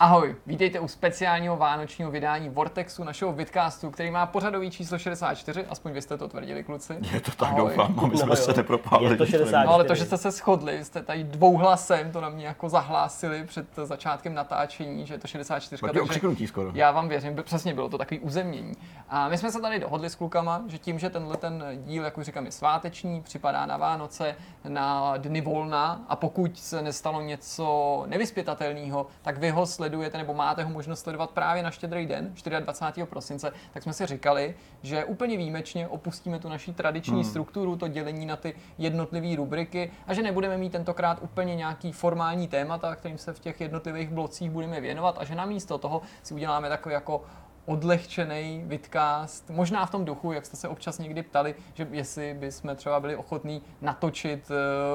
Ahoj, vítejte u speciálního vánočního vydání Vortexu, našeho vidcastu, který má pořadový číslo 64, aspoň vy jste to tvrdili, kluci. Je to tak, Ahoj. doufám, my jsme no, se nepropálili. Je to 64. No ale to, že jste se shodli, jste tady dvouhlasem to na mě jako zahlásili před začátkem natáčení, že je to 64. Takže skoro. Já vám věřím, přesně bylo to takový uzemnění. A my jsme se tady dohodli s klukama, že tím, že tenhle ten díl, jak už říkám, je sváteční, připadá na Vánoce, na dny volna a pokud se nestalo něco nevyspětatelného, tak vy ho sledujete nebo máte ho možnost sledovat právě na štědrý den, 24. prosince, tak jsme si říkali, že úplně výjimečně opustíme tu naší tradiční hmm. strukturu, to dělení na ty jednotlivé rubriky a že nebudeme mít tentokrát úplně nějaký formální témata, kterým se v těch jednotlivých blocích budeme věnovat a že namísto toho si uděláme takový jako odlehčený vidcast, možná v tom duchu, jak jste se občas někdy ptali, že jestli bychom třeba byli ochotní natočit eh,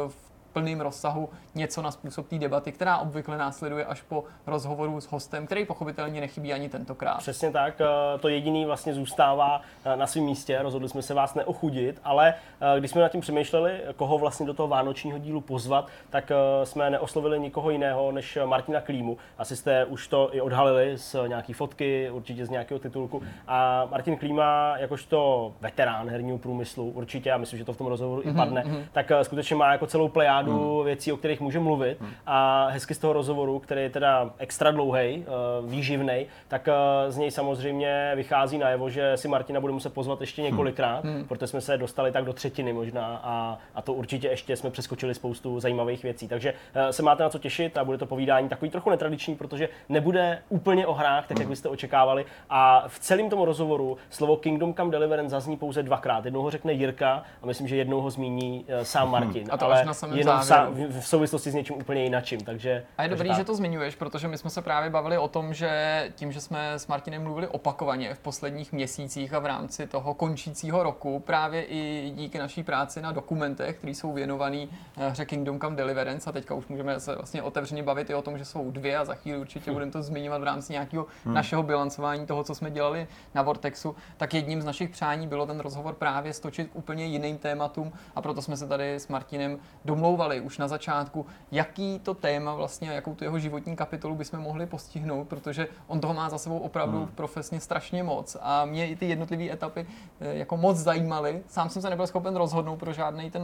v plném rozsahu něco na způsob té debaty, která obvykle následuje až po rozhovoru s hostem, který pochopitelně nechybí ani tentokrát. Přesně tak, eh, to jediný vlastně zůstává eh, na svém místě, rozhodli jsme se vás neochudit, ale eh, když jsme nad tím přemýšleli, koho vlastně do toho vánočního dílu pozvat, tak jsme neoslovili nikoho jiného než Martina Klímu. Asi jste už to i odhalili z nějaký fotky, určitě z nějakého titulku. A Martin Klíma, jakožto veterán herního průmyslu, určitě, já myslím, že to v tom rozhovoru mm-hmm, i mhm, padne, mm-hmm. tak skutečně má jako celou plejádu řadu hmm. věcí, o kterých můžu mluvit. Hmm. A hezky z toho rozhovoru, který je teda extra dlouhý, uh, výživný, tak uh, z něj samozřejmě vychází najevo, že si Martina bude muset pozvat ještě hmm. několikrát, hmm. protože jsme se dostali tak do třetiny možná a, a to určitě ještě jsme přeskočili spoustu zajímavých věcí. Takže uh, se máte na co těšit a bude to povídání takový trochu netradiční, protože nebude úplně o hrách, tak jak byste očekávali. A v celém tom rozhovoru slovo Kingdom Come Deliverance zazní pouze dvakrát. Jednou ho řekne Jirka a myslím, že jednou ho zmíní sám Martin. A to ale až na samém jenom v, v souvislosti s něčím úplně jinakým. Takže, a je dobrý, tak. že to zmiňuješ, protože my jsme se právě bavili o tom, že tím, že jsme s Martinem mluvili opakovaně v posledních měsících a v rámci toho končícího roku, právě i díky naší práci na dokumentech, které jsou věnovaný eh, hře Kingdom Come Deliverance, a teďka už můžeme se vlastně otevřeně bavit i o tom, že jsou dvě a za chvíli určitě hmm. budeme to zmiňovat v rámci nějakého hmm. našeho bilancování toho, co jsme dělali na Vortexu, tak jedním z našich přání bylo ten rozhovor právě stočit k úplně jiným tématům a proto jsme se tady s Martinem domlouvali už na začátku, jaký to téma vlastně, jakou tu jeho životní kapitolu bychom mohli postihnout, protože on toho má za sebou opravdu hmm. profesně strašně moc a mě i ty jednotlivé etapy eh, jako moc zajímaly. Sám jsem se nebyl schopen rozhodnout pro, žádný ten,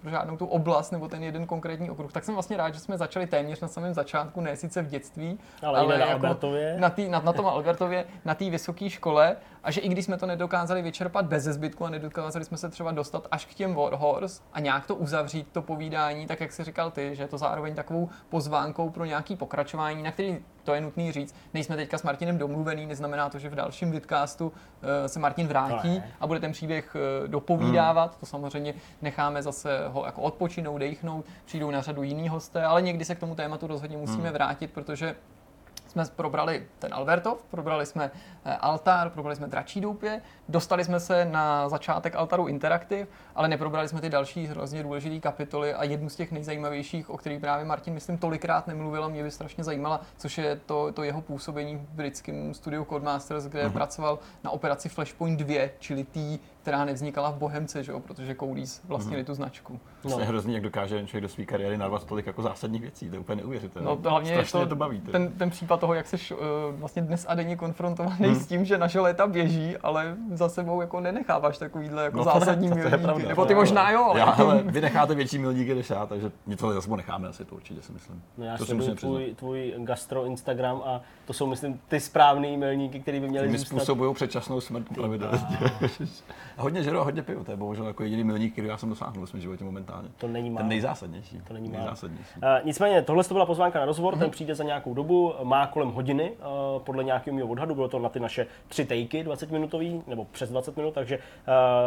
pro žádnou tu oblast nebo ten jeden konkrétní okruh. Tak jsem vlastně rád, že jsme začali téměř na samém začátku, ne sice v dětství, ale, ale na, jako Albertově. Na, tý, na, na tom Albertově, na té vysoké škole a že i když jsme to nedokázali vyčerpat bez zbytku a nedokázali jsme se třeba dostat až k těm Warhorse a nějak to uzavřít, to povídání, tak jak si říkal ty, že je to zároveň takovou pozvánkou pro nějaký pokračování, na který to je nutný říct. Nejsme teďka s Martinem domluvený, neznamená to, že v dalším vidcastu uh, se Martin vrátí a bude ten příběh uh, dopovídávat. Hmm. To samozřejmě necháme zase ho jako odpočinout, dechnout, přijdou na řadu jiný hosté, ale někdy se k tomu tématu rozhodně musíme hmm. vrátit, protože jsme probrali ten Albertov, probrali jsme eh, Altar, probrali jsme Dračí doupě, dostali jsme se na začátek Altaru Interactive, ale neprobrali jsme ty další hrozně důležité kapitoly a jednu z těch nejzajímavějších, o kterých právě Martin, myslím, tolikrát nemluvil a mě by strašně zajímala, což je to, to jeho působení v britském studiu Codemasters, kde uh-huh. pracoval na operaci Flashpoint 2, čili tý, která nevznikala v Bohemce, že jo? protože Coudis vlastnili uh-huh. tu značku. No. Je hrozný, jak dokáže člověk do své kariéry narvat tolik jako zásadních věcí, to je úplně neuvěřitelné. No, hlavně Strašně je to, to baví. Ten, ten případ toho, jak jsi uh, vlastně dnes a denně konfrontovaný hmm. s tím, že naše léta běží, ale za sebou jako nenecháváš takovýhle jako no, zásadní to, to, to milníky. Nebo ty možná jo, ale... Já, ale vy necháte větší milníky než já, takže něco zase necháme asi to určitě si myslím. No já to si tvůj, tvůj gastro Instagram a to jsou myslím ty správné milníky, které by měly Mi způsobují předčasnou smrt pravidelně. hodně žeru a hodně piju, to je bohužel jako jediný milník, který já jsem dosáhnul v svém životě momentálně. To není málo. Ten nejzásadnější. To není nejzásadnější. Uh, nicméně, tohle to byla pozvánka na rozhovor, mm-hmm. ten přijde za nějakou dobu, má kolem hodiny, uh, podle nějakého mého odhadu, bylo to na ty naše tři tejky 20 minutový, nebo přes 20 minut, takže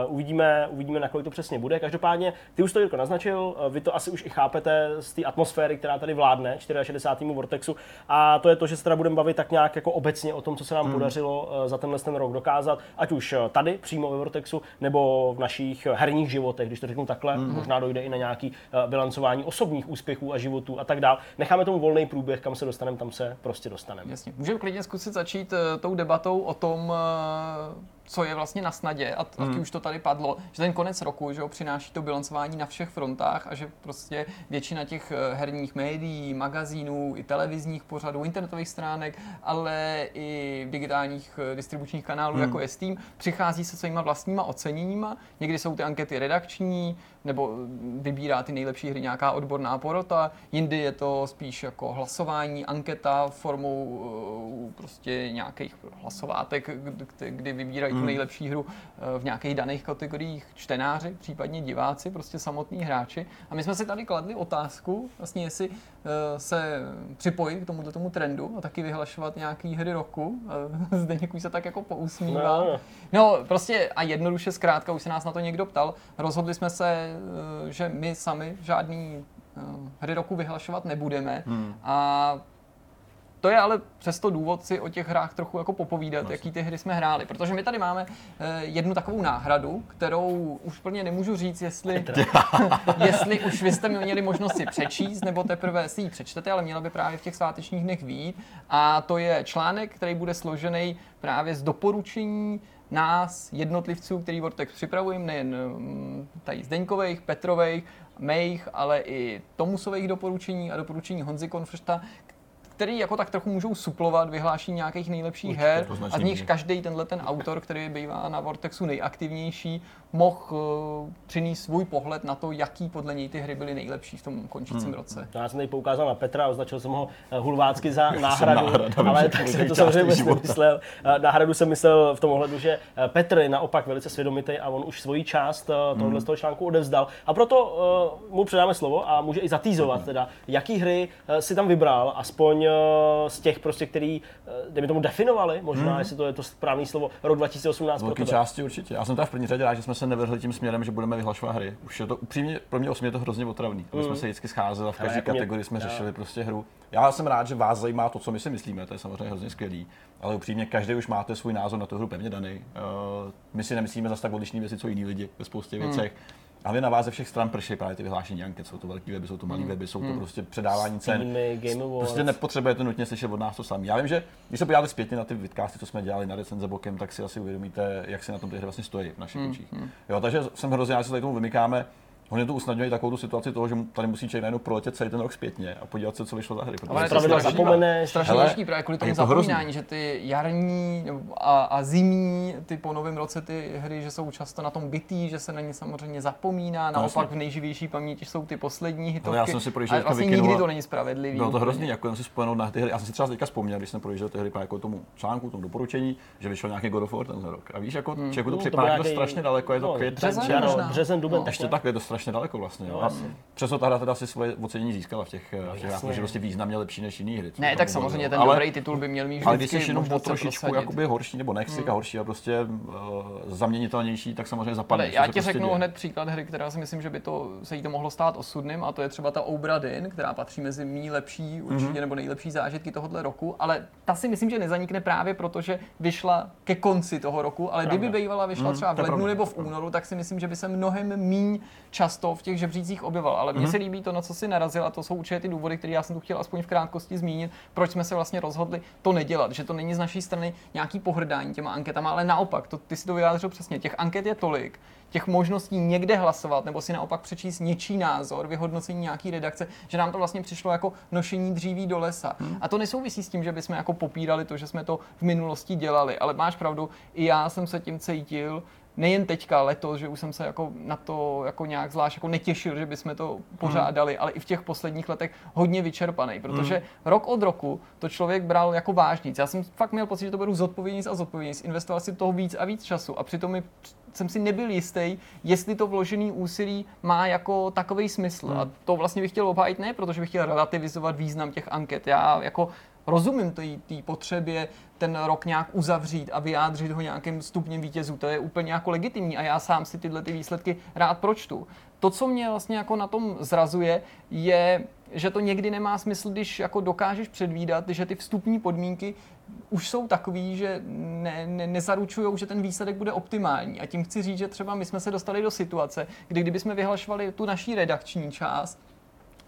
uh, uvidíme, uvidíme, na kolik to přesně bude. Každopádně, ty už to Jirko naznačil, uh, vy to asi už i chápete z té atmosféry, která tady vládne, 64. Vortexu, a to je to, že se teda budeme bavit tak nějak jako obecně o tom, co se nám mm. podařilo uh, za tenhle ten rok dokázat, ať už tady, přímo ve Vortexu, nebo v našich herních životech, když to řeknu takhle, mm. možná dojde i na nějaký uh, bilancování osobních úspěchů a životů a tak dál. Necháme tomu volný průběh, kam se dostaneme, tam se prostě dostaneme. Jasně. Můžeme klidně zkusit začít uh, tou debatou o tom, uh, co je vlastně na snadě, a taky Hmm. už to tady padlo, že ten konec roku, že ho přináší to bilancování na všech frontách a že prostě většina těch eh, herních médií, magazínů, i televizních pořadů, internetových stránek, ale i digitálních eh, distribučních kanálů, Hmm. jako je Steam, přichází se svýma vlastníma oceněníma. Někdy jsou ty ankety redakční, nebo vybírá ty nejlepší hry nějaká odborná porota, jindy je to spíš jako hlasování, anketa formou eh, prostě nějakých hlasovátek, kdy, vybírají tu Hmm. nejlepší hru eh, v nějakých daných kategoriích čtenáři, případně diváci, prostě samotní hráči. A my jsme si tady kladli otázku, vlastně jestli eh, se připojit k tomuto tomu trendu a taky vyhlašovat nějaký hry roku. Eh, Zde někoho se tak jako pousmívá. No. No, prostě a jednoduše zkrátka, už se nás na to někdo ptal, rozhodli jsme se, eh, že my sami žádný eh, hry roku vyhlašovat nebudeme Hmm. a to je ale přesto důvod si o těch hrách trochu jako popovídat, Vlastně. jaký ty hry jsme hráli. Protože my tady máme eh, jednu takovou náhradu, kterou už plně nemůžu říct, jestli, jestli už vy jste měli možnost si přečíst, nebo teprve si ji přečtete, ale měla by právě v těch svátečních dnech výjít. A to je článek, který bude složený právě z doporučení nás, jednotlivců, který Vortex připravujeme, nejen mm, tady Zdeňkových, Petrových, mých, ale i Tomusových doporučení a doporučení Honzy Konfršta, který jako tak trochu můžou suplovat vyhlášení nějakých nejlepších Určitě, her a z nich každý tenhle ten autor, který bývá na Vortexu nejaktivnější, mohl uh, přinést svůj pohled na to, jaký podle něj ty hry byly nejlepší v tom končícím Hmm. roce. Já jsem tady poukázal na Petra a označil jsem ho eh, hulvácky za náhradu, náhrada, ale tak to jsem to samozřejmě nemyslel. Eh, Náhradu jsem myslel v tom ohledu, že eh, Petr je naopak velice svědomitý a on už svoji část eh, Hmm. tohohle z toho článku odevzdal. A proto eh, mu předáme slovo a může i zatýzovat teda, jaký hry eh, si tam vybral, aspoň eh, z těch prostě, který, eh, dejme tomu, definovali, možná, jestli to je to správný slovo, rok 2018 Z pro velké části určitě. Já jsem teda v první řadě rád, že jsme se nevrhli tím směrem, že budeme vyhlašovat hry. Už je to upřímně, pro mě osobně je to hrozně otravný. My jsme se vždycky scházeli a v každé jak mě- kategorii jsme já- řešili prostě hru. Já jsem rád, že vás zajímá to, co my si myslíme, to je samozřejmě hrozně skvělý. Ale upřímně, každý už máte svůj názor na tu hru pevně daný. Uh, my si nemyslíme zase tak odlišné věci, co jiní lidi ve spoustě věcech. A vy na vás ze všech stran prší právě ty vyhlášení anket. Jsou to velké weby, jsou to malé weby, jsou to prostě předávání cen. Týmy, Game Awards. Prostě nepotřebujete nutně slyšet od nás to samé. Já vím, že když se podíváte zpětně na ty vidcasty, co jsme dělali na recenze bokem, tak si asi uvědomíte, jak si na tom ty hry vlastně stojí v našich očích. Jo, takže jsem hrozně rád, že se tady tomu vymykáme. Hodně to usnadňuje takovou tu situaci toho, že tady musí člověk najednou proletět celý ten rok zpětně a podívat se, co vyšlo za hry. Ale je to pravidla strašný- zapomeneš. Strašně Hele, těžký právě kvůli tomu je to hrozný. zapomínání, že ty jarní a, a zimní, ty po novém roce ty hry, že jsou často na tom bytý, že se na ně samozřejmě zapomíná, naopak jasně. v nejživější paměti jsou ty poslední hitovky. já jsem si projížděl vlastně Vikinu nikdy to není spravedlivý. Bylo to hrozný, jako jen si vzpomenout na ty hry. Já jsem si třeba teďka vzpomněl, když jsem projížděl ty hry právě jako tomu článku, tomu doporučení, že vyšel nějaký God of War tenhle rok. A víš, jako hmm. člověku to No, připadá strašně daleko, je to no, květen, březen duben, No. Ještě tak, je to strašně daleko vlastně. No, Jo. a jasně. přesto ta hra teda si svoje ocenění získala v těch, v těch hrách, jasně. protože prostě významně lepší než jiný hry. Ne, tak samozřejmě ten ale, dobrý titul by měl mít ale když jsi jenom o trošičku jakoby horší, nebo nechci hmm. horší a prostě uh, zaměnitelnější, tak samozřejmě zapadne. Ale já ti řeknu hned příklad hry, která si myslím, že by to, se jí to mohlo stát osudným, a to je třeba ta Obra Dinn, která patří mezi mý lepší určitě, Mhm. nebo nejlepší zážitky tohohle roku, ale ta si myslím, že nezanikne právě proto, že vyšla ke konci toho roku, ale kdyby bývala vyšla třeba v lednu nebo v únoru, tak si myslím, že by se mnohem míň často v těch žebřících objeval. Ale mně Mhm. se líbí to, na co si narazil, a to jsou určitě ty důvody, které já jsem tu chtěl aspoň v krátkosti zmínit, proč jsme se vlastně rozhodli to nedělat, že to není z naší strany nějaký pohrdání těma anketama, ale naopak, to, ty si to vyjádřil přesně, těch anket je tolik, těch možností někde hlasovat, nebo si naopak přečíst něčí názor, vyhodnocení nějaký redakce, že nám to vlastně přišlo jako nošení dříví do lesa. Hmm. A to nesouvisí s tím, že bychom jako popírali to, že jsme to v minulosti dělali, ale máš pravdu, i já jsem se tím cítil, nejen teďka, letos, že už jsem se jako na to jako nějak zvlášť jako netěšil, že bychom to pořád dali, ale i v těch posledních letech hodně vyčerpaný, protože rok od roku to člověk bral jako vážnic. Já jsem fakt měl pocit, že to beru zodpovědnic a zodpovědnic, investoval si toho víc a víc času a přitom mi jsem si nebyl jistý, jestli to vložený úsilí má jako takový smysl. A to vlastně bych chtěl obhájit ne, protože bych chtěl relativizovat význam těch anket. Já jako rozumím té potřebě ten rok nějak uzavřít a vyjádřit ho nějakým stupněm vítězů. To je úplně jako legitimní a já sám si tyhle ty výsledky rád pročtu. To, co mě vlastně jako na tom zrazuje, je, že to někdy nemá smysl, když jako dokážeš předvídat, že ty vstupní podmínky už jsou takový, že ne, ne, nezaručují, že ten výsledek bude optimální. A tím chci říct, že třeba my jsme se dostali do situace, kdy kdybychom vyhlašovali tu naší redakční část,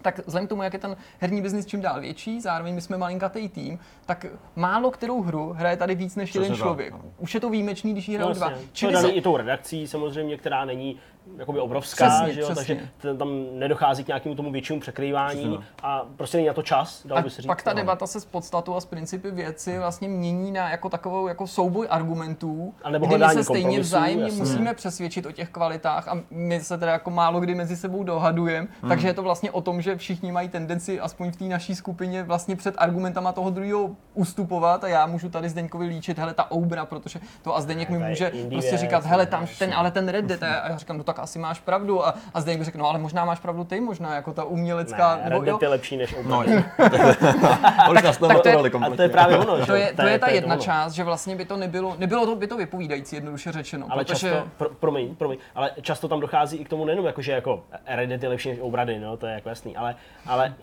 tak vzhledem k tomu, jak je ten herní biznis čím dál větší, zároveň my jsme malinkatý tým, tak málo kterou hru hraje tady víc než jeden Přesně tak, člověk. ano. Už je to výjimečný, když jí hrajou dva. Vlastně. Čili to je se- i tou redakcí samozřejmě, která není jakoby obrovská, Přesně, že jo? přesně. takže t- tam nedochází k nějakému tomu většímu překrývání Přesně a prostě není na to čas, dalo A by se říct. pak ta no. debata se z podstatu a z principy věci vlastně mění na jako takovou jako souboj argumentů, A nebo kdy my se stejně vzájemně jasně. musíme přesvědčit o těch kvalitách a my se teda jako málo kdy mezi sebou dohadujeme, takže je to vlastně o tom, že všichni mají tendenci aspoň v té naší skupině vlastně před argumentama toho druhého ustupovat a já můžu tady Zdeňkovi líčit, hele ta Oubra, protože to a Zdeněk Ne, mi může prostě říkat, hele tam no, ten, ale ten Red Dead, a já říkám, no tak asi máš pravdu. A, a Zdeněk by řekl, no ale možná máš pravdu ty, možná jako ta umělecká, ne, nebo jo, je lepší než. No, nás tak to je- a to je právě ono, že To je, to je ta jedna část, že vlastně by to nebylo, nebylo to, by to vypovídající, jednoduše řečeno. Ale protože, často, pro, promiň, promiň, ale často tam dochází i k tomu nejenom jako, že jako Red Dead je lepší než Obrady, no, to je jako jasný, ale, ale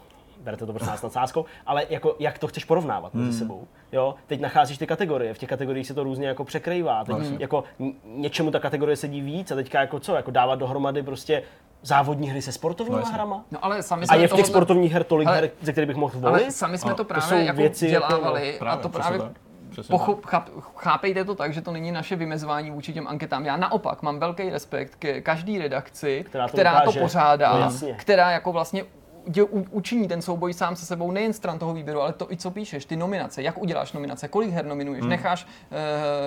berte to prostě s nadsázkou, ale jako, jak to chceš porovnávat mezi Hmm. sebou. Jo? Teď nacházíš ty kategorie, v těch kategoriích se to různě jako překrývá. Teď Hmm. jako něčemu ta kategorie sedí víc a teďka jako co, jako dávat dohromady prostě závodní hry se sportovníma No hrama. no ale sami A jsme je v těch sportovních her tolik Ale- her, ze kterých bych mohl volit? ale sami jsme No, to to právě jsou jako věci jako- dělávali a Právě, to přesně právě. Přesně. Pochop, cháp, chápejte to tak, že to není naše vymezování vůči těm anketám. Já naopak mám velký respekt ke každý redakci, Která to která to pořádá, No jasně. která jako vlastně dě, u, učiní ten souboj sám se sebou nejen stran toho výběru, ale to i co píšeš, ty nominace, jak uděláš nominace, kolik her nominuješ, hmm. necháš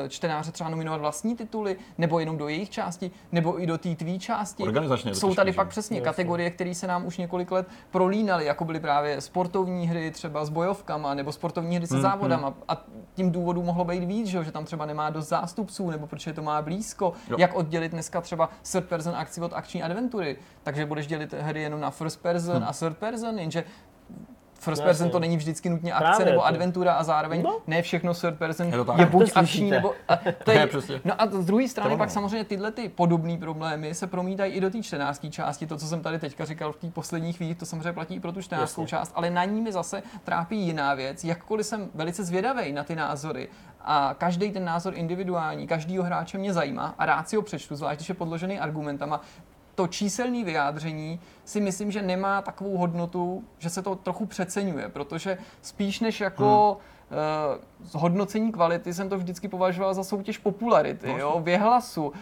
e, čtenáře třeba nominovat vlastní tituly, nebo jenom do jejich části, nebo i do té tvý části. Organizačně je Jsou tady pak přesně Jasně. kategorie, které se nám už několik let prolínaly, jako byly právě sportovní hry třeba s bojovkama, nebo sportovní hry se Hmm, závodama. A tím důvodů mohlo být víc, že, jo, že tam třeba nemá dost zástupců, nebo protože to má blízko. Jo. Jak oddělit dneska třeba third person akci od akční adventury. Takže budeš dělit hry jenom na first person Hmm. a third person, jenže First person jasně. to není vždycky nutně akce Právě nebo to. adventura a zároveň No. ne všechno third person Je to tak. je buď akční nebo... A to Ne, je, přesně. no a z druhé strany To pak samozřejmě tyhle ty podobné problémy se promítají i do té čtenářské části. To, co jsem tady teďka říkal v té poslední chvíli, to samozřejmě platí i pro tu čtenářskou Jasně. část, ale na ní mi zase trápí jiná věc. Jakkoliv jsem velice zvědavý na ty názory a každý ten názor individuální, každýho hráče mě zajímá a rád si ho přečtu, zvlášť když je podložený argumentama, to číselné vyjádření si myslím, že nemá takovou hodnotu, že se to trochu přeceňuje, protože spíš než jako hmm. Uh, hodnocení kvality jsem to vždycky považoval za soutěž popularity, No, jo, věhlasu. Uh,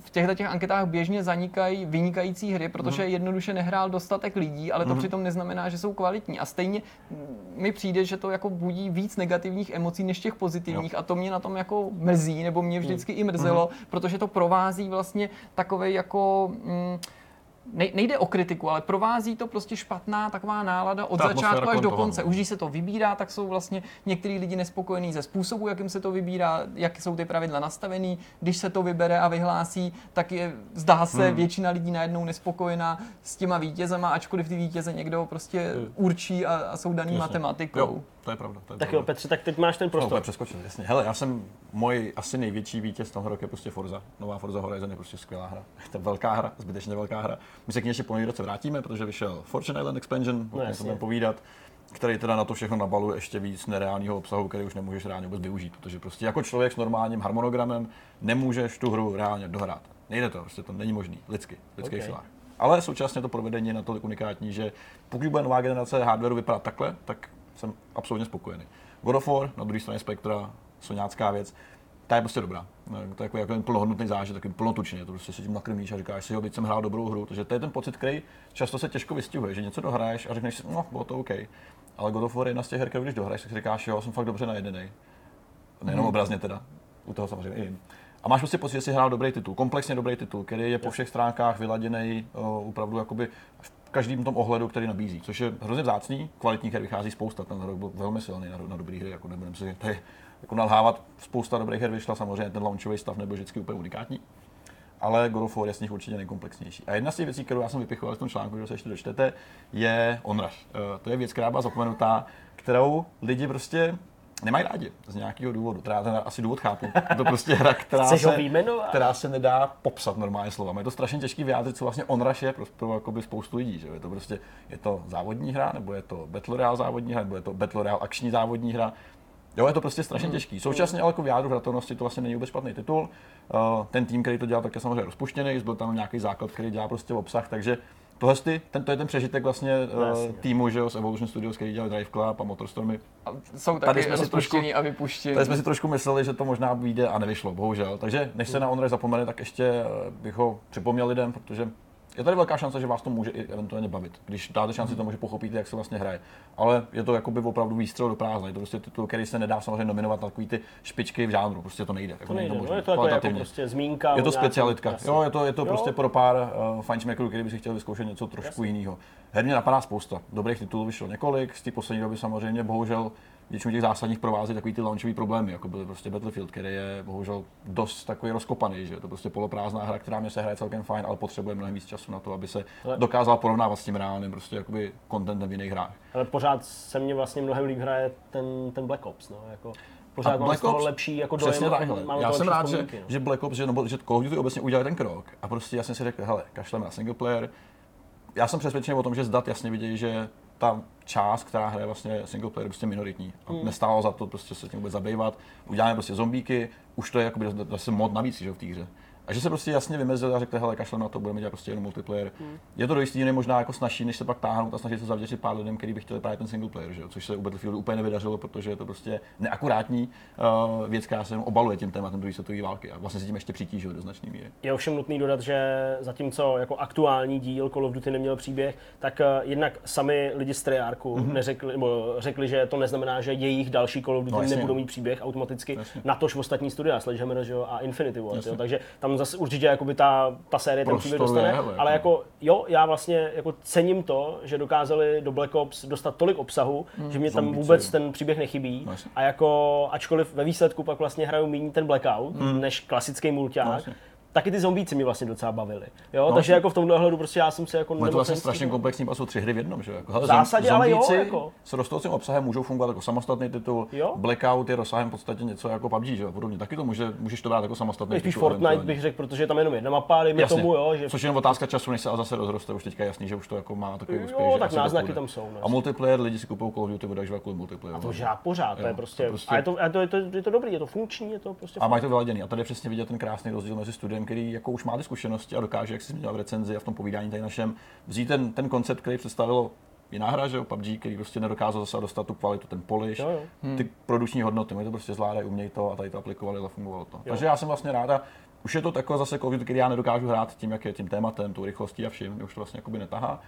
v těchto těch anketách běžně zanikají vynikající hry, protože Hmm. jednoduše nehrál dostatek lidí, ale to přitom neznamená, že jsou kvalitní. A stejně mm, mi přijde, že to jako budí víc negativních emocí než těch pozitivních a to mě na tom jako mrzí, nebo mě vždycky i mrzelo, protože to provází vlastně takovej jako... Mm, nejde o kritiku, ale provází to prostě špatná taková nálada od Ta začátku až do konce. Už když se to vybírá, tak jsou vlastně některý lidi nespokojení ze způsobu, jakým se to vybírá, jak jsou ty pravidla nastavený. Když se to vybere a vyhlásí, tak je, zdá se, Hmm. většina lidí najednou nespokojená s těma vítězema, ačkoliv ty vítěze někdo prostě určí a, a jsou daný Jasně. matematikou. Jo, to je pravda. To je Tak pravda. jo, Petře, tak teď máš ten No, prostor. úplně přeskočil, jasně. Hele, já jsem, můj asi největší vítěz toho roku je prostě Forza. Nová Forza Horizon je prostě skvělá hra. Je to velká hra, zbytečně velká hra. My se k ní ještě po roce vrátíme, protože vyšel Fortune Island Expansion, o tom budeme povídat, který teda na to všechno nabaluje ještě víc nereálního obsahu, který už nemůžeš reálně vůbec využít, protože prostě jako člověk s normálním harmonogramem nemůžeš tu hru reálně dohrát. Nejde to, prostě to není možný, lidsky, lidských Ok. silách. Ale současně to provedení je natolik unikátní, že pokud bude nová generace hardwareu vypadat takhle, tak jsem absolutně spokojený. God of War, na druhé straně spektra, soňácká věc, ta je prostě dobrá. To je jako, jako ten plnohodnotný zážitek, takový plnotučný, to prostě si tím nakrmíš a říkáš si, jo, teď jsem hrál dobrou hru, takže to je ten pocit, který často se těžko vystihuje, že něco dohraješ a řekneš si, no, bylo to OK. Ale God of War je jedna z těch her, když dohraješ, tak si říkáš, jo, jsem fakt dobře najedený. Nejenom Mhm. obrazně teda, u toho samozřejmě i. A máš prostě pocit, že jsi hrál dobrý titul, komplexně dobrý titul, který je po všech stránkách vyladěný uh, opravdu jakoby v každém tom ohledu, který nabízí, což je hrozně vzácný, kvalitních her vychází spousta, ten rok byl velmi silný na, na dobré hry, jako nebudem si tady jako nalhávat, spousta dobrých her vyšla, samozřejmě ten launchový stav nebyl vždycky úplně unikátní, ale God of War je z nich určitě nejkomplexnější. A jedna z těch věcí, kterou já jsem vypichoval v tom článku, že se ještě dočtete, je Onrush. Uh, to je věc, která byla zapomenutá, kterou lidi prostě nemají rádi z nějakého důvodu. Teda ten asi důvod chápu. Je to prostě hra, která se, která se nedá popsat normálně slovami. Je to strašně těžký vyjádřit, co vlastně Onrush je pro, pro jakoby spoustu lidí. Že? Je to prostě je to závodní hra, nebo je to Battle Royale závodní hra, nebo je to Battle Royale akční závodní hra. Jo, je to prostě strašně těžký. Současně ale jako v jádru hratelnosti to vlastně není vůbec špatný titul. Uh, ten tým, který to dělal, tak je samozřejmě rozpuštěný, byl tam nějaký základ, který dělá prostě obsah, takže tohle ty, ten, to je ten přežitek vlastně jasně. uh, týmu, že jo, z Evolution Studios, který dělali Drive Club a Motorstormy. A jsou Tady taky jsme si rozpuštěný a vypuštěný. Tady jsme si trošku mysleli, že to možná vyjde a nevyšlo, bohužel. Takže než se na Onray zapomene, tak ještě eh, bych ho připomněl lidem, protože je tady velká šance, že vás to může i eventuálně bavit. Když dáte šanci tomu, že pochopíte, jak se vlastně hraje. Ale je to jakoby opravdu výstřel do prázdna. Je to prostě titul, který se nedá samozřejmě nominovat na takový ty špičky v žánru. Prostě to nejde. Jako To nejde, není no, je to jako, jako prostě zmínka. Je to specialitka. Jo, je to, je to Jo. prostě pro pár uh, fajnšmekrů, který by si chtěl vyzkoušet něco trošku jiného. Herně napadá spousta. Dobrých titulů vyšlo několik, z té poslední doby samozřejmě bohužel většinu těch zásadních provází takový ty launchový problémy, jako byly prostě Battlefield, který je bohužel dost takový rozkopaný, že je to prostě poloprázdná hra, která mě se hraje celkem fajn, ale potřebuje mnohem víc času na to, aby se Ale- dokázala porovnávat s tím reálným prostě jakoby contentem v jiných hrách. Ale pořád se mně vlastně mnohem líp hraje ten, ten Black Ops, no, jako pořád A mám Black z Ops- lepší jako dojem. Přesně takhle. Já jsem rád, že, no. že Black Ops, že, nebo, že Call of Duty obecně udělali ten krok a prostě jasně si řekl, hele, kašleme na single player. Já jsem přesvědčený o tom, že zdat jasně vidějí, že ta část, která hraje vlastně single player, je prostě minoritní. A Hmm. nestálo za to prostě se tím vůbec zabývat. Uděláme prostě zombíky, už to je jakoby zase mod navíc že, v té hře. A že se prostě jasně vymezil a řekl, hele, kašlem na to, budeme dělat prostě jenom multiplayer. Hmm. Je to do jisté možná jako snažší, než se pak táhnout a snažit se zavděčit pár lidem, kteří by chtěli právě ten single player, že jo? což se u Battlefieldu úplně nevydařilo, protože je to prostě neakurátní uh, věc, která se jenom obaluje tím tématem druhé světové války a vlastně se tím ještě přitížil do značné míry. Je ovšem nutný dodat, že zatímco jako aktuální díl Call of Duty neměl příběh, tak eh, jednak sami lidi z Treyarchu Mhm. mm-hmm. neřekli, nebo řekli, že to neznamená, že jejich další Call of Duty No, nebudou mít příběh automaticky, Jasně. natož ostatní studia, Sledgehammer že jo, a Infinity Jasně. jo, takže tam zase určitě jakoby ta, ta série ten příběh dostane, je, ale jako- jako jo, já vlastně jako cením to, že dokázali do Black Ops dostat tolik obsahu, že mě tam vůbec ten příběh nechybí jasně. a jako ačkoliv ve výsledku pak vlastně hraju méně ten Blackout, než klasický mulťák, jasně. Taky ty zombíci mě vlastně docela bavili. Jo? No, takže jako v tomhle ohledu prostě já jsem se jako No je to vlastně strašně komplexní, pak jsou tři hry v jednom, že jo? Jako, V zásadě, ale jo, jako. s rostoucím obsahem můžou fungovat jako samostatný titul, Jo. Blackout je rozsahem v podstatě něco jako PUBG, že jo? Podobně. Taky to může, můžeš to brát jako samostatný Spíš titul. Fortnite bych řekl, protože je tam jenom jedna mapa, dejme Jasně. tomu, jo, že Což je jenom otázka času, než se a zase rozroste, už teďka je jasný, že už to jako má takový Jo, úspěch. že tak náznaky to tam jsou, no, a multiplayer, lidi si kupují Call of Duty, budou kvůli multiplayer. to žád pořád, to Jo, je to prostě, prostě- a je to, to, to, to dobrý, je to funkční, je to prostě A mají to vyladěný. A tady přesně vidět ten krásný rozdíl mezi studiem, který jako už má ty zkušenosti a dokáže, jak si zmínil v recenzi a v tom povídání tady našem, vzít ten, ten koncept, který představilo jiná hra, že jo, PUBG, který prostě nedokázal zase dostat tu kvalitu, ten polish, Jo, jo. ty produkční hodnoty, oni to prostě zvládají, umějí to a tady to aplikovali a zafungovalo to. Takže já jsem vlastně ráda, už je to takové zase Call of Duty, který já nedokážu hrát tím, jak je tím tématem, tou rychlostí a vším, už to vlastně jakoby netahá.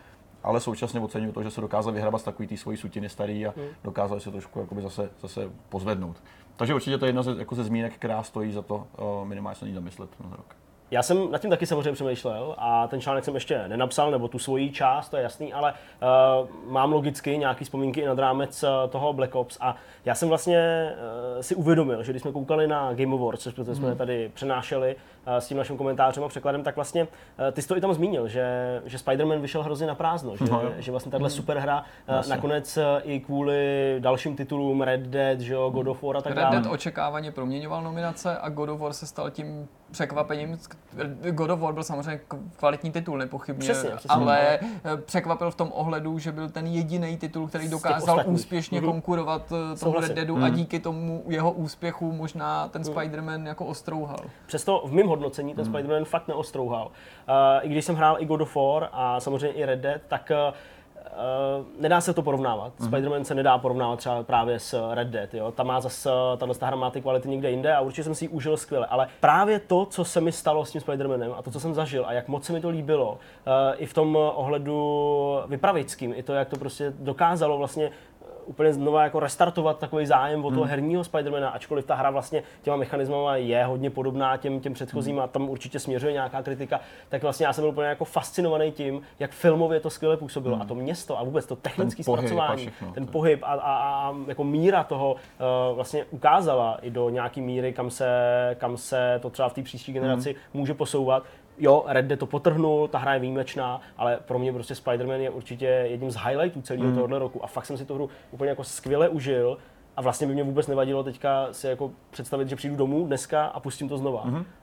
Ale současně oceňuji to, že se dokázal vyhrabat z takový té svojí sutiny starý a dokázali se trošku jakoby zase, zase pozvednout. Takže určitě to je jedna ze, jako ze zmínek, která stojí za to uh, minimálně se na ní zamyslet na rok. Já jsem nad tím taky samozřejmě přemýšlel a ten článek jsem ještě nenapsal, nebo tu svoji část, to je jasný, ale uh, mám logicky nějaký vzpomínky i nad rámec uh, toho Black Ops a já jsem vlastně uh, si uvědomil, že když jsme koukali na Game Awards, což jsme tady přenášeli s tím naším komentářem a překladem, tak vlastně uh, ty jsi to i tam zmínil, že, že Spider-Man vyšel hrozně na prázdno, že, No že vlastně tahle super hra uh, Jasně. nakonec uh, i kvůli dalším titulům Red Dead, že jo, God of War a tak Red dále. Dead očekávaně proměňoval nominace a God of War se stal tím překvapením. God of War byl samozřejmě kvalitní titul, nepochybně, Přesně, přesně. ale eh, překvapil v tom ohledu, že byl ten jediný titul, který dokázal úspěšně Mhm. konkurovat eh, tomu. Red Deadu a díky tomu jeho úspěchu možná ten Spider-Man jako ostrouhal. Přesto v mém hodnocení ten Spider-Man fakt neostrouhal. Uh, I když jsem hrál i God of War a samozřejmě i Red Dead, tak uh, Uh, nedá se to porovnávat. Mm-hmm. Spider-Man se nedá porovnávat třeba právě s Red Dead. Jo? Tam má zase, tahle hra má ty kvality někde jinde a určitě jsem si ji užil skvěle. Ale právě to, co se mi stalo s tím Spider-Manem a to, co jsem zažil a jak moc se mi to líbilo, uh, i v tom ohledu vypravěčským, i to, jak to prostě dokázalo vlastně úplně znova jako restartovat takový zájem o toho herního Spidermana, ačkoliv ta hra vlastně těma mechanismama je hodně podobná těm, těm předchozím a tam určitě směřuje nějaká kritika, tak vlastně já jsem byl úplně jako fascinovaný tím, jak filmově to skvěle působilo. A to město a vůbec to technické pohyb zpracování, všechno, ten to- pohyb a, a, a jako míra toho uh, vlastně ukázala i do nějaký míry, kam se, kam se to třeba v té příští generaci může posouvat. Jo, Red Dead to potrhnul, ta hra je výjimečná, ale pro mě prostě Spider-Man je určitě jedním z highlightů celého tohohle roku. A fakt jsem si tu hru úplně jako skvěle užil a vlastně by mě vůbec nevadilo teďka si jako představit, že přijdu domů dneska a pustím to znova.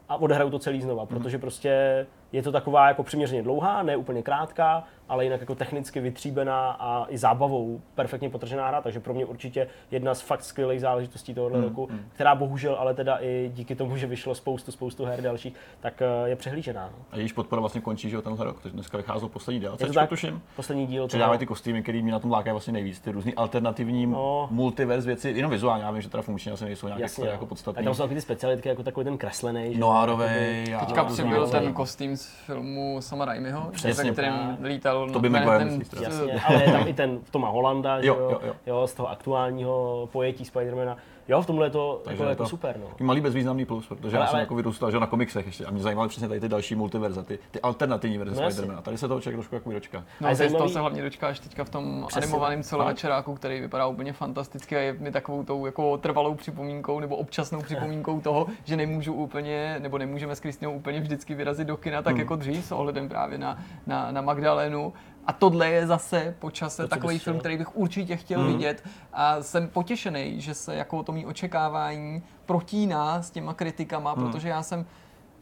a odehraju to celý znova, protože prostě je to taková jako přiměřeně dlouhá, ne úplně krátká, ale jinak jako technicky vytříbená a i zábavou perfektně potržená hra, takže pro mě určitě jedna z fakt skvělých záležitostí tohoto roku, která bohužel ale teda i díky tomu, že vyšlo spoustu, spoustu her dalších, tak eh, je přehlížená. No. A jejíž podpora vlastně končí, že jo, tenhle rok. Takže dneska vycházel poslední DLC, Je to tak? tuším. Poslední díl Přidávají ty kostýmy, které mě na tom lákají vlastně nejvíc. Ty různý alternativní No. multiverse věci, jenom vizuálně, já vím, že teda funkčně asi nejsou nějak jasně, jako, no. jako A podstatný. tam jsou taky ty specialitky, jako takový ten kreslený. a Teďka přibyl různý- ten kostým z filmu Sama Raimiho, kterým lítal Tobey na- Maguire ten, myslíš teda? Jasně, ale je tam i ten Toma Holanda, že jo, jo, jo. jo, z toho aktuálního pojetí Spidermana. Jo, v tomhle je to, Takže jako, je je to to super, no. Malý bezvýznamný plus, protože Ale- já jsem ale- jako vyrůstal že, na komiksech ještě a mě zajímaly přesně tady ty další multiverze, ty, ty alternativní verze No. Spidermana. Tady se toho člověk trošku jako dočká. No, A je a toho zajímavý- se hlavně dočkáš teďka v tom Přesně animovaném celovečeráku, který vypadá úplně fantasticky a je mi takovou tou jako trvalou připomínkou nebo občasnou připomínkou toho, že nemůžu úplně, nebo nemůžeme s Kristinou úplně vždycky vyrazit do kina, tak Hmm. jako dřív s ohledem právě na, na, na Magdalenu. A tohle je zase po čase To, takový film, který bych určitě chtěl Hmm. vidět a jsem potěšený, že se jako to mý očekávání protíná s těma kritikama, Hmm. protože já jsem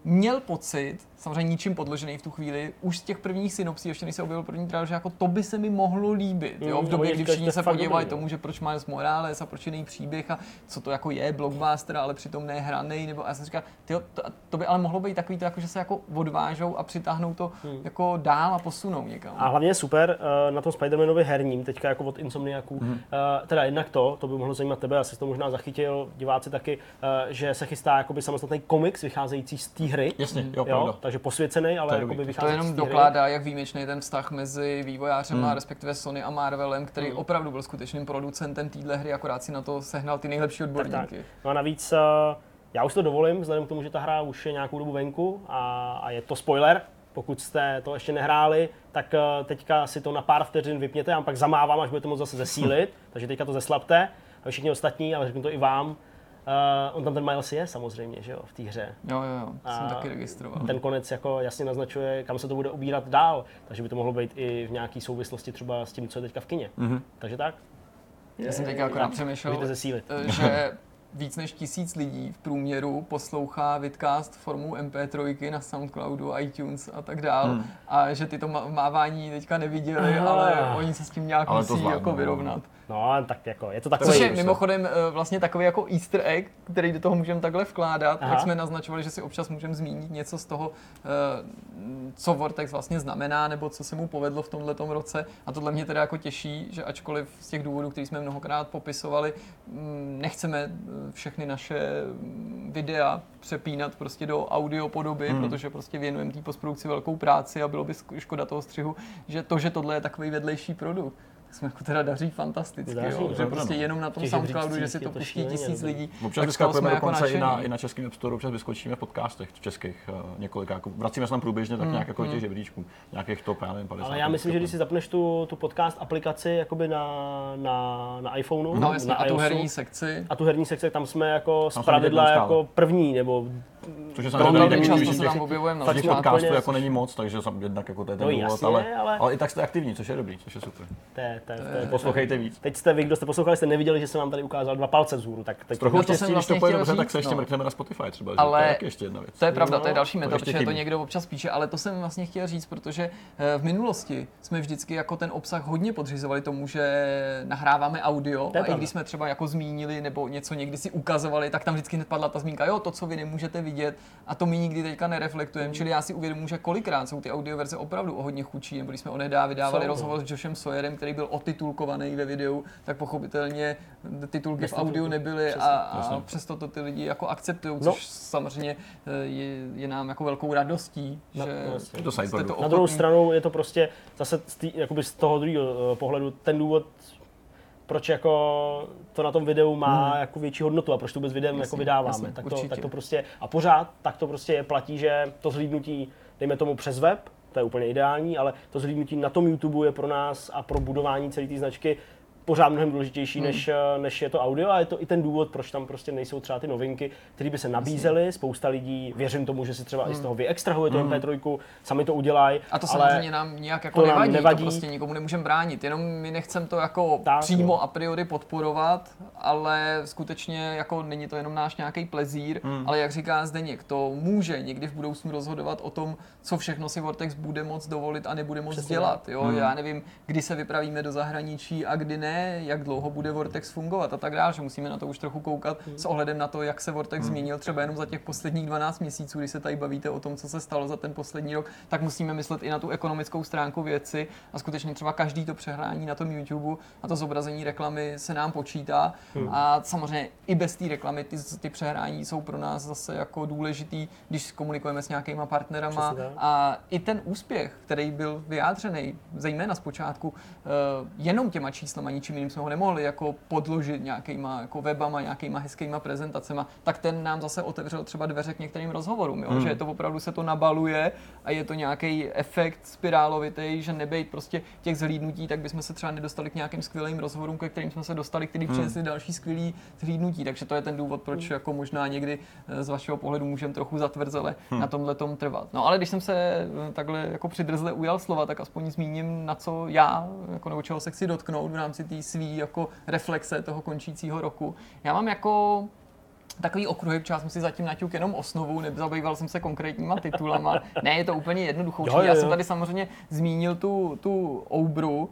měl pocit, samozřejmě ničím podložený v tu chvíli, už z těch prvních synopsí, ještě než se objevil první trailer, že jako to by se mi mohlo líbit. Jo? Mm, V době, oni kdy všichni se podívají no. tomu, že proč Miles Morales a proč jiný příběh a co to jako je, blockbuster, ale přitom ne hranej, nebo a já jsem říkal, tyjo, to, to, by ale mohlo být takový to, jako, že se jako odvážou a přitáhnou to jako dál a posunou někam. Hmm. A hlavně je super eh, na tom Spider-Manovi herním, teďka jako od Insomniaků, Mhm. mm. teda jednak to, to by mohlo zajímat tebe, asi to možná zachytil, diváci taky, eh, že se chystá jakoby samostatný komiks vycházející z té hry. Jasně, jo, Jo, pravda. Takže posvěcený, ale To je. To jenom dokládá, jak výjimečný je ten vztah mezi vývojářem Hmm. a respektive Sony a Marvelem, který Hmm. opravdu byl skutečným producentem téhle hry, akorát si na to sehnal ty nejlepší Tak, odborníky. tak. No a navíc, eh, já už to dovolím, vzhledem k tomu, že ta hra už je nějakou dobu venku a, a je to spoiler, pokud jste to ještě nehráli, tak eh, teďka si to na pár vteřin vypněte, já vám pak zamávám, až budete moct zase zesílit, takže teďka to zeslabte, a všichni ostatní, ale řeknu to i vám. Uh, on tam ten Miles je samozřejmě, že jo, v té hře. Jo, jo, jo, to jsem A taky registroval. Ten konec jako jasně naznačuje, kam se to bude ubírat dál, takže by to mohlo být i v nějaké souvislosti třeba s tím, co je teďka v kině. Mhm. Takže tak. Já jsem teďka akorát přemýšlel, eh, že víc než tisíc lidí v průměru poslouchá Vidcast formou MP3 na Soundcloudu, iTunes a tak dál. Hmm. A že ty to mávání teďka neviděli, ale oni se s tím nějak Ale musí jako no. vyrovnat. No, tak jako, je to takový... Což je mimochodem eh, vlastně takový jako easter egg, který do toho můžeme takhle vkládat, Aha. jak jsme naznačovali, že si občas můžeme zmínit něco z toho, eh, co Vortex vlastně znamená, nebo co se mu povedlo v tomto roce. A tohle mě teda jako těší, že ačkoliv z těch důvodů, který jsme mnohokrát popisovali, mm, nechceme eh, všechny naše mm, videa přepínat prostě do audio podoby, Hmm. protože prostě věnujeme té postprodukci velkou práci a bylo by škoda toho střihu, že to, že tohle je takový vedlejší produkt, jsme jako teda daří fantasticky, Daří, jo? no. že prostě no. jenom na tom Soundcloudu, že si to pustí tisíc lidí, Občas vyskakujeme jsme jako dokonce i na, i na českém App Store, občas vyskočíme v podcastech v českých uh, několika. Jako, vracíme se tam průběžně tak nějak jako do těch žebříčků, nějakých top, já nevím, 50. Ale já myslím, že když si zapneš tu, tu podcast aplikaci jakoby na, na, na iPhoneu, No jasně, na a tu herní sekci. a tu herní sekci, tam jsme jako z pravidla jako první, nebo Což je samozřejmě často se tam objevujeme na těch podcastů jako není moc, takže sam jednak jako to je ten No důvod, jasně, ale, ale- ale, i tak jste aktivní, což je dobrý, což je super. to je, to je, to Eh, Poslouchejte víc. Teď jste vy, kdo jste poslouchali, jste neviděli, že jsem vám tady ukázal dva palce vzhůru, tak teď Trochu to jsem štěstí, když vlastně to pojede chtěl dobře, tak se ještě no. mrkneme na Spotify třeba, že Ale- to je ještě jedna věc. To je pravda, to je No, další to meta, protože to někdo občas píše, ale to jsem vlastně chtěl říct, protože eh, v minulosti jsme vždycky jako ten obsah hodně podřizovali tomu, že nahráváme audio a i když jsme třeba jako zmínili nebo něco někdy si ukazovali, tak tam vždycky hned padla ta zmínka, jo, to, co vy nemůžete vidět a to my nikdy teďka nereflektujeme, Mm. čili já si uvědomuji, že kolikrát jsou ty audioverze opravdu o hodně chudší, nebo když jsme onedá vydávali Jsou, no. rozhovor s Joshem Sawyerem, který byl otitulkovaný ve videu, tak pochopitelně titulky v audiu titulků. nebyly Přesně, a, a jasně. přesto to ty lidi jako akceptují, No. což samozřejmě eh, je, je nám jako velkou radostí, No, že. Je to. Na druhou stranu je to prostě zase z, tý, jakoby z toho druhého eh, pohledu ten důvod, proč jako to na tom videu má Hmm. jako větší hodnotu a proč to vůbec videem Jasně, jako vydáváme. jasně, tak, to, určitě. tak to prostě a pořád tak to prostě platí, že to zhlídnutí, dejme tomu přes web, to je úplně ideální, ale to zhlídnutí na tom YouTube je pro nás a pro budování celé té značky pořád mnohem důležitější, Hmm. než, eh, než je to audio a je to i ten důvod, proč tam prostě nejsou třeba ty novinky, které by se nabízely. Spousta lidí, věřím tomu, že si třeba i z toho vyextrahuje tu MP3, sami to udělají. Hmm. A to ale samozřejmě nám nějak jako to nám nevadí, nevadí. to prostě nikomu nemůžeme bránit, jenom my nechceme to jako Tak, přímo no. a priori podporovat ale skutečně jako není to jenom náš nějaký plezír, hmm. ale jak říká Zdeněk, to může někdy v budoucnu rozhodovat o tom, co všechno si Vortex bude moc dovolit a nebude moc Přesně dělat. Jo? Hmm. Já nevím, kdy se vypravíme do zahraničí a kdy ne, jak dlouho bude Vortex fungovat a tak dále, že musíme na to už trochu koukat s ohledem na to, jak se Vortex změnil třeba jenom za těch posledních 12 měsíců, kdy se tady bavíte o tom, co se stalo za ten poslední rok, tak musíme myslet i na tu ekonomickou stránku věci a skutečně třeba každý to přehrání na tom YouTube a to zobrazení reklamy se nám počítá. A samozřejmě i bez té reklamy ty, ty přehrání jsou pro nás zase jako důležitý, když komunikujeme s nějakýma partnerama. Přesně a i ten úspěch, který byl vyjádřený, zejména zpočátku, eh, jenom těma číslama, ničím jiným jsme ho nemohli jako podložit nějakýma jako webama, nějakýma hezkýma prezentacema, tak ten nám zase otevřel třeba dveře k některým rozhovorům, jo? Hmm. že je to opravdu se to nabaluje a je to nějaký efekt spirálovitý, že nebejt prostě těch zhlídnutí, tak bychom se třeba nedostali k nějakým skvělým rozhovorům, ke kterým jsme se dostali, který Hmm. přinesli další skvělý zhlídnutí. Takže to je ten důvod, proč jako možná někdy eh, z vašeho pohledu můžeme trochu zatvrzele Hmm. na tomhle tom trvat. No ale když jsem se eh, takhle jako přidrzle ujal slova, tak aspoň zmíním, na co já, jako nebo čeho se chci dotknout v rámci té svý jako reflexe toho končícího roku. Já mám jako takový okruhy, protože já jsem si zatím naťuk jenom osnovu, nezabýval jsem se konkrétníma titulama. Ne, je to úplně jednoduchou. Jo, jo, Já jsem jo. tady samozřejmě zmínil tu, tu Oubru,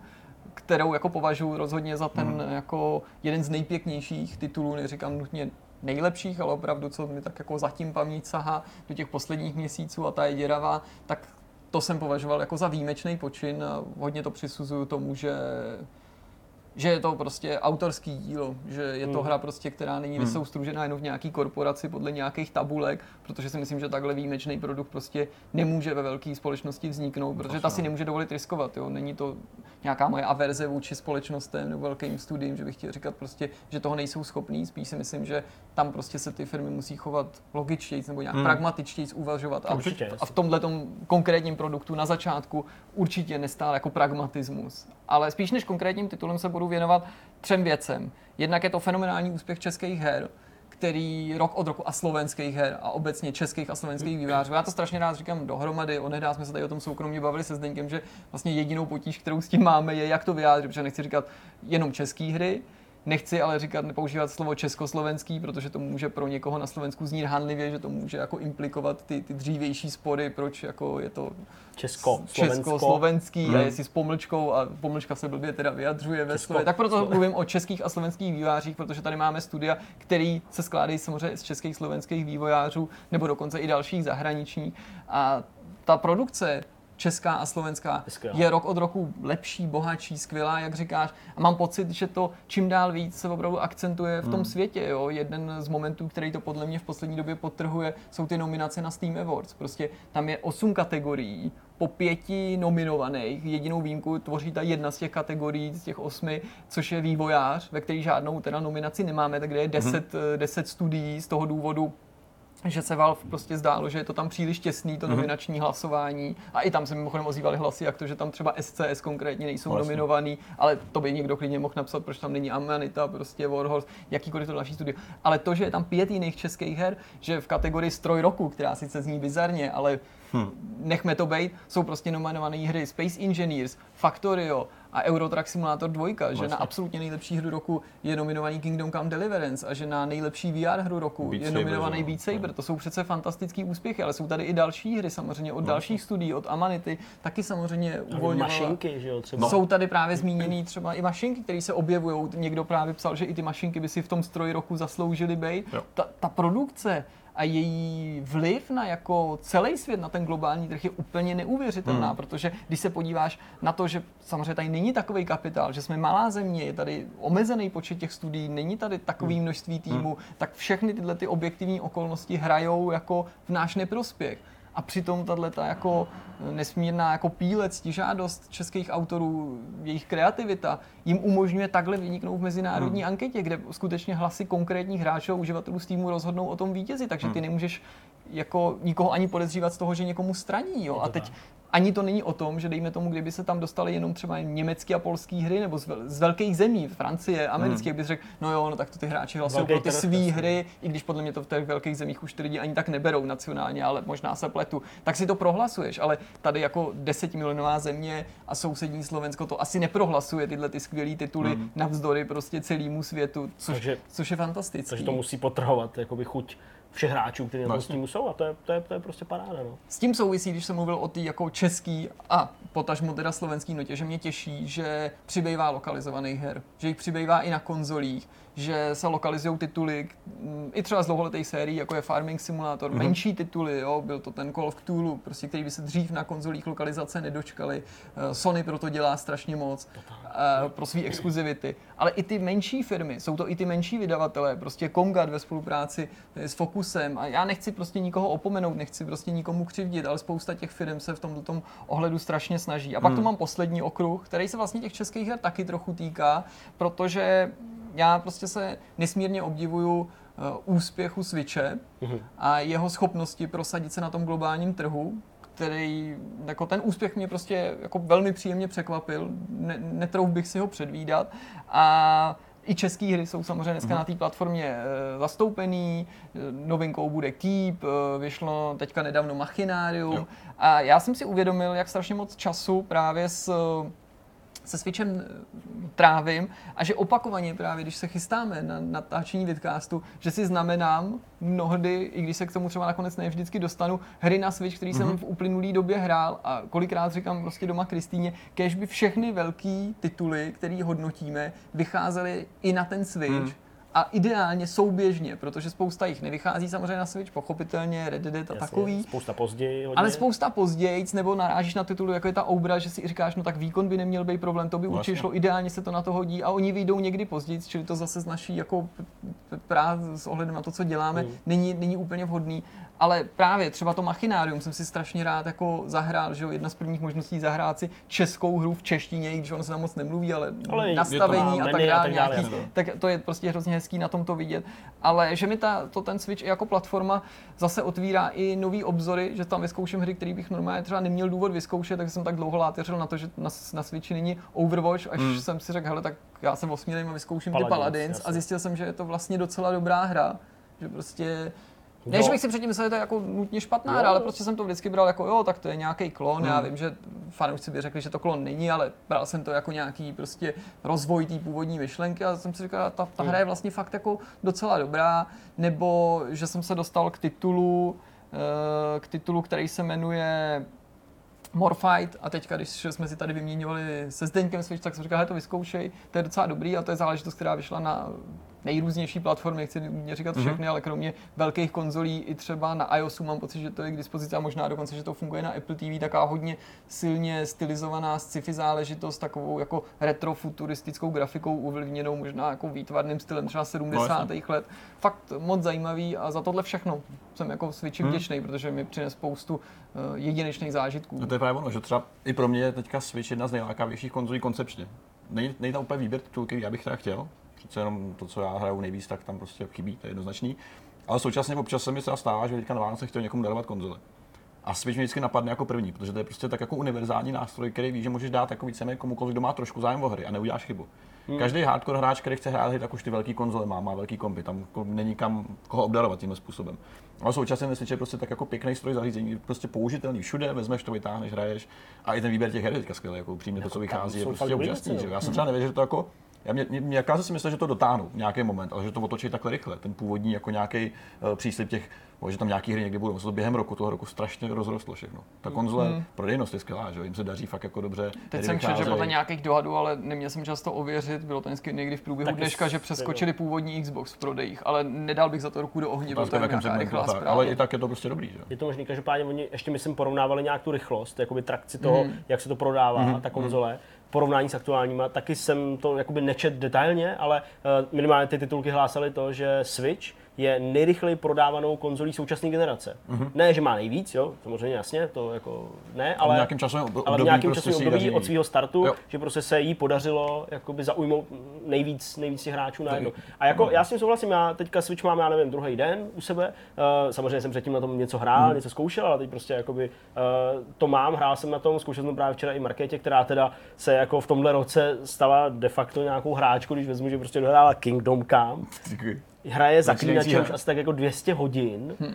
kterou jako považuji rozhodně za ten Hmm. jako jeden z nejpěknějších titulů, neříkám nutně nejlepších, ale opravdu, co mi tak jako zatím paměť sahá do těch posledních měsíců a ta je děravá, tak to jsem považoval jako za výjimečný počin a hodně to přisuzuju tomu, že že je to prostě autorský dílo, že je to Hmm. hra prostě, která není Hmm. vysoustružená jenom v nějaký korporaci podle nějakých tabulek, protože si myslím, že takhle výjimečný produkt prostě nemůže ve velké společnosti vzniknout, protože ta si nemůže dovolit riskovat, jo. Není to nějaká moje averze vůči společnostem nebo velkým studiím, že bych chtěl říkat prostě, že toho nejsou schopní, spíš si myslím, že tam prostě se ty firmy musí chovat logičtěji nebo nějak Hmm. pragmatičtěji uvažovat. A, Určitě, a v tomhle konkrétním produktu na začátku určitě nestál jako pragmatismus. Ale spíš než konkrétním titulem se budu věnovat třem věcem. Jednak je to fenomenální úspěch českých her, který rok od roku a slovenských her a obecně českých a slovenských vývářů. Já to strašně rád říkám dohromady. Onedá jsme se tady o tom soukromně bavili se Zdeňkem, že vlastně jedinou potíž, kterou s tím máme, je, jak to vyjádřit, protože nechci říkat jenom české hry, Nechci ale říkat, nepoužívat slovo československý, protože to může pro někoho na Slovensku znít hanlivě, že to může jako implikovat ty, ty dřívější spory, proč jako je to Česko, československý Hmm. a jestli s pomlčkou a pomlčka se blbě teda vyjadřuje ve slově. Tak proto Slo- mluvím o českých a slovenských vývářích, protože tady máme studia, který se skládají samozřejmě z českých slovenských vývojářů nebo dokonce i dalších zahraničních. A ta produkce česká a slovenská Je skvělá. je rok od roku lepší, bohatší, skvělá, jak říkáš. A mám pocit, že to čím dál víc se opravdu akcentuje v tom Hmm. světě. Jo? Jeden z momentů, který to podle mě v poslední době podtrhuje, jsou ty nominace na Steam Awards. Prostě tam je osm kategorií, po pěti nominovaných. Jedinou výjimku tvoří ta jedna z těch kategorií, z těch osmi, což je vývojář, ve který žádnou teda nominaci nemáme, tak kde je deset, eh, deset studií z toho důvodu, že se Valve prostě zdálo, že je to tam příliš těsný, to Mhm. nominační hlasování. A i tam se mimochodem ozývaly hlasy, jak to, že tam třeba SCS konkrétně nejsou jasně. nominovaný, ale to by někdo klidně mohl napsat, proč tam není Amanita, prostě Warhorse, jakýkoliv to další studio. Ale to, že je tam pět jiných českých her, že v kategorii stroj roku, která sice zní bizarně, ale Hm. nechme to být, jsou prostě nominované hry Space Engineers, Factorio a Euro Truck Simulator 2, že Vlastně. na absolutně nejlepší hru roku je nominovaný Kingdom Come Deliverance a že na nejlepší VR hru roku Beat je Saber, nominovaný jo. Beat Saber. To jsou přece fantastický úspěchy, ale jsou tady i další hry samozřejmě od No. dalších studií, od Amanity, taky samozřejmě uvolňovala. Mašinky, že jo, třeba. No. Jsou tady právě zmíněný třeba i mašinky, které se objevují. Někdo právě psal, že i ty mašinky by si v tom stroji roku zasloužily být. Ta, ta produkce a její vliv na jako celý svět, na ten globální trh je úplně neuvěřitelná, Hmm. protože když se podíváš na to, že samozřejmě tady není takový kapitál, že jsme malá země, je tady omezený počet těch studií, není tady takový Hmm. množství týmů, tak všechny tyhle ty objektivní okolnosti hrajou jako v náš neprospěch. A přitom tato jako nesmírná jako píle, ctižádost českých autorů, jejich kreativita jim umožňuje takhle vyniknout v mezinárodní Hmm. anketě, kde skutečně hlasy konkrétních hráčů a uživatelů Steamu rozhodnou o tom vítězi, takže ty Hmm. nemůžeš jako nikoho ani podezřívat z toho, že někomu straní. Jo? A teď. Ani to není o tom, že dejme tomu, kdyby se tam dostali jenom třeba německé a polské hry nebo z, vel, z velkých zemí, Francie, americké, hmm. bys řekl, no jo, no tak to ty hráči hlasují pro ty své hry, i když podle mě to v těch velkých zemích už ty lidi ani tak neberou nacionálně, ale možná se pletu, tak si to prohlasuješ, ale tady jako desetimilionová země a sousední Slovensko to asi neprohlasuje tyhle ty skvělé tituly hmm. navzdory prostě celému světu, což, takže, což je fantastické. Takže to musí potrhovat jakoby chuť všech hráčů, kteří na tom jsou a to je, to je, to je prostě paráda. No. S tím souvisí, když jsem mluvil o té jako český a potažmo teda slovenský notě, že mě těší, že přibývá lokalizovaných her, že jich přibývá i na konzolích, že se lokalizují tituly, i třeba z dlouholetých sérií, jako je Farming Simulator, mm-hmm. menší tituly, jo, byl to ten Call of Cthulhu, prostě, který by se dřív na konzolích lokalizace nedočkali. Eh, Sony proto dělá strašně moc uh, pro své exkluzivity. Ale i ty menší firmy, jsou to i ty menší vydavatelé, prostě Kongat ve spolupráci s Focusem a já nechci prostě nikoho opomenout, nechci prostě nikomu křivdit, ale spousta těch firm se v tomto tom ohledu strašně snaží. A pak hmm. tu mám poslední okruh, který se vlastně těch českých her taky trochu týká, protože já prostě se nesmírně obdivuju uh, úspěchu Switche mm-hmm. a jeho schopnosti prosadit se na tom globálním trhu, který, jako ten úspěch mě prostě jako velmi příjemně překvapil, ne, netrouf bych si ho předvídat a i české hry jsou samozřejmě dneska mm-hmm. na té platformě e, zastoupený, novinkou bude Keep, e, vyšlo teďka nedávno Machinarium jo. a já jsem si uvědomil, jak strašně moc času právě s se Switchem eh, trávím a že opakovaně právě, když se chystáme na natáčení vidcastu, že si znamenám mnohdy, i když se k tomu třeba nakonec ne vždycky dostanu, hry na Switch, který mm-hmm. jsem mhm. v uplynulý době hrál a kolikrát říkám prostě doma Kristýně, kež by všechny velký tituly, které hodnotíme, vycházely i na ten Switch. Mm a ideálně souběžně, protože spousta jich nevychází samozřejmě na Switch, pochopitelně Red Dead a Jasně, takový. Spousta později. Hodně. Ale spousta později, nebo narážíš na titulu, jako je ta Obra, že si říkáš, no tak výkon by neměl být problém, to by vlastně. určitě šlo, ideálně se to na to hodí a oni vyjdou někdy později, čili to zase z naší jako právě s ohledem na to, co děláme, mm. není, není úplně vhodný ale právě třeba to Machinárium jsem si strašně rád jako zahrál, že jo, jedna z prvních možností zahrát si českou hru v češtině, i když ono se tam moc nemluví, ale, ale nastavení a tak dále, tak, nějaký, tak to je prostě hrozně hezký na tom to vidět. Ale že mi ta, to ten Switch jako platforma zase otvírá i nový obzory, že tam vyzkouším hry, které bych normálně třeba neměl důvod vyzkoušet, tak jsem tak dlouho láteřil na to, že na, na Switchi není Overwatch, až hmm. jsem si řekl, hele, tak já jsem osmílej a vyzkouším Paladins, ty Paladins jasný. a zjistil jsem, že je to vlastně docela dobrá hra, že prostě ne, že bych si předtím myslel, že to je jako nutně špatná hra, ale prostě jsem to vždycky bral jako jo, tak to je nějaký klon. Hmm. Já vím, že fanoušci by řekli, že to klon není, ale bral jsem to jako nějaký prostě rozvoj té původní myšlenky a jsem si říkal, ta, ta hra je vlastně fakt jako docela dobrá. Nebo že jsem se dostal k titulu, eh, k titulu, který se jmenuje Morfight a teďka, když jsme si tady vyměňovali se Zdeňkem Switch, tak jsem říkal, to vyzkoušej, to je docela dobrý a to je záležitost, která vyšla na nejrůznější platformy, nechci mě říkat mhm. všechny, mm-hmm. ale kromě velkých konzolí i třeba na iOSu mám pocit, že to je k dispozici a možná dokonce, že to funguje na Apple TV, taková hodně silně stylizovaná sci-fi záležitost, takovou jako retrofuturistickou grafikou ovlivněnou možná jako výtvarným stylem třeba 70. No, let. Fakt moc zajímavý a za tohle všechno jsem jako Switchi hmm. vděčný, protože mi přines spoustu uh, jedinečných zážitků. No to je právě ono, že třeba i pro mě je teďka Switch jedna z nejlákavějších konzolí koncepčně. Není, není tam úplně výběr titulky, já bych teda chtěl, přece jenom to, co já hraju nejvíc, tak tam prostě chybí, to je jednoznačný. Ale současně občas se mi třeba stává, že teďka na Vánoce chtěl někomu darovat konzole. A Switch mě vždycky napadne jako první, protože to je prostě tak jako univerzální nástroj, který ví, že můžeš dát jako víceméně komukoliv, kdo má trošku zájem o hry a neuděláš chybu. Hmm. Každý hardcore hráč, který chce hrát hry, tak už ty velké konzole má, má velký kompy, tam jako není kam koho obdarovat tímhle způsobem. Ale současně ten Switch je prostě tak jako pěkný stroj zařízení, prostě použitelný všude, vezmeš to, vytáhneš, hraješ a i ten výběr těch her je teďka skvělý, jako upřímně to, co vychází, je prostě úžasný. Já jsem třeba nevěděl, že to jako já mě, mě, mě si myslel, že to dotáhnu v nějaký moment, ale že to otočí takhle rychle. Ten původní jako nějaký uh, příslip těch, že tam nějaký hry někdy budou. Se to během roku, toho roku strašně rozrostlo všechno. Ta konzole, mm. prodejnost je skvělá, že jim se daří fakt jako dobře. Teď jsem četl, že podle nějakých dohadů, ale neměl jsem čas to ověřit, bylo to vždycky někdy v průběhu dneška, že přeskočili původní Xbox v prodejích, ale nedal bych za to ruku do ohně, to je rychlá tak, Ale i tak je to prostě dobrý. Že? Je to možný, každopádně oni ještě myslím porovnávali nějak tu rychlost, jakoby trakci toho, mm. jak se to prodává, mm. ta konzole. Mm porovnání s aktuálníma. Taky jsem to jakoby nečet detailně, ale uh, minimálně ty titulky hlásaly to, že Switch je nejrychleji prodávanou konzolí současné generace. Mm-hmm. Ne, že má nejvíc, jo, samozřejmě jasně, to jako ne, ale, v nějakém časovém období, ale v nějakém prostě časovém období od svého startu, Jo. že prostě se jí podařilo jakoby zaujmout nejvíc, nejvíc těch hráčů najednou. A jako já s tím souhlasím, já teďka Switch mám, já nevím, druhý den u sebe. Uh, samozřejmě jsem předtím na tom něco hrál, Mhm. něco zkoušel, ale teď prostě jakoby uh, to mám, hrál jsem na tom, zkoušel jsem právě včera i Markétě, která teda se jako v tomhle roce stala de facto nějakou hráčku, když vezmu, že prostě dohrála Kingdom Come Díky. Hraje Začínající zaklínače už asi tak jako 200 hodin. Hm. Uh,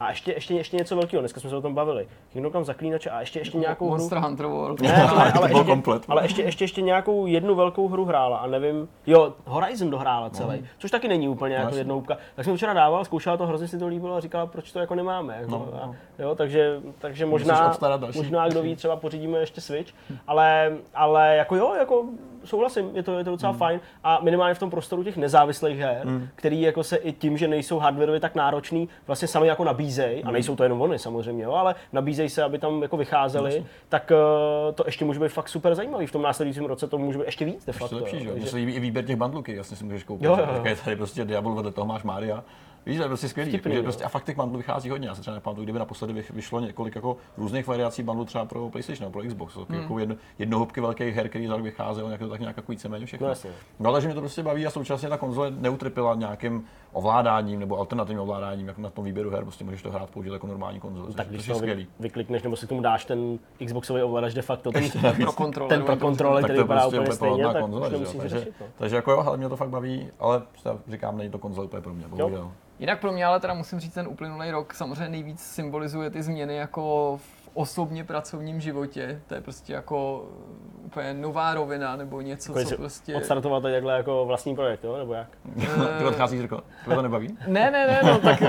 a ještě, ještě, ještě něco velkého, dneska jsme se o tom bavili. Kingdom Come zaklínače a ještě, ještě nějakou hru. Monster Hunter World. Ne, ale, ale, ještě, komplet. ale ještě, ještě, ještě nějakou jednu velkou hru hrála a nevím, jo, Horizon dohrála celý, což taky není úplně jako jasně. jednohubka. Tak jsem včera dával, zkoušela to, hrozně si to líbilo a říkala, proč to jako nemáme. Jako, No, a, no. jo, takže, takže možná, možná, kdo ví, třeba pořídíme ještě Switch, ale, ale jako jo, jako souhlasím, je to, je to docela Hmm. fajn a minimálně v tom prostoru těch nezávislých her, který jako se i tím, že nejsou hardwareově tak náročný, vlastně sami jako nabízej, Hmm. a nejsou to jenom oni samozřejmě, jo, ale nabízej se, aby tam jako vycházeli, tak eh, to ještě může být fakt super zajímavý. V tom následujícím roce to může být ještě víc de Ještě facto. lepší, že jo? Mně se líbí i výběr těch bandluky, jasně si můžeš koupit. Jo, jo, tady prostě Diablo, vedle toho máš Mária. Víš, to je prostě skvělý. Vtipný, že jo. prostě, a fakt těch bundlů vychází hodně. Já se třeba nepamatuju, kdyby naposledy vyšlo několik jako různých variací bundlů třeba pro PlayStation nebo pro Xbox. Hmm. Jako jedno, jednohubky velkých her, který za rok vycházely, nějak to tak nějak jako víceméně všechno. No jasně. No ale že mě to prostě baví a současně ta konzole neutrpěla nějakým ovládáním nebo alternativním ovládáním, jako na tom výběru her, prostě můžeš to hrát použít jako normální konzole. tak když je to skvělý. vyklikneš, nebo si k tomu dáš ten Xboxový ovladač de facto, ten, Pro kontroler. ten pro kontrole, tak který to je vypadá prostě úplně stejně, tak konzole, jo? nemusíš takže, řešit. No. takže jako jo, ale mě to fakt baví, ale prostě říkám, není to konzole úplně pro mě, bohužel. Jinak pro mě ale teda musím říct, ten uplynulý rok samozřejmě nejvíc symbolizuje ty změny jako v osobně pracovním životě. To je prostě jako úplně nová rovina nebo něco, Jako co prostě... Odstartovat tady takhle jako vlastní projekt, jo? nebo jak? Ty odcházíš řekl, to to nebaví? Ne, ne, ne, no tak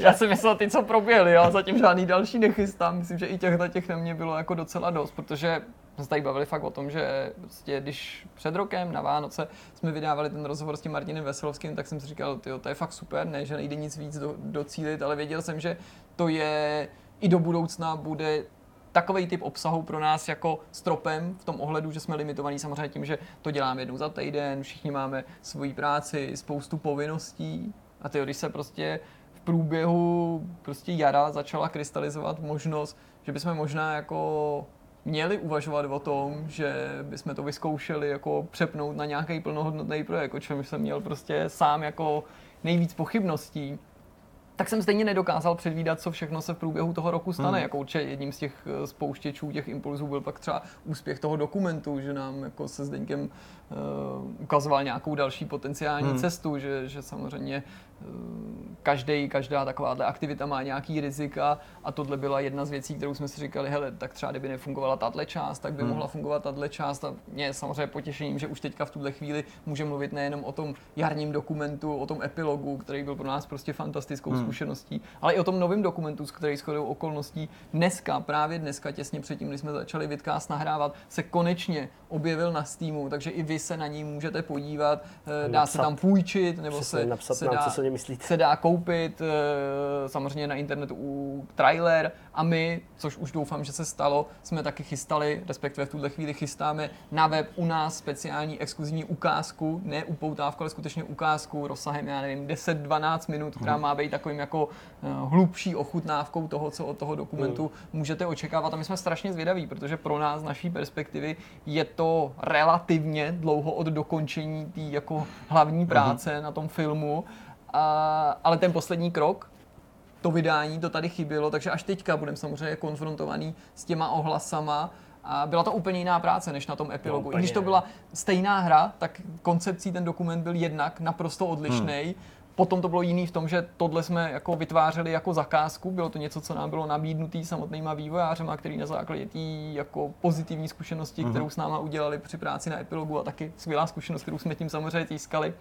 já jsem myslel ty, co proběhly, já zatím žádný další nechystám. Myslím, že i těchto těch na mě bylo jako docela dost, protože jsme se tady bavili fakt o tom, že prostě když před rokem na Vánoce jsme vydávali ten rozhovor s tím Martinem Veselovským, tak jsem si říkal, tyjo, to je fakt super, ne, že nejde nic víc do, docílit, ale věděl jsem, že to je i do budoucna bude takový typ obsahu pro nás jako stropem v tom ohledu, že jsme limitovaní samozřejmě tím, že to děláme jednou za týden, všichni máme svoji práci, spoustu povinností a ty, když se prostě v průběhu prostě jara začala krystalizovat možnost, že bychom možná jako měli uvažovat o tom, že bychom to vyzkoušeli jako přepnout na nějaký plnohodnotný projekt, o čem jsem měl prostě sám jako nejvíc pochybností, tak jsem stejně nedokázal předvídat, co všechno se v průběhu toho roku stane. Hmm. Jako určitě jedním z těch eh, spouštěčů těch impulzů byl pak třeba úspěch toho dokumentu, že nám jako se Zdeňkem uh, ukazoval nějakou další potenciální hmm. cestu, že, že samozřejmě uh, každý, každá takováhle aktivita má nějaký rizika a tohle byla jedna z věcí, kterou jsme si říkali, hele, tak třeba kdyby nefungovala tahle část, tak by hmm. mohla fungovat tahle část a mě je samozřejmě potěšením, že už teďka v tuhle chvíli může mluvit nejenom o tom jarním dokumentu, o tom epilogu, který byl pro nás prostě fantastickou hmm. zkušeností, ale i o tom novém dokumentu, s který shodou okolností dneska, právě dneska, těsně předtím, když jsme začali Vidcast nahrávat, se konečně objevil na Steamu, takže i vy se na něj můžete podívat, eh, dá se napsat- tam půjčit, nebo se, napsat se nám, dá, co se myslíte. se dá koupit eh, samozřejmě na internetu u trailer a my, což už doufám, že se stalo, jsme taky chystali, respektive v tuhle chvíli chystáme na web u nás speciální exkluzivní ukázku, ne upoutávku, ale skutečně ukázku rozsahem, já nevím, 10-12 minut, která má být takovým jako eh, hlubší ochutnávkou toho, co od toho dokumentu můžete očekávat. A my jsme strašně zvědaví, protože pro nás z naší perspektivy je to relativně dlouho od dokončení té jako hlavní práce na tom filmu, a, ale ten poslední krok, to vydání, to tady chybělo, takže až teďka budeme samozřejmě konfrontovaný s těma ohlasama a byla to úplně jiná práce než na tom epilogu. úplně I když to byla stejná hra, tak koncepcí ten dokument byl jednak naprosto odlišný. Hmm. Potom to bylo jiný v tom, že tohle jsme jako vytvářeli jako zakázku, bylo to něco, co nám bylo nabídnutý samotnýma vývojářema, který na základě té jako pozitivní zkušenosti, kterou s náma udělali při práci na epilogu a taky skvělá zkušenost, kterou jsme tím samozřejmě získali,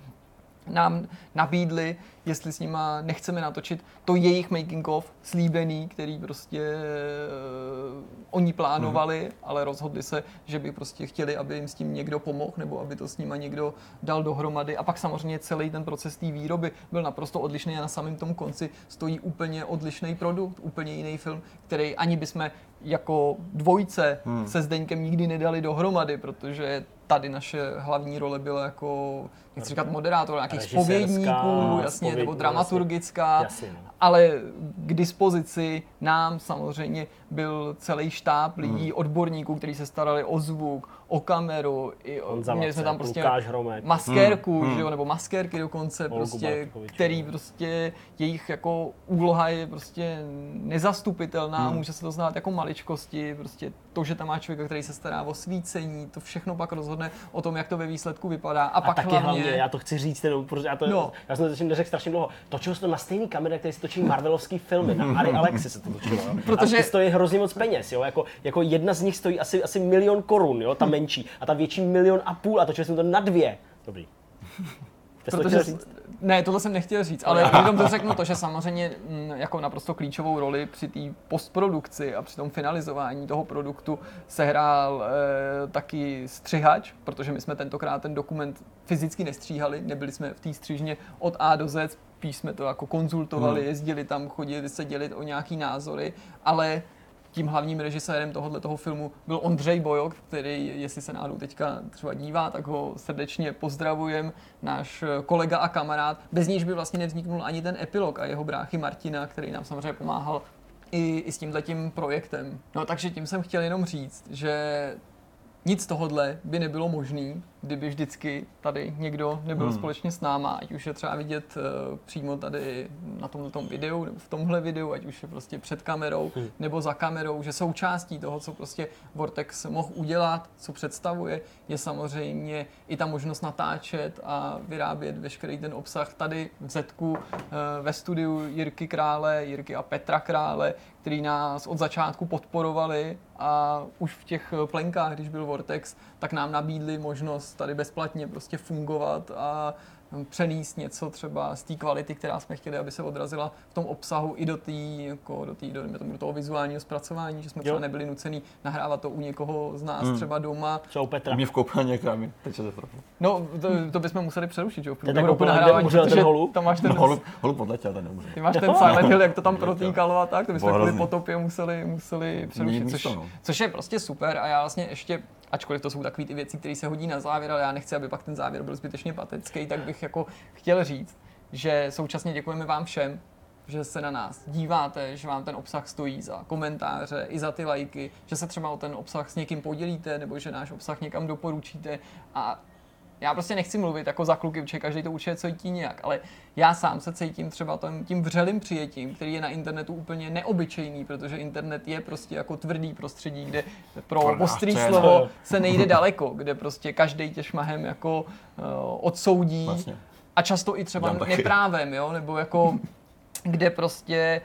nám nabídli, jestli s nima nechceme natočit to jejich making of slíbený, který prostě uh, oni plánovali, mm. ale rozhodli se, že by prostě chtěli, aby jim s tím někdo pomohl, nebo aby to s nima někdo dal dohromady. A pak samozřejmě celý ten proces té výroby byl naprosto odlišný a na samém tom konci stojí úplně odlišný produkt, úplně jiný film, který ani bychom jako dvojce hmm. se Zdeňkem nikdy nedali dohromady, protože tady naše hlavní role byla jako, nechci říkat moderátor, nějakých spovědníků, jasně, nebo dramaturgická, Jasně, no. ale k dispozici nám samozřejmě byl celý štáb lidí, odborníků, kteří se starali o zvuk, o kameru, i o, Honza měli jsme tam prostě Lukáš Hromek. maskérku, že jo, nebo maskérky dokonce, Olgu prostě, který prostě jejich jako úloha je prostě nezastupitelná, může se to znát jako maličkosti, prostě to, že tam má člověka, který se stará o svícení, to všechno pak rozhodne o tom, jak to ve výsledku vypadá. A, A pak taky hlavně, já to chci říct, jenom, protože já, to, No. já jsem to zatím neřekl strašně dlouho. Točilo se to na stejný kameře, který se točí Marvelovský filmy. Na Ari Alexi se to točilo. Jo. Protože- A ty stojí hrozně moc peněz. Jo. Jako, jako, jedna z nich stojí asi, asi milion korun, jo, ta menší. A ta větší milion a půl. A točili jsme to na dvě. Dobrý. Protože, ne, tohle jsem nechtěl říct, ale jenom to řeknu to, že samozřejmě mm, jako naprosto klíčovou roli při té postprodukci a při tom finalizování toho produktu sehrál eh, taky střihač, protože my jsme tentokrát ten dokument fyzicky nestříhali, nebyli jsme v té střižně od A do Z, spíš jsme to jako konzultovali, jezdili tam, chodili se dělit o nějaký názory, ale tím hlavním režisérem tohohle toho filmu byl Ondřej Bojok, který, jestli se náhodou teďka třeba dívá, tak ho srdečně pozdravujem, náš kolega a kamarád. Bez níž by vlastně nevzniknul ani ten epilog a jeho bráchy Martina, který nám samozřejmě pomáhal i, i s tímhletím projektem. No takže tím jsem chtěl jenom říct, že nic tohodle by nebylo možné, kdyby vždycky tady někdo nebyl hmm. společně s náma, ať už je třeba vidět uh, přímo tady na tomhle tom videu, nebo v tomhle videu, ať už je prostě před kamerou, hmm. nebo za kamerou, že součástí toho, co prostě Vortex mohl udělat, co představuje, je samozřejmě i ta možnost natáčet a vyrábět veškerý ten obsah tady v Zetku, uh, ve studiu Jirky Krále, Jirky a Petra Krále, který nás od začátku podporovali a už v těch plenkách, když byl Vortex, tak nám nabídli možnost tady bezplatně prostě fungovat a přenést něco třeba z té kvality, která jsme chtěli, aby se odrazila v tom obsahu i do té, jako do, tý, do, do toho vizuálního zpracování, že jsme třeba Jo. nebyli nucený nahrávat to u někoho z nás hmm. třeba doma. Třeba u Petra. Mě v koupelně krámě, teď se to trochu. No, to, to bychom museli přerušit, že jo, tak průběhu roku nahrávání, ten protože holub? tam máš ten, No, holub, holub odletěl, ten nemůže. ty máš ten Silent Hill, jak to tam protýkalo a tak, to bychom kvůli potopě museli, museli přerušit, což, no. což je prostě super a já vlastně ještě, ačkoliv to jsou takové ty věci, které se hodí na závěr, ale já nechci, aby pak ten závěr byl zbytečně patetický, tak bych jako chtěl říct, že současně děkujeme vám všem, že se na nás díváte, že vám ten obsah stojí za komentáře, i za ty lajky, že se třeba o ten obsah s někým podělíte, nebo že náš obsah někam doporučíte a já prostě nechci mluvit jako za kluky, protože každý to určitě cítí nějak, ale já sám se cítím třeba tím, tím vřelým přijetím, který je na internetu úplně neobyčejný, protože internet je prostě jako tvrdý prostředí, kde pro ostrý slovo se nejde daleko, kde prostě každý tě šmahem jako uh, odsoudí Vlastně. a často i třeba neprávem, jo, nebo jako kde prostě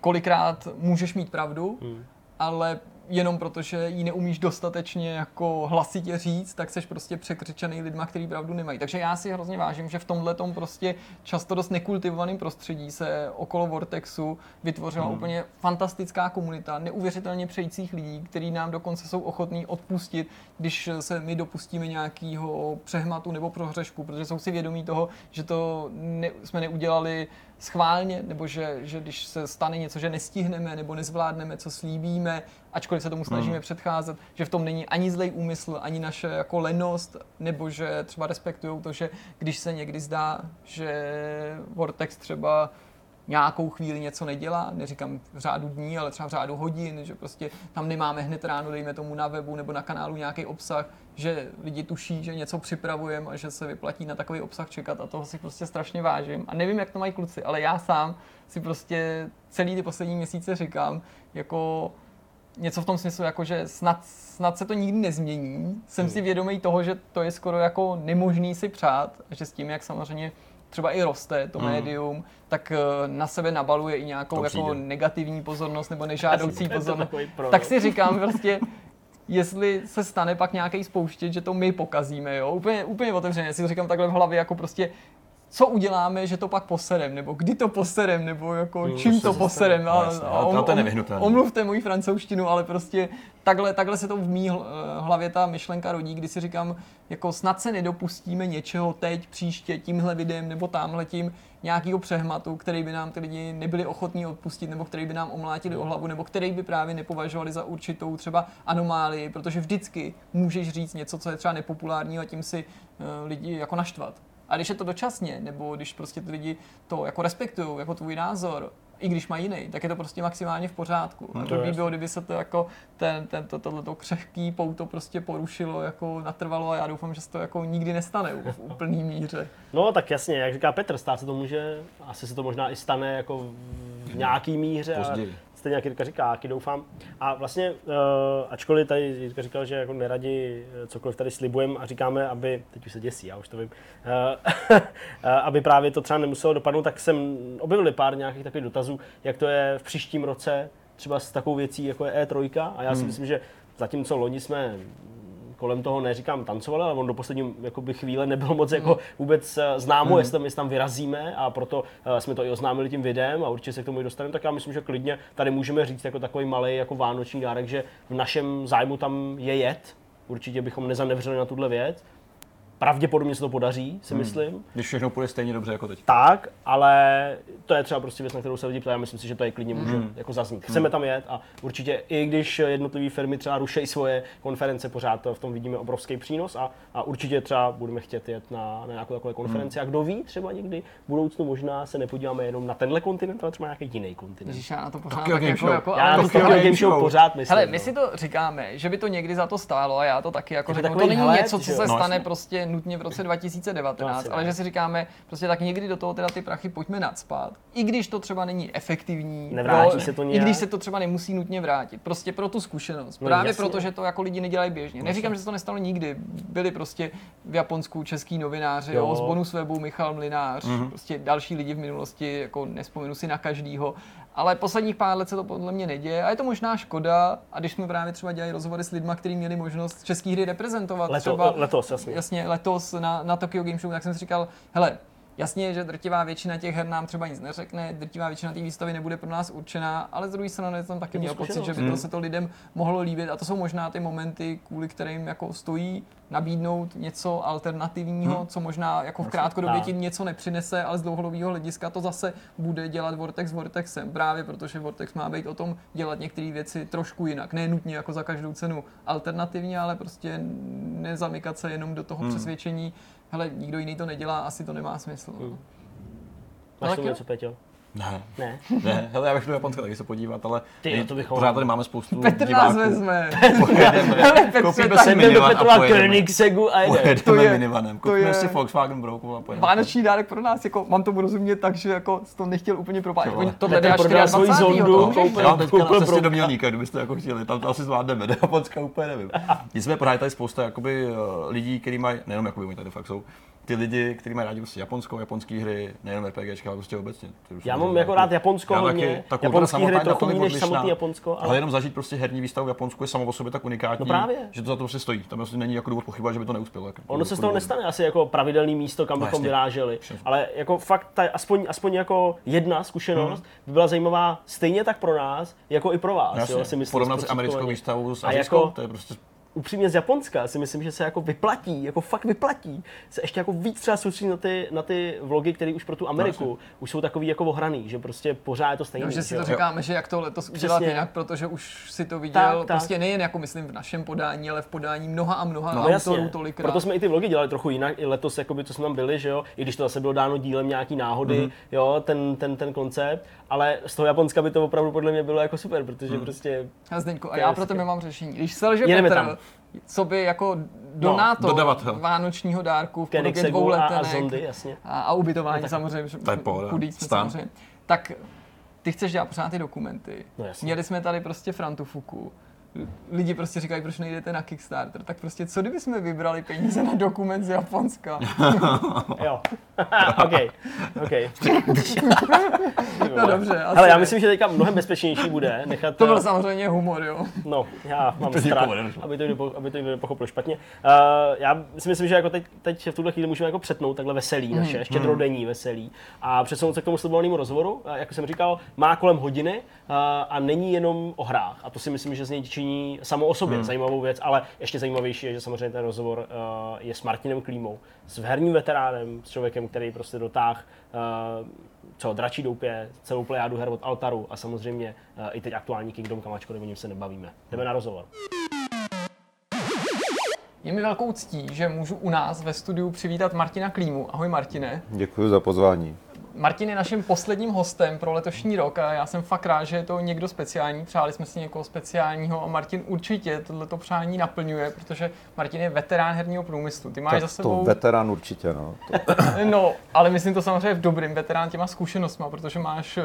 kolikrát můžeš mít pravdu, Hmm. ale jenom protože ji neumíš dostatečně jako hlasitě říct, tak seš prostě překřičený lidma, který pravdu nemají. Takže já si hrozně vážím, že v tomhle prostě často dost nekultivovaném prostředí se okolo Vortexu vytvořila Hmm. úplně fantastická komunita neuvěřitelně přejících lidí, kteří nám dokonce jsou ochotní odpustit, když se my dopustíme nějakého přehmatu nebo prohřešku, protože jsou si vědomí toho, že to ne, jsme neudělali schválně, nebo že, že když se stane něco, že nestihneme nebo nezvládneme, co slíbíme, ačkoliv se tomu snažíme Hmm. předcházet, že v tom není ani zlej úmysl, ani naše jako lenost, nebo že třeba respektují to, že když se někdy zdá, že Vortex třeba nějakou chvíli něco nedělá, neříkám v řádu dní, ale třeba v řádu hodin, že prostě tam nemáme hned ráno, dejme tomu na webu nebo na kanálu nějaký obsah, že lidi tuší, že něco připravujeme a že se vyplatí na takový obsah čekat a toho si prostě strašně vážím. A nevím, jak to mají kluci, ale já sám si prostě celý ty poslední měsíce říkám, jako něco v tom smyslu, jako že snad, snad se to nikdy nezmění. Jsem si vědomý toho, že to je skoro jako nemožný si přát, a že s tím, jak samozřejmě třeba i roste to Mm. médium, tak eh, na sebe nabaluje i nějakou jako negativní pozornost nebo nežádoucí pozornost. Tak si říkám prostě, jestli se stane pak nějaký spouštět, že to my pokazíme, jo, úplně, úplně otevřeně, si to říkám takhle v hlavě, jako prostě co uděláme, že to pak poserem, nebo kdy to poserem, nebo jako čím to se poserem. No, jasně, ale to- to je omluvte moji francouzštinu, ale prostě takhle, takhle se to v mý hl- hlavě ta myšlenka rodí, kdy si říkám, jako snad se nedopustíme něčeho teď, příště, tímhle videem nebo tamhletím, nějakého přehmatu, který by nám ty lidi nebyli ochotní odpustit, nebo který by nám omlátili o hlavu, nebo který by právě nepovažovali za určitou třeba anomálii, protože vždycky můžeš říct něco, co je třeba nepopulární a tím si eh, lidi jako naštvat. A když je to dočasně, nebo když prostě ty lidi to jako respektují, jako tvůj názor, i když mají jiný, tak je to prostě maximálně v pořádku. A to by bylo, kdyby se to jako ten, ten, to, tohleto křehký pouto prostě porušilo, jako natrvalo a já doufám, že se to jako nikdy nestane v úplný míře. No tak jasně, jak říká Petr, stát se to může, asi se to možná i stane jako v nějaký míře. Později. Stejně jak Jirka říká, jaký doufám. A vlastně, uh, ačkoliv tady Jirka říkal, že jako neradi eh, cokoliv tady slibujeme a říkáme, aby, teď už se děsí, já už to vím, uh, aby právě to třeba nemuselo dopadnout, tak jsem objevil pár nějakých takových dotazů, jak to je v příštím roce, třeba s takovou věcí, jako je E3. A já si Hmm. myslím, že zatímco loni jsme kolem toho neříkám tancovali, ale on do poslední jakoby, chvíle nebylo moc jako vůbec eh, známo, jestli, tam, jestli tam vyrazíme a proto eh, jsme to i oznámili tím videem a určitě se k tomu i dostaneme, tak já myslím, že klidně tady můžeme říct jako takový malý jako vánoční dárek, že v našem zájmu tam je jet, určitě bychom nezanevřeli na tuhle věc, pravděpodobně se to podaří, si myslím, Když všechno půjde stejně dobře jako teď. tak, ale to je třeba prostě věc, na kterou se lidi ptají. Já myslím si, že to je klidně může jako zaznít. Chceme tam jet a určitě i když jednotlivé firmy třeba rušejí svoje konference, pořád v tom vidíme obrovský přínos a, a určitě třeba budeme chtět jet na, na nějakou takovou konferenci. A kdo ví, třeba někdy v budoucnu možná se nepodíváme jenom na tenhle kontinent, ale třeba nějaký jiný kontinent. Ježíš, já na to pořád Tokyo tak jako, jako Já ale na to to Tokyo Game Game Show pořád myslím. Hele, no. my si to říkáme, že by to někdy za to stálo a já to taky jako řeknu. To není něco, co se No, stane jasně. Prostě nutně v roce 2019, asi ale že si říkáme, prostě tak někdy do toho teda ty prachy pojďme nadspat. I když to třeba není efektivní, Nevrátí jo, se to i nějak. když se to třeba nemusí nutně vrátit. Prostě pro tu zkušenost. No, Právě jasně. proto, že to jako lidi nedělají běžně. Neříkám, že se to nestalo nikdy. Byli prostě v Japonsku český novináři, jo, Jo. z bonus webu Michal Mlinář, prostě další lidi v minulosti, jako nespomenu si na každýho. Ale posledních pár let se to podle mě neděje a je to možná škoda. A když jsme právě třeba dělali rozhovory s lidmi, kteří měli možnost český hry reprezentovat, Leto, třeba letos, jasně. jasně letos na, na Tokyo Game Show, tak jsem si říkal, hele, Jasně, že drtivá většina těch her nám třeba nic neřekne, drtivá většina té výstavy nebude pro nás určená, ale z druhé strany jsem taky měl pocit, že by to se to lidem mohlo líbit a to jsou možná ty momenty, kvůli kterým jako stojí nabídnout něco alternativního, co možná jako v krátkodobě ti něco nepřinese, ale z dlouhodobého hlediska to zase bude dělat Vortex Vortexem, právě protože Vortex má být o tom dělat některé věci trošku jinak, ne nutně jako za každou cenu alternativně, ale prostě nezamykat se jenom do toho přesvědčení, hele, nikdo jiný to nedělá, asi to nemá smysl. no. Máš tak tomu jo. něco, Peťo? Ne, Ne. ne, hele, já bych do Japonska taky se podívat, ale Ty, no to bychom- pořád tady máme spoustu Petr diváků. nás vezme. Pojedeme, koupíme si do minivan a pojedeme. Koenigsegu a jdeme. To Pojedeme je- minivanem, to koupíme je- si Volkswagen Brouku a pojedeme. Vánoční dárek pro nás, jako mám to rozumět tak, že jako to nechtěl úplně ale- Oni jde prodal až svoji 24. zondu, to koupil- Já teďka koupil na cestě do Mělníka, kdybyste jako chtěli, tam to asi zvládneme, do Japonska úplně nevím. Nicméně pořád je tady spousta jakoby, eh, lidí, kteří mají, nejenom jakoby, oni tady fakt jsou, ty lidi, kteří mají rádi prostě Japonsko, japonské hry, nejenom RPGčka, ale prostě obecně. Já mám jako rád Japonsko Já hodně. taky, ta Japonský hry trochu méně než samotný Japonsko, ale- Ale jenom zažít prostě herní výstavu v Japonsku je samo o sobě tak unikátní, No právě. že to za to prostě stojí. Tam vlastně není jako důvod pochybovat, že by to neuspělo. Jako, Ono se z toho nestane asi jako pravidelný místo, kam No, bychom vyráželi. Ale jako fakt, ta, aspoň, aspoň jako jedna zkušenost by byla zajímavá stejně tak pro nás, jako i pro vás. Hmm. Jasně, jo, si myslím, porovnat si americkou výstavu s azijskou, jako- to je prostě upřímně z Japonska si myslím, že se jako vyplatí, jako fakt vyplatí, se ještě jako víc třeba soustředit na ty, na ty vlogy, které už pro tu Ameriku už jsou takový jako ohraný, že prostě pořád je to stejný. No, že si jo. to říkáme, že jak to letos udělat Přesně. jinak, protože už si to viděl Tak, tak. prostě nejen jako myslím v našem podání, ale v podání mnoha a mnoha No autorů jasně, tolikrát. proto jsme i ty vlogy dělali trochu jinak, i letos, jakoby, co jsme tam byli, že jo, i když to zase bylo dáno dílem nějaký náhody, Mhm. mm-hmm. jo, ten, ten, ten koncept, ale z toho Japonska by to opravdu podle mě bylo jako super, protože Mhm. prostě, A Zdeňko, a já pro tebe mám řešení. Když selže Petr, tam. Co by jako donátor dodavatel. vánočního dárku v podobě dvou a- a letenek zondy, jasně. a, a ubytování samozřejmě, že To je pohoda. chudí jsme Stan. samozřejmě, tak ty chceš dělat pořád ty dokumenty. No jasně. Měli jsme tady prostě Frantufuku, lidi prostě říkají, proč nejdete na Kickstarter, tak prostě co kdyby jsme vybrali peníze na dokument z Japonska? Jo. OK. OK. No dobře, asi Ale já myslím, že teďka mnohem bezpečnější bude nechat... To byl eh, samozřejmě humor, jo. No, já mám To strach, aby to, někdo, aby to někdo nepochopil špatně. Uh, já si myslím, že jako teď, teď v tuhle chvíli můžeme jako přetnout takhle veselý Hmm, naše, štědrodenní veselý a přesunout se k tomu slibovanému rozhovoru. Uh, jak jsem říkal, má kolem hodiny uh, a není jenom o hrách. A to si myslím, že z něj činí samo o sobě zajímavou věc, ale ještě zajímavější je, že samozřejmě ten rozhovor uh, je s Martinem Klímou, s herním veteránem, s člověkem, který prostě dotáh uh, co, dračí doupě, celou plejádu her od Altaru a samozřejmě uh, i teď aktuální Kingdom Come, ačkoliv o něm se nebavíme. Jdeme na rozhovor. Je mi velkou ctí, že můžu u nás ve studiu přivítat Martina Klímu. Ahoj Martine. Děkuji za pozvání. Martin je naším posledním hostem pro letošní rok a já jsem fakt rád, že je to někdo speciální. Přáli jsme si někoho speciálního a Martin určitě tohleto přání naplňuje, protože Martin je veterán herního průmyslu. Ty máš Tak za to sebou... veterán určitě, no. To, No, ale myslím to samozřejmě v dobrým veterán těma zkušenostma, protože máš uh,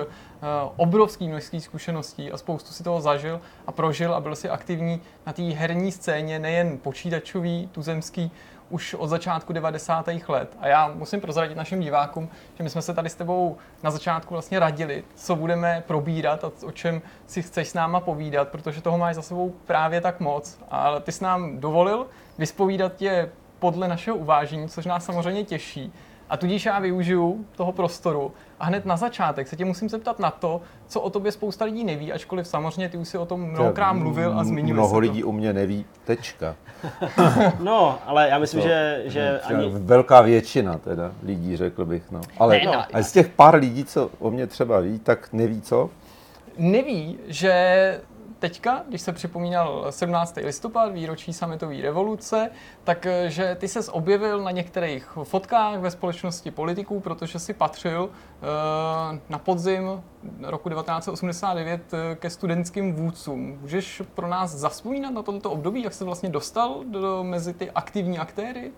obrovský množství zkušeností a spoustu si toho zažil a prožil a byl si aktivní na té herní scéně, nejen počítačový, tuzemský, už od začátku 90. let. A já musím prozradit našim divákům, že my jsme se tady s tebou na začátku vlastně radili, co budeme probírat a o čem si chceš s náma povídat, protože toho máš za sebou právě tak moc. Ale ty jsi nám dovolil vyspovídat tě podle našeho uvážení, což nás samozřejmě těší. A tudíž já využiju toho prostoru a hned na začátek se tě musím zeptat na to, co o tobě spousta lidí neví, ačkoliv samozřejmě ty už si o tom mnohokrát mluvil a zmiňuje Mnoho lidí u mě neví, tečka. No, ale já myslím, To- že, že ani... Velká většina teda lidí, řekl bych, no. Ale, Ne, no, ale z těch pár lidí, co o mě třeba ví, tak neví co. Neví, že teďka, když se připomínal 17. listopad, výročí sametové revoluce, tak eh, že ty ses objevil na některých fotkách ve společnosti politiků, protože si patřil eh, na podzim roku 1989 eh, ke studentským vůdcům. Můžeš pro nás zaspomínat na tomto období, jak se vlastně dostal do, mezi ty aktivní aktéry?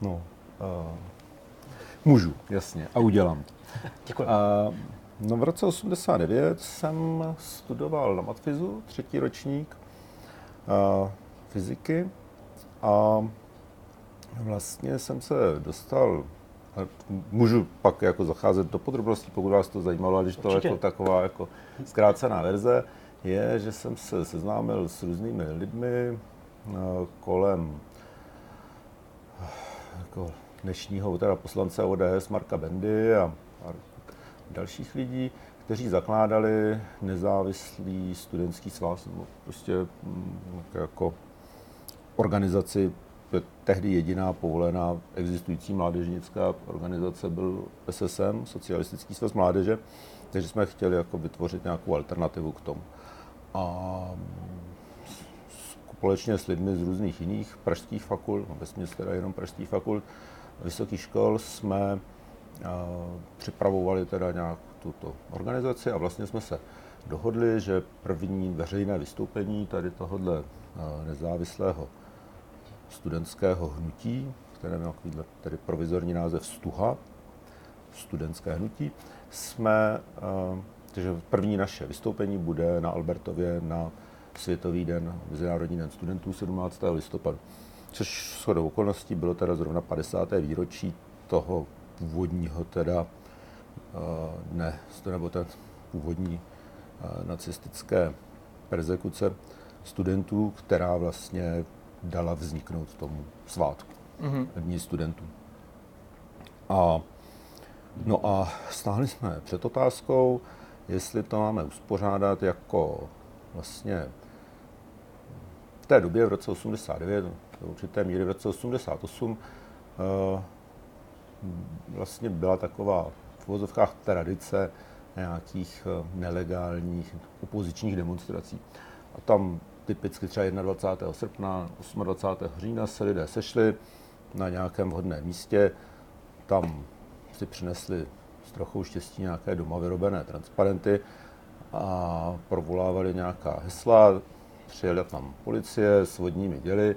No, uh, můžu, jasně, a udělám. Děkuji. Uh, no v roce 89 jsem studoval na matfizu, třetí ročník uh, fyziky a vlastně jsem se dostal, můžu pak jako zacházet do podrobností, pokud vás to zajímalo, ale když to Určitě. jako taková jako zkrácená verze, je, že jsem se seznámil s různými lidmi uh, kolem jako dnešního teda poslance ODS Marka Bendy a dalších lidí, kteří zakládali nezávislý studentský svaz, nebo prostě mm, jako organizaci, tehdy jediná povolená existující mládežnická organizace byl SSM, Socialistický svaz mládeže, takže jsme chtěli jako vytvořit nějakou alternativu k tomu. A společně s lidmi z různých jiných pražských fakult, no vesměs teda jenom pražských fakult, vysokých škol jsme připravovali teda nějak tuto organizaci a vlastně jsme se dohodli, že první veřejné vystoupení tady tohohle a, nezávislého studentského hnutí, které mělo tedy provizorní název Stuha, studentské hnutí, jsme, a, takže první naše vystoupení bude na Albertově na Světový den, Mezinárodní den studentů 17. listopadu. Což shodou okolností bylo teda zrovna 50. výročí toho původního teda, eh, ne, nebo ten původní eh, nacistické persekuce studentů, která vlastně dala vzniknout tomu svátku Mhm. dní studentů. A, no a stáli jsme před otázkou, jestli to máme uspořádat jako vlastně v té době v roce 89, do určité míry v roce 88, eh, vlastně byla taková v uvozovkách tradice nějakých eh, nelegálních opozičních demonstrací. A tam typicky třeba 21. srpna, 28. října se lidé sešli na nějakém vhodném místě, tam si přinesli s trochou štěstí nějaké doma vyrobené transparenty a provolávali nějaká hesla, přijela tam policie s vodními děly,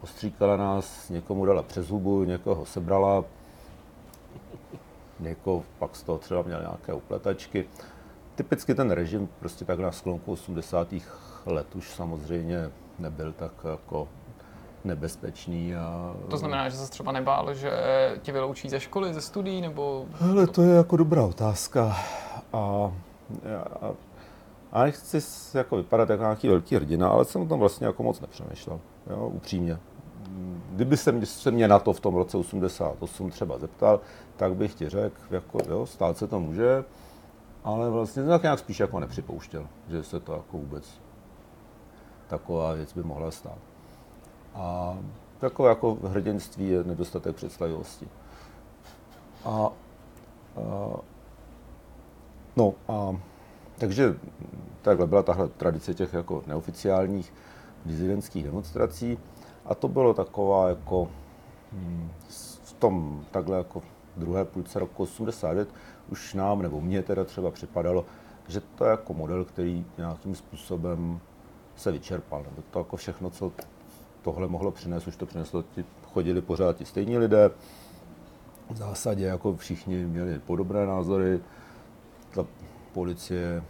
ostříkala nás, někomu dala přes hubu, někoho sebrala, někoho pak z toho třeba měl nějaké upletačky. Typicky ten režim prostě tak na sklonku 80. let už samozřejmě nebyl tak jako nebezpečný. A... To znamená, že se třeba nebál, že tě vyloučí ze školy, ze studií, nebo... Hele, to je jako dobrá otázka. A, a, a nechci jako vypadat jako nějaký velký hrdina, ale jsem o tom vlastně jako moc nepřemýšlel, jo, upřímně. Kdyby se, se mě na to v tom roce 88 třeba zeptal, tak bych ti řekl, jako, jo, stát se to může, ale vlastně tak nějak spíš jako nepřipouštěl, že se to jako vůbec taková věc by mohla stát. A takové jako hrdinství je nedostatek představivosti. A, a no a takže takhle byla tahle tradice těch jako neoficiálních dizidentských demonstrací a to bylo taková jako hm, v tom takhle jako druhé půlce roku 89 už nám nebo mně teda třeba připadalo, že to je jako model, který nějakým způsobem se vyčerpal. Nebo to jako všechno, co tohle mohlo přinést, už to přineslo, ti, chodili pořád ti stejní lidé, v zásadě jako všichni měli podobné názory, ta policie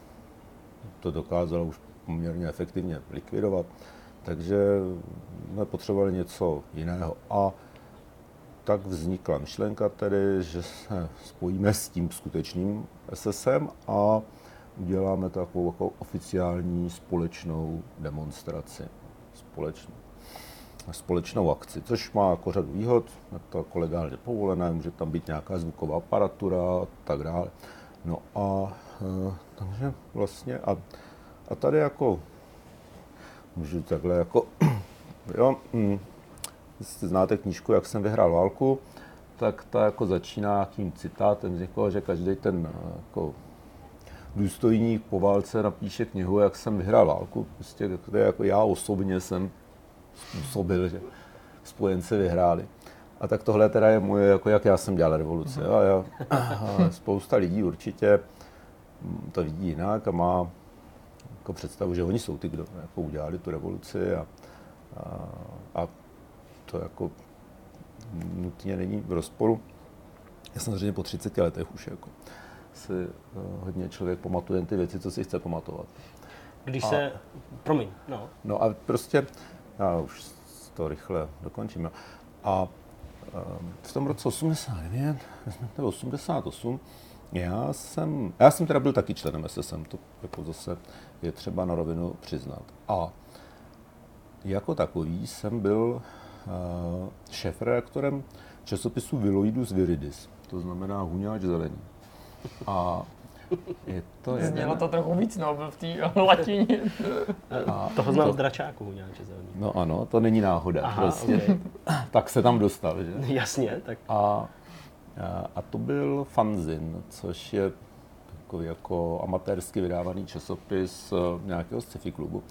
to dokázala už poměrně efektivně likvidovat, takže jsme potřebovali něco jiného. A tak vznikla myšlenka tedy, že se spojíme s tím skutečným SSM a uděláme takovou jako oficiální společnou demonstraci. Společnou společnou akci, což má jako řadu výhod, je to jako legálně povolené, může tam být nějaká zvuková aparatura a tak dále. No a e, takže vlastně a, a tady jako můžu takhle jako, jo, jestli znáte knížku, jak jsem vyhrál válku, tak ta jako začíná tím citátem z někoho, že každý ten jako důstojník po válce napíše knihu, jak jsem vyhrál válku. Prostě jako já osobně jsem způsobil, že spojenci vyhráli. A tak tohle teda je moje, jako jak já jsem dělal revoluci. A já, a spousta lidí určitě to vidí jinak a má jako představu, že oni jsou ty, kdo jako udělali tu revoluci a, a, a to jako nutně není v rozporu. Já samozřejmě po 30 letech už jako si uh, hodně člověk pamatuje ty věci, co si chce pamatovat. Když a, se, promiň, no. No a prostě já už to rychle dokončím. A ehm, v tom roce 89 nebo 88 já jsem, já jsem teda byl taky členem SSM, to jako zase je třeba na rovinu přiznat. A jako takový jsem byl uh, šéf-reaktorem časopisu Viloidus Viridis, to znamená huňáč zelený. A je to Znělo to trochu víc, no, v té latině. A toho znám to... z dračáku nějaké zelený. No ano, to není náhoda. Aha, prostě. okay. tak se tam dostal, že? Jasně, tak. A, a to byl fanzin, což je takový jako amatérsky vydávaný časopis eh, nějakého sci-fi klubu.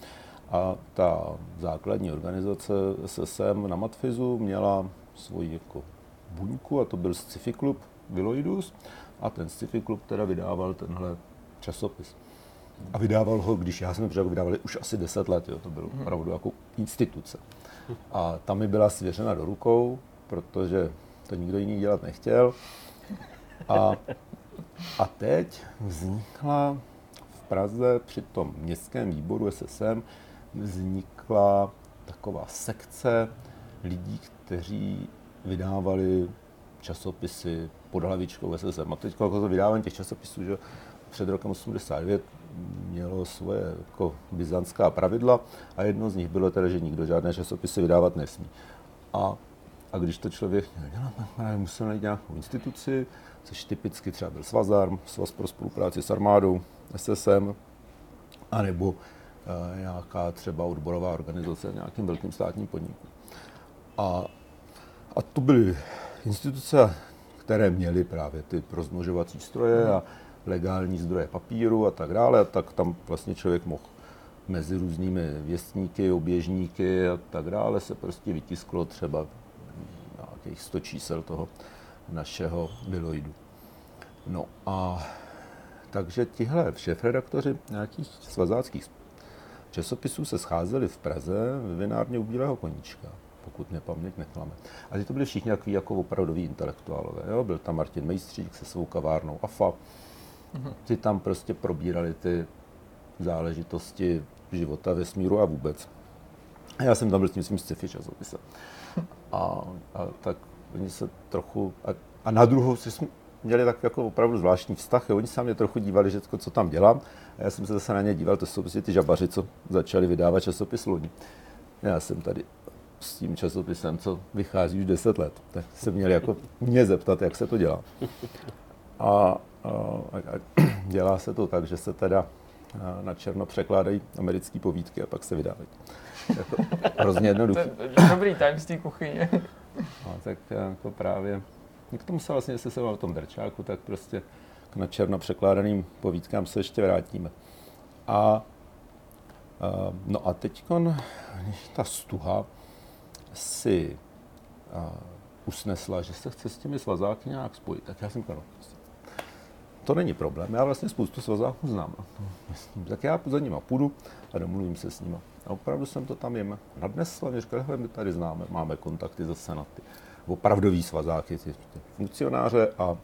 A ta základní organizace SSM na Matfizu měla svoji jako buňku a to byl sci-fi klub Viloidus. A ten sci-fi klub teda vydával tenhle časopis. A vydával ho, když já jsem to vydávali už asi 10 let, jo, to bylo mhm. opravdu jako instituce. A tam mi byla svěřena do rukou, protože to nikdo jiný dělat nechtěl. A, a teď vznikla v Praze při tom městském výboru SSM vznikla taková sekce lidí, kteří vydávali časopisy pod hlavičkou SSM. A teď jako to vydávání těch časopisů, že před rokem 89 mělo svoje jako byzantská pravidla a jedno z nich bylo teda, že nikdo žádné časopisy vydávat nesmí. A, a když to člověk měl dělat, tak musel najít nějakou instituci, což typicky třeba byl Svazarm, Svaz pro spolupráci s armádou, SSM, anebo uh, nějaká třeba odborová organizace nějakým velkým státním podniku. A, a to byly instituce, které měly právě ty rozmnožovací stroje a legální zdroje papíru a tak dále, a tak tam vlastně člověk mohl mezi různými věstníky, oběžníky a tak dále se prostě vytisklo třeba nějakých 100 čísel toho našeho Biloidu. No a takže tihle šéf-redaktoři nějakých svazáckých časopisů se scházeli v Praze v vinárně u Bílého koníčka pokud mě paměť neklame. A ty to byli všichni takový jako opravdoví intelektuálové. Jo? Byl tam Martin Mejstřík se svou kavárnou AFA. Mm-hmm. Ti tam prostě probírali ty záležitosti života, vesmíru a vůbec. A já jsem tam byl s tím svým sci-fi časopisem. A, a tak oni se trochu, a, a na druhou si jsme měli tak jako opravdu zvláštní vztah, jo. oni se na mě trochu dívali, že co tam dělám, a já jsem se zase na ně díval, to jsou prostě ty žabaři, co začali vydávat časopis loni. Já jsem tady s tím časopisem, co vychází už 10 let, tak se měli jako mě zeptat, jak se to dělá. A, a, a dělá se to tak, že se teda na černo překládají americké povídky a pak se vydávají. Jako, hrozně jednoduché. Dobrý tajemství kuchyně. No, tak jako právě, k tomu se vlastně, jestli se o tom drčáku, tak prostě k na černo překládaným povídkám se ještě vrátíme. A, a no a teď ta stuha si a, usnesla, že se chce s těmi svazáky nějak spojit. Tak já jsem říkal, no, to není problém, já vlastně spoustu svazáků znám. Tak já za nima půjdu a domluvím se s nima. A opravdu jsem to tam jim nadnesl a říkal, že my tady známe, máme kontakty zase na ty opravdový svazáky, ty, ty funkcionáře a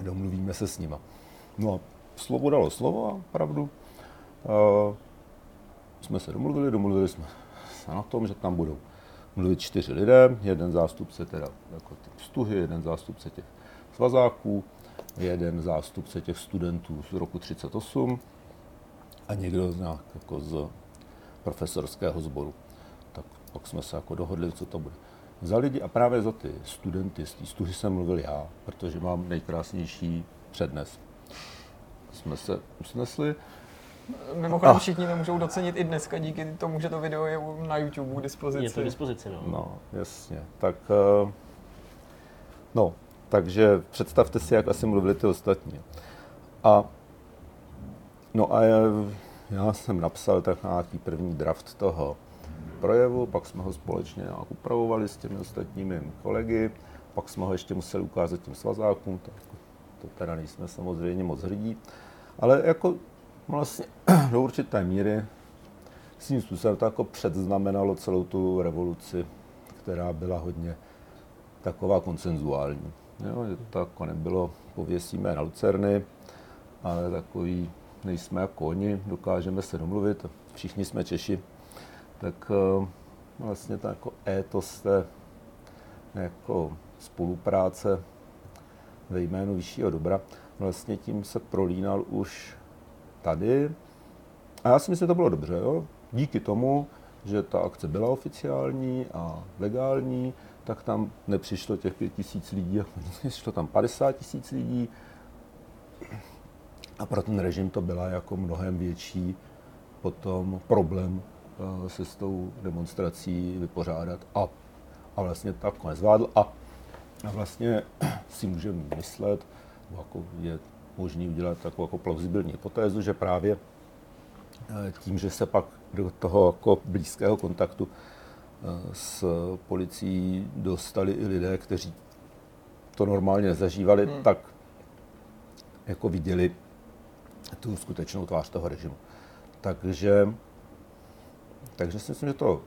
domluvíme se s nima. No a slovo dalo slovo a opravdu uh, jsme se domluvili, domluvili jsme se na tom, že tam budou mluvit čtyři lidé, jeden zástupce teda jako ty stuhy, jeden zástupce těch svazáků, jeden zástupce těch studentů z roku 38 a někdo z nějak jako z profesorského sboru. Tak pak jsme se jako dohodli, co to bude. Za lidi a právě za ty studenty z té stuhy jsem mluvil já, protože mám nejkrásnější přednes. Jsme se usnesli. Mimochodem ah. všichni to můžou docenit i dneska díky tomu, že to video je na YouTube k dispozici. Je to k dispozici, no. No, jasně. Tak, eh, no, takže představte si, jak asi mluvili ty ostatní. A, no a já, jsem napsal tak nějaký první draft toho projevu, pak jsme ho společně nějak upravovali s těmi ostatními kolegy, pak jsme ho ještě museli ukázat těm svazákům, tak to teda nejsme samozřejmě moc hrdí, ale jako vlastně do určité míry s tím způsobem to jako předznamenalo celou tu revoluci, která byla hodně taková konsenzuální. Jo, to jako nebylo pověsíme na lucerny, ale takový nejsme jako oni, dokážeme se domluvit, všichni jsme Češi, tak eh, vlastně to jako étos té jako spolupráce ve jménu vyššího dobra, vlastně tím se prolínal už tady. A já si myslím, že to bylo dobře. Jo? Díky tomu, že ta akce byla oficiální a legální, tak tam nepřišlo těch pět tisíc lidí, přišlo tam 50 tisíc lidí. A pro ten režim to byla jako mnohem větší potom problém eh, se s tou demonstrací vypořádat. A, a vlastně tak nezvládl. A, a vlastně si můžeme myslet, jako je možný udělat takovou jako plauzibilní hypotézu, že právě eh, tím, že se pak do toho jako blízkého kontaktu s policií dostali i lidé, kteří to normálně zažívali, hmm. tak jako viděli tu skutečnou tvář toho režimu. Takže, takže si myslím, že to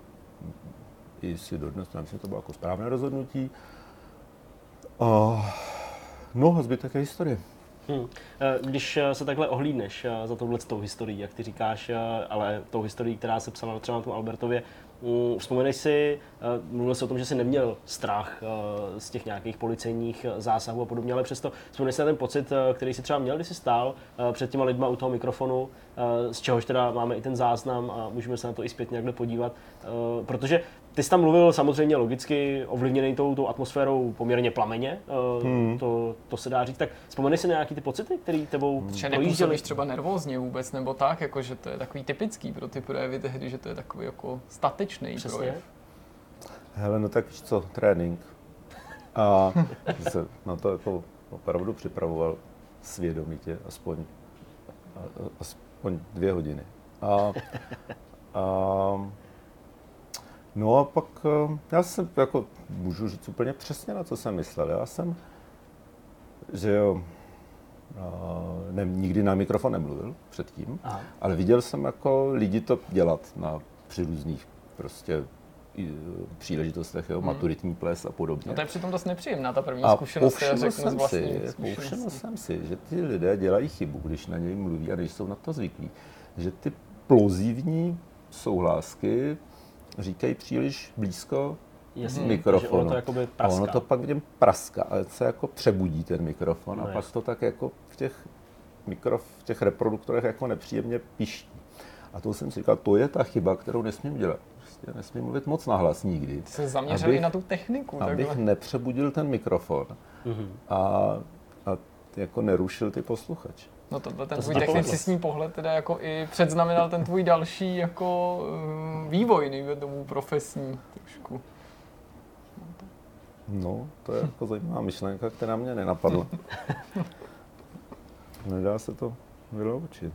i si dodnes, myslím, že to bylo jako správné rozhodnutí. A, no a zbytek je historie. Hmm. Když se takhle ohlídneš za touhle historií, jak ty říkáš, ale tou historií, která se psala třeba na tom Albertově, vzpomeneš si, eh, mluvil jsi o tom, že jsi neměl strach eh, z těch nějakých policejních eh, zásahů a podobně, ale přesto vzpomeneš si na ten pocit, který jsi třeba měl, když jsi stál před těma lidma u toho mikrofonu, z čehož teda máme i ten záznam a můžeme se na to i zpětně někde podívat, protože ty jsi tam mluvil samozřejmě logicky ovlivněný tou, tou atmosférou poměrně plameně, hmm. to, to se dá říct. Tak vzpomeneš si na nějaký ty pocity, které tebou hmm. Že nepůsobíš třeba nervózně vůbec, nebo tak, jako že to je takový typický pro ty projevy tehdy, že to je takový jako statečný Přesně. projev. Hele, no tak víš co, trénink. A se na to jako opravdu připravoval svědomitě, aspoň, aspoň dvě hodiny. A, a No a pak eh, já jsem, jako, můžu říct úplně přesně, na co jsem myslel. Já jsem, že jo, ne, nikdy na mikrofon nemluvil předtím, Aha. ale viděl jsem jako lidi to dělat na, při různých prostě příležitostech, jo, hmm. maturitní ples a podobně. No to je přitom dost nepříjemná ta první a zkušenost, já řeknu jsem si, povšiml jsem si, že ty lidé dělají chybu, když na něj mluví a když jsou na to zvyklí. Že ty plozivní souhlásky říkají příliš blízko Jasně, mikrofonu. ono to jakoby a praská. ono to pak vidím praska, ale se jako přebudí ten mikrofon No a pak to tak jako v těch, mikro, v těch reproduktorech jako nepříjemně piští. A to jsem si říkal, to je ta chyba, kterou nesmím dělat. Prostě nesmím mluvit moc nahlas nikdy. Se zaměřili Abych- na tu techniku. Abych takhle. nepřebudil ten mikrofon Mhm. a, a jako nerušil ty posluchače. No tohle ten To tvůj technicistní pohled teda jako i předznamenal ten tvůj další jako um, vývoj, nejme tomu profesní trošku. No, to je jako zajímavá myšlenka, která mě nenapadla. Nedá se to vyloučit.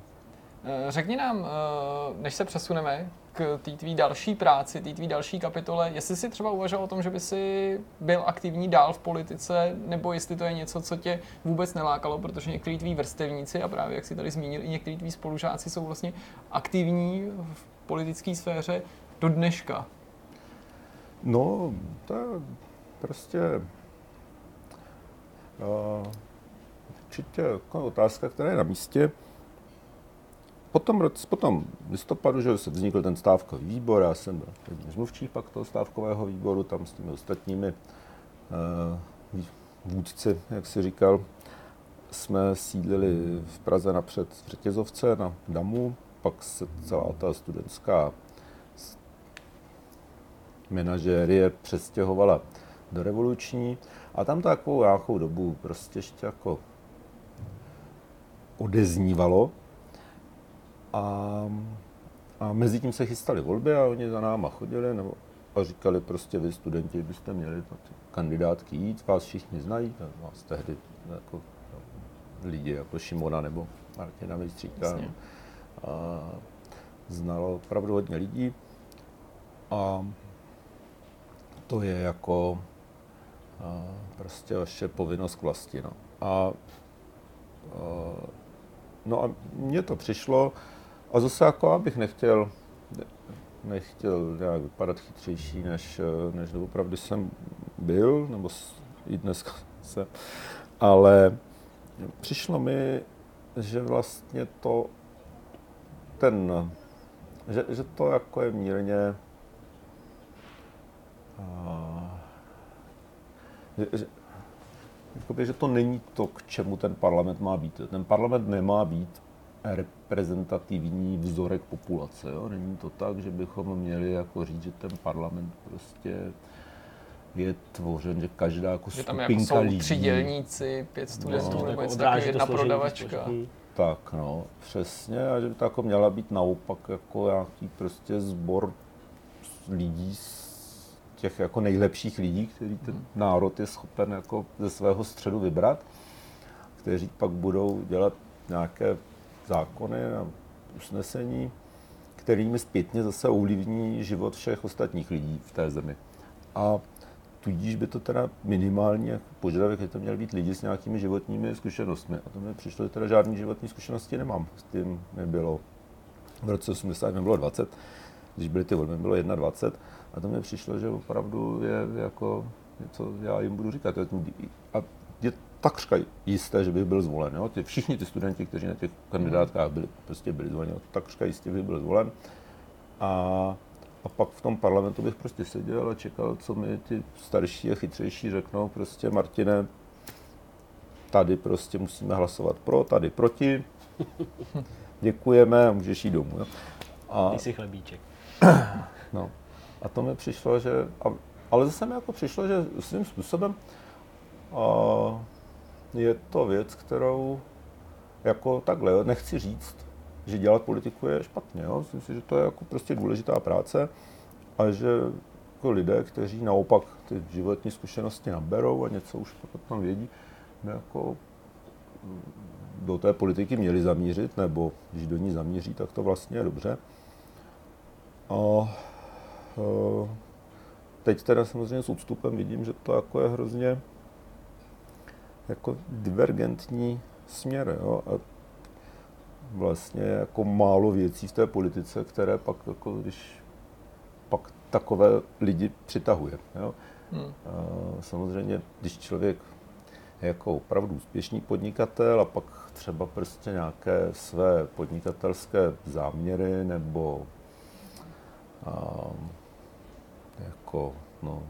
Eh, Řekni nám, eh, než se přesuneme k té tvý další práci, té tvý další kapitole, jestli jsi třeba uvažoval o tom, že by si byl aktivní dál v politice, nebo jestli to je něco, co tě vůbec nelákalo, protože některý tví vrstevníci a právě, jak si tady zmínil, i některý tví spolužáci jsou vlastně aktivní v politické sféře do dneška. No, to je prostě uh, určitě jako otázka, která je na místě. Potom, potom listopadu, že se vznikl ten stávkový výbor, já jsem byl jedním z mluvčích pak toho stávkového výboru, tam s těmi ostatními uh, vůdci, jak si říkal, jsme sídlili v Praze napřed v Řetězovce na Damu, pak se celá ta studentská manažérie přestěhovala do revoluční. A tam to takovou nějakou dobu prostě ještě jako odeznívalo a, a mezi tím se chystaly volby a oni za náma chodili nebo, a říkali prostě vy studenti byste měli na ty kandidátky jít, vás všichni znají, vás tehdy jako lidi jako Šimona nebo Martina Mejstříka Jasně. a znalo opravdu hodně lidí a to je jako a, prostě vaše povinnost k vlasti. No. A, a, no a mně to přišlo a zase jako abych nechtěl nechtěl nějak vypadat chytřejší, než, než doopravdy jsem byl, nebo i dneska se, ale přišlo mi, že vlastně to ten, že, že to jako je mírně a, že, že, že to není to, k čemu ten parlament má být. Ten parlament nemá být reprezentativní vzorek populace. Jo? Není to tak, že bychom měli jako říct, že ten parlament prostě je tvořen, že každá jako Že tam jako skupinka jsou lidí. tři dělníci, pět studentů No, nebo jako něco takového, jedna prodavačka. Tak, no, přesně, a že by to jako měla být naopak jako nějaký prostě sbor lidí, z těch jako nejlepších lidí, který ten národ je schopen jako ze svého středu vybrat, kteří pak budou dělat nějaké zákony a usnesení, kterými zpětně zase ovlivní život všech ostatních lidí v té zemi. A tudíž by to teda minimální jako požadavek, že to měly být lidi s nějakými životními zkušenostmi. A to mi přišlo, že teda žádné životní zkušenosti nemám. S tím mi bylo v roce 80 mi bylo 20, když byly ty volby, bylo 21. A to mi přišlo, že opravdu je jako něco, já jim budu říkat. A je takřka jisté, že bych byl zvolen. Jo? Ty, všichni ty studenti, kteří na těch kandidátkách byli, prostě byli zvoleni, jo? takřka jistě bych byl zvolen. A, a pak v tom parlamentu bych prostě seděl a čekal, co mi ty starší a chytřejší řeknou, prostě Martine, tady prostě musíme hlasovat pro, tady proti, děkujeme a můžeš jít domů. Jo? A, Ty jsi chlebíček. No. A to mi přišlo, že... A, ale zase mi jako přišlo, že svým způsobem a, je to věc, kterou jako takhle, nechci říct, že dělat politiku je špatně. Jo? Myslím si, že to je jako prostě důležitá práce a že jako lidé, kteří naopak ty životní zkušenosti naberou a něco už tam vědí, jako mm, do té politiky měli zamířit, nebo když do ní zamíří, tak to vlastně je dobře. A eh, teď teda samozřejmě s ústupem vidím, že to jako je hrozně jako divergentní směr. Jo? A vlastně je jako málo věcí v té politice, které pak, jako, když pak takové lidi přitahuje. Jo? Hmm. A samozřejmě, když člověk jako opravdu úspěšný podnikatel a pak třeba prostě nějaké své podnikatelské záměry nebo um, jako no,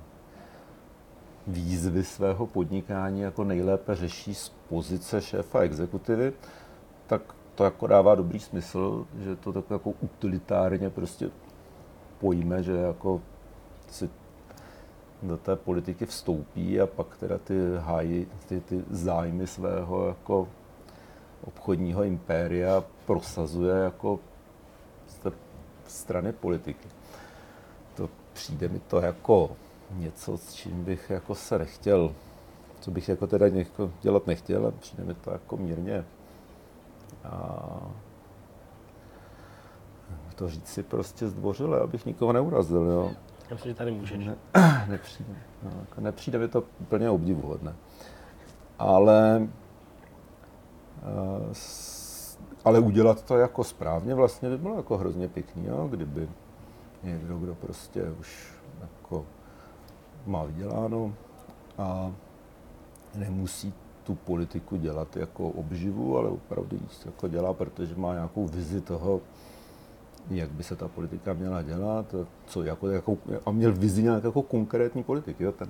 výzvy svého podnikání jako nejlépe řeší z pozice šéfa exekutivy, tak to jako dává dobrý smysl, že to tak jako utilitárně prostě pojme, že jako si do té politiky vstoupí a pak teda ty hájí ty, ty zájmy svého jako obchodního impéria prosazuje jako z té strany politiky. To přijde mi to jako něco, s čím bych jako se nechtěl, co bych jako teda něko dělat nechtěl, a přijde mi to jako mírně a to říct si prostě zdvořile, abych nikoho neurazil, jo. Já myslím, že tady můžeš. Ne, nepřijde, no, jako nepřijde mi to úplně obdivuhodné. Ale, uh, ale udělat to jako správně vlastně by bylo jako hrozně pěkný, jo, kdyby někdo, kdo prostě už jako má vyděláno a nemusí tu politiku dělat jako obživu, ale opravdu ji jako dělá, protože má nějakou vizi toho, jak by se ta politika měla dělat, co jako, jako a měl vizi nějak jako konkrétní politiky. Jo, ten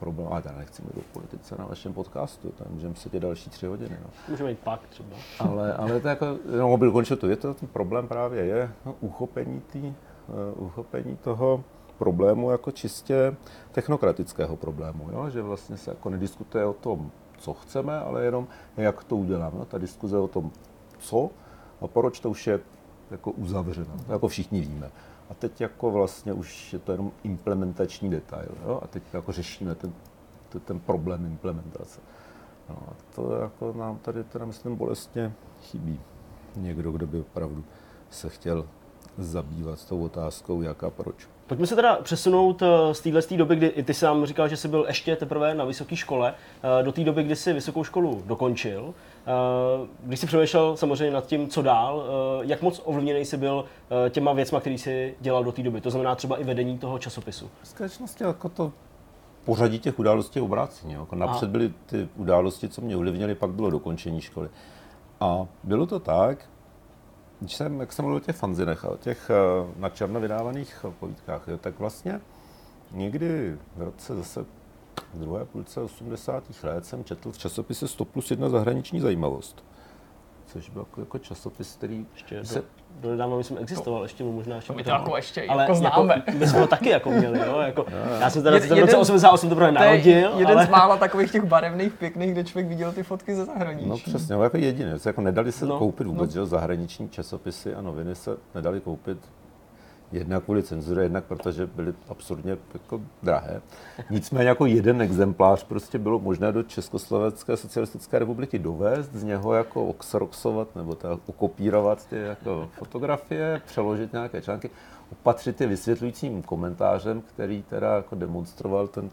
problém, ale já nechci mluvit o politice na vašem podcastu, tam můžeme sedět další tři hodiny. No. Můžeme jít pak třeba. Ale, ale to jako, no, byl končil to, je to, ten problém právě je no, uchopení, tý, uh, uchopení toho problému jako čistě technokratického problému, jo? že vlastně se jako nediskutuje o tom, co chceme, ale jenom jak to uděláme. No, ta diskuze o tom, co a proč to už je jako uzavřeno, jako všichni víme. A teď jako vlastně už je to jenom implementační detail. Jo? A teď jako řešíme ten, ten, ten problém implementace. No a to jako nám tady teda myslím bolestně chybí. Někdo, kdo by opravdu se chtěl zabývat s tou otázkou, jak a proč. Pojďme se teda přesunout eh, z téhle doby, kdy ty sám říkal, že jsi byl ještě teprve na vysoké škole, eh, do té doby, kdy jsi vysokou školu dokončil. Eh, když jsi přemýšlel samozřejmě nad tím, co dál, jak moc ovlivněný jsi byl těma věcma, které jsi dělal do té doby? To znamená třeba i vedení toho časopisu. V skutečnosti jako to pořadí těch událostí obrácení. Jako napřed byly ty události, co mě ovlivnily, pak bylo dokončení školy. A bylo to tak, když jsem, jak jsem mluvil o těch fanzinech a o těch uh, na černo vydávaných povídkách, jo, tak vlastně někdy v roce zase v druhé půlce 80. let jsem četl v časopise 100 plus 1 zahraniční zajímavost což byl jako, jako časopis, který ještě se... Do, nedávno myslím existoval, to, ještě mu možná ještě. To my to jako ještě ale jako známe. Jako, my jsme ho taky jako měli, jo, jako, já jsem teda v roce 88 teprve narodil, jeden ale... z mála takových těch barevných, pěkných, kde člověk viděl ty fotky ze zahraničí. No přesně, jako jediný, jako nedali se no, koupit vůbec, no. že zahraniční časopisy a noviny se nedali koupit Jednak kvůli cenzuře, jednak protože byly absurdně jako drahé. Nicméně jako jeden exemplář prostě bylo možné do Československé socialistické republiky dovést, z něho jako oxroxovat nebo tak ukopírovat ty jako fotografie, přeložit nějaké články, opatřit je vysvětlujícím komentářem, který teda jako demonstroval ten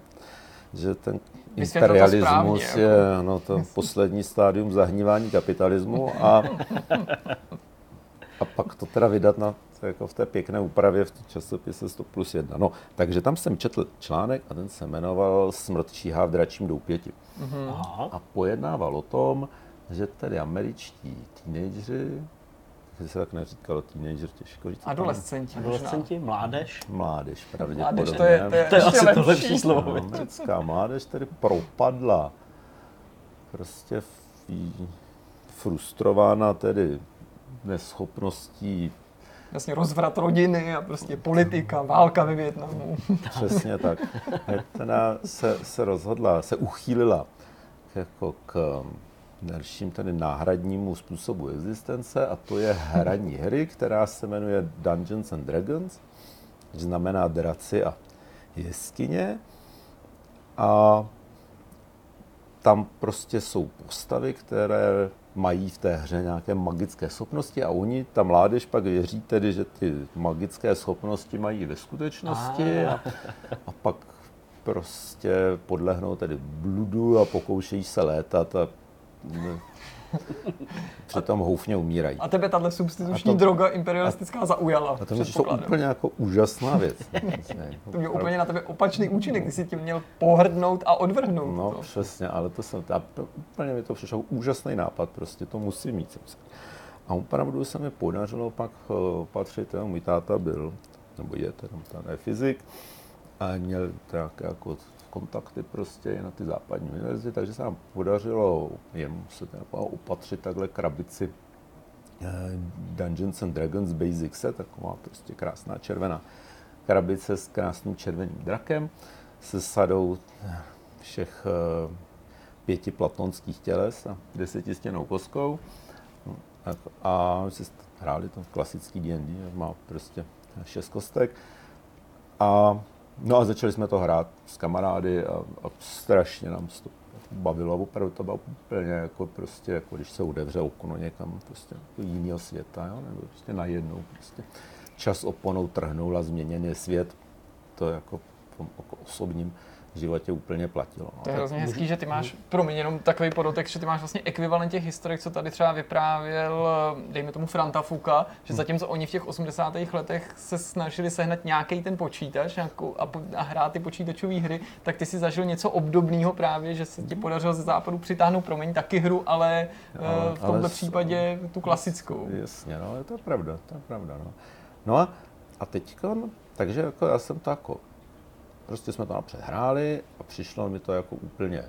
že ten imperialismus správně, je jako. no, to poslední stádium zahnívání kapitalismu a, a pak to teda vydat na jako v té pěkné úpravě v časopise 100 plus 1. No, takže tam jsem četl článek a ten se jmenoval Smrt číhá v dračím doupěti. Mm-hmm. A pojednával o tom, že tedy američtí teenageři, že se tak neříkalo teenager, těžko říct. Adolescenti. Adolescenti, mládež. Mládež, pravděpodobně. Mládež, to je, to je, to je asi to lepší slovo. No, americká mládež tedy propadla prostě frustrována tedy neschopností vlastně rozvrat rodiny a prostě politika, válka ve Větnamu. Přesně tak. Teda se, se rozhodla, se uchýlila jako k um, dalším tedy náhradnímu způsobu existence a to je hraní hry, která se jmenuje Dungeons and Dragons, což znamená draci a jeskyně. A tam prostě jsou postavy, které mají v té hře nějaké magické schopnosti a oni, ta mládež pak věří tedy, že ty magické schopnosti mají ve skutečnosti a, a pak prostě podlehnou tedy bludu a pokoušejí se létat a Přitom houfně umírají. A tebe tahle substituční A to- droga imperialistická zaujala. A to předpokládám. úplně jako úžasná věc. To měl úplně na tebe opačný účinek, ty si tím měl pohrdnout a odvrhnout. No, to. přesně, ale to jsem, a to, úplně mi to přišel úžasný nápad, prostě to musím mít. A opravdu se mi podařilo pak eh, patřit, jo, můj táta byl, nebo je teda, ten je fyzik, a měl nějaké jako kontakty prostě na ty západní univerzity, takže se nám podařilo jen se teda opatřit takhle krabici eh, Dungeons and Dragons Basic Set, taková prostě krásná červená krabice s krásným červeným drakem, se sadou eh, všech eh, pěti platonských těles a desetistěnou koskou. No, A si hráli to klasický D&D, má prostě šest kostek. A, no a začali jsme to hrát s kamarády a, a strašně nám to bavilo. Opravdu to bylo úplně jako prostě, jako když se udevře okno někam prostě do jiného světa, jo? nebo prostě najednou prostě čas oponou trhnul a změněný svět. To jako v tom jako osobním životě úplně platilo. No. To je hrozně hezký, že ty máš, promiň, jenom takový podotek, že ty máš vlastně ekvivalent těch historik, co tady třeba vyprávěl, dejme tomu Franta Fuka, že zatímco oni v těch 80. letech se snažili sehnat nějaký ten počítač nějakou, a, po- a hrát ty počítačové hry, tak ty si zažil něco obdobného právě, že se ti podařilo ze západu přitáhnout, promiň, taky hru, ale, Ale- ale v tomhle ale s- případě tu klasickou. Jasně, no, je to pravda, to je pravda, no. No a, a teďka, no, takže jako já jsem to jako, prostě jsme to napřed hráli a přišlo mi to jako úplně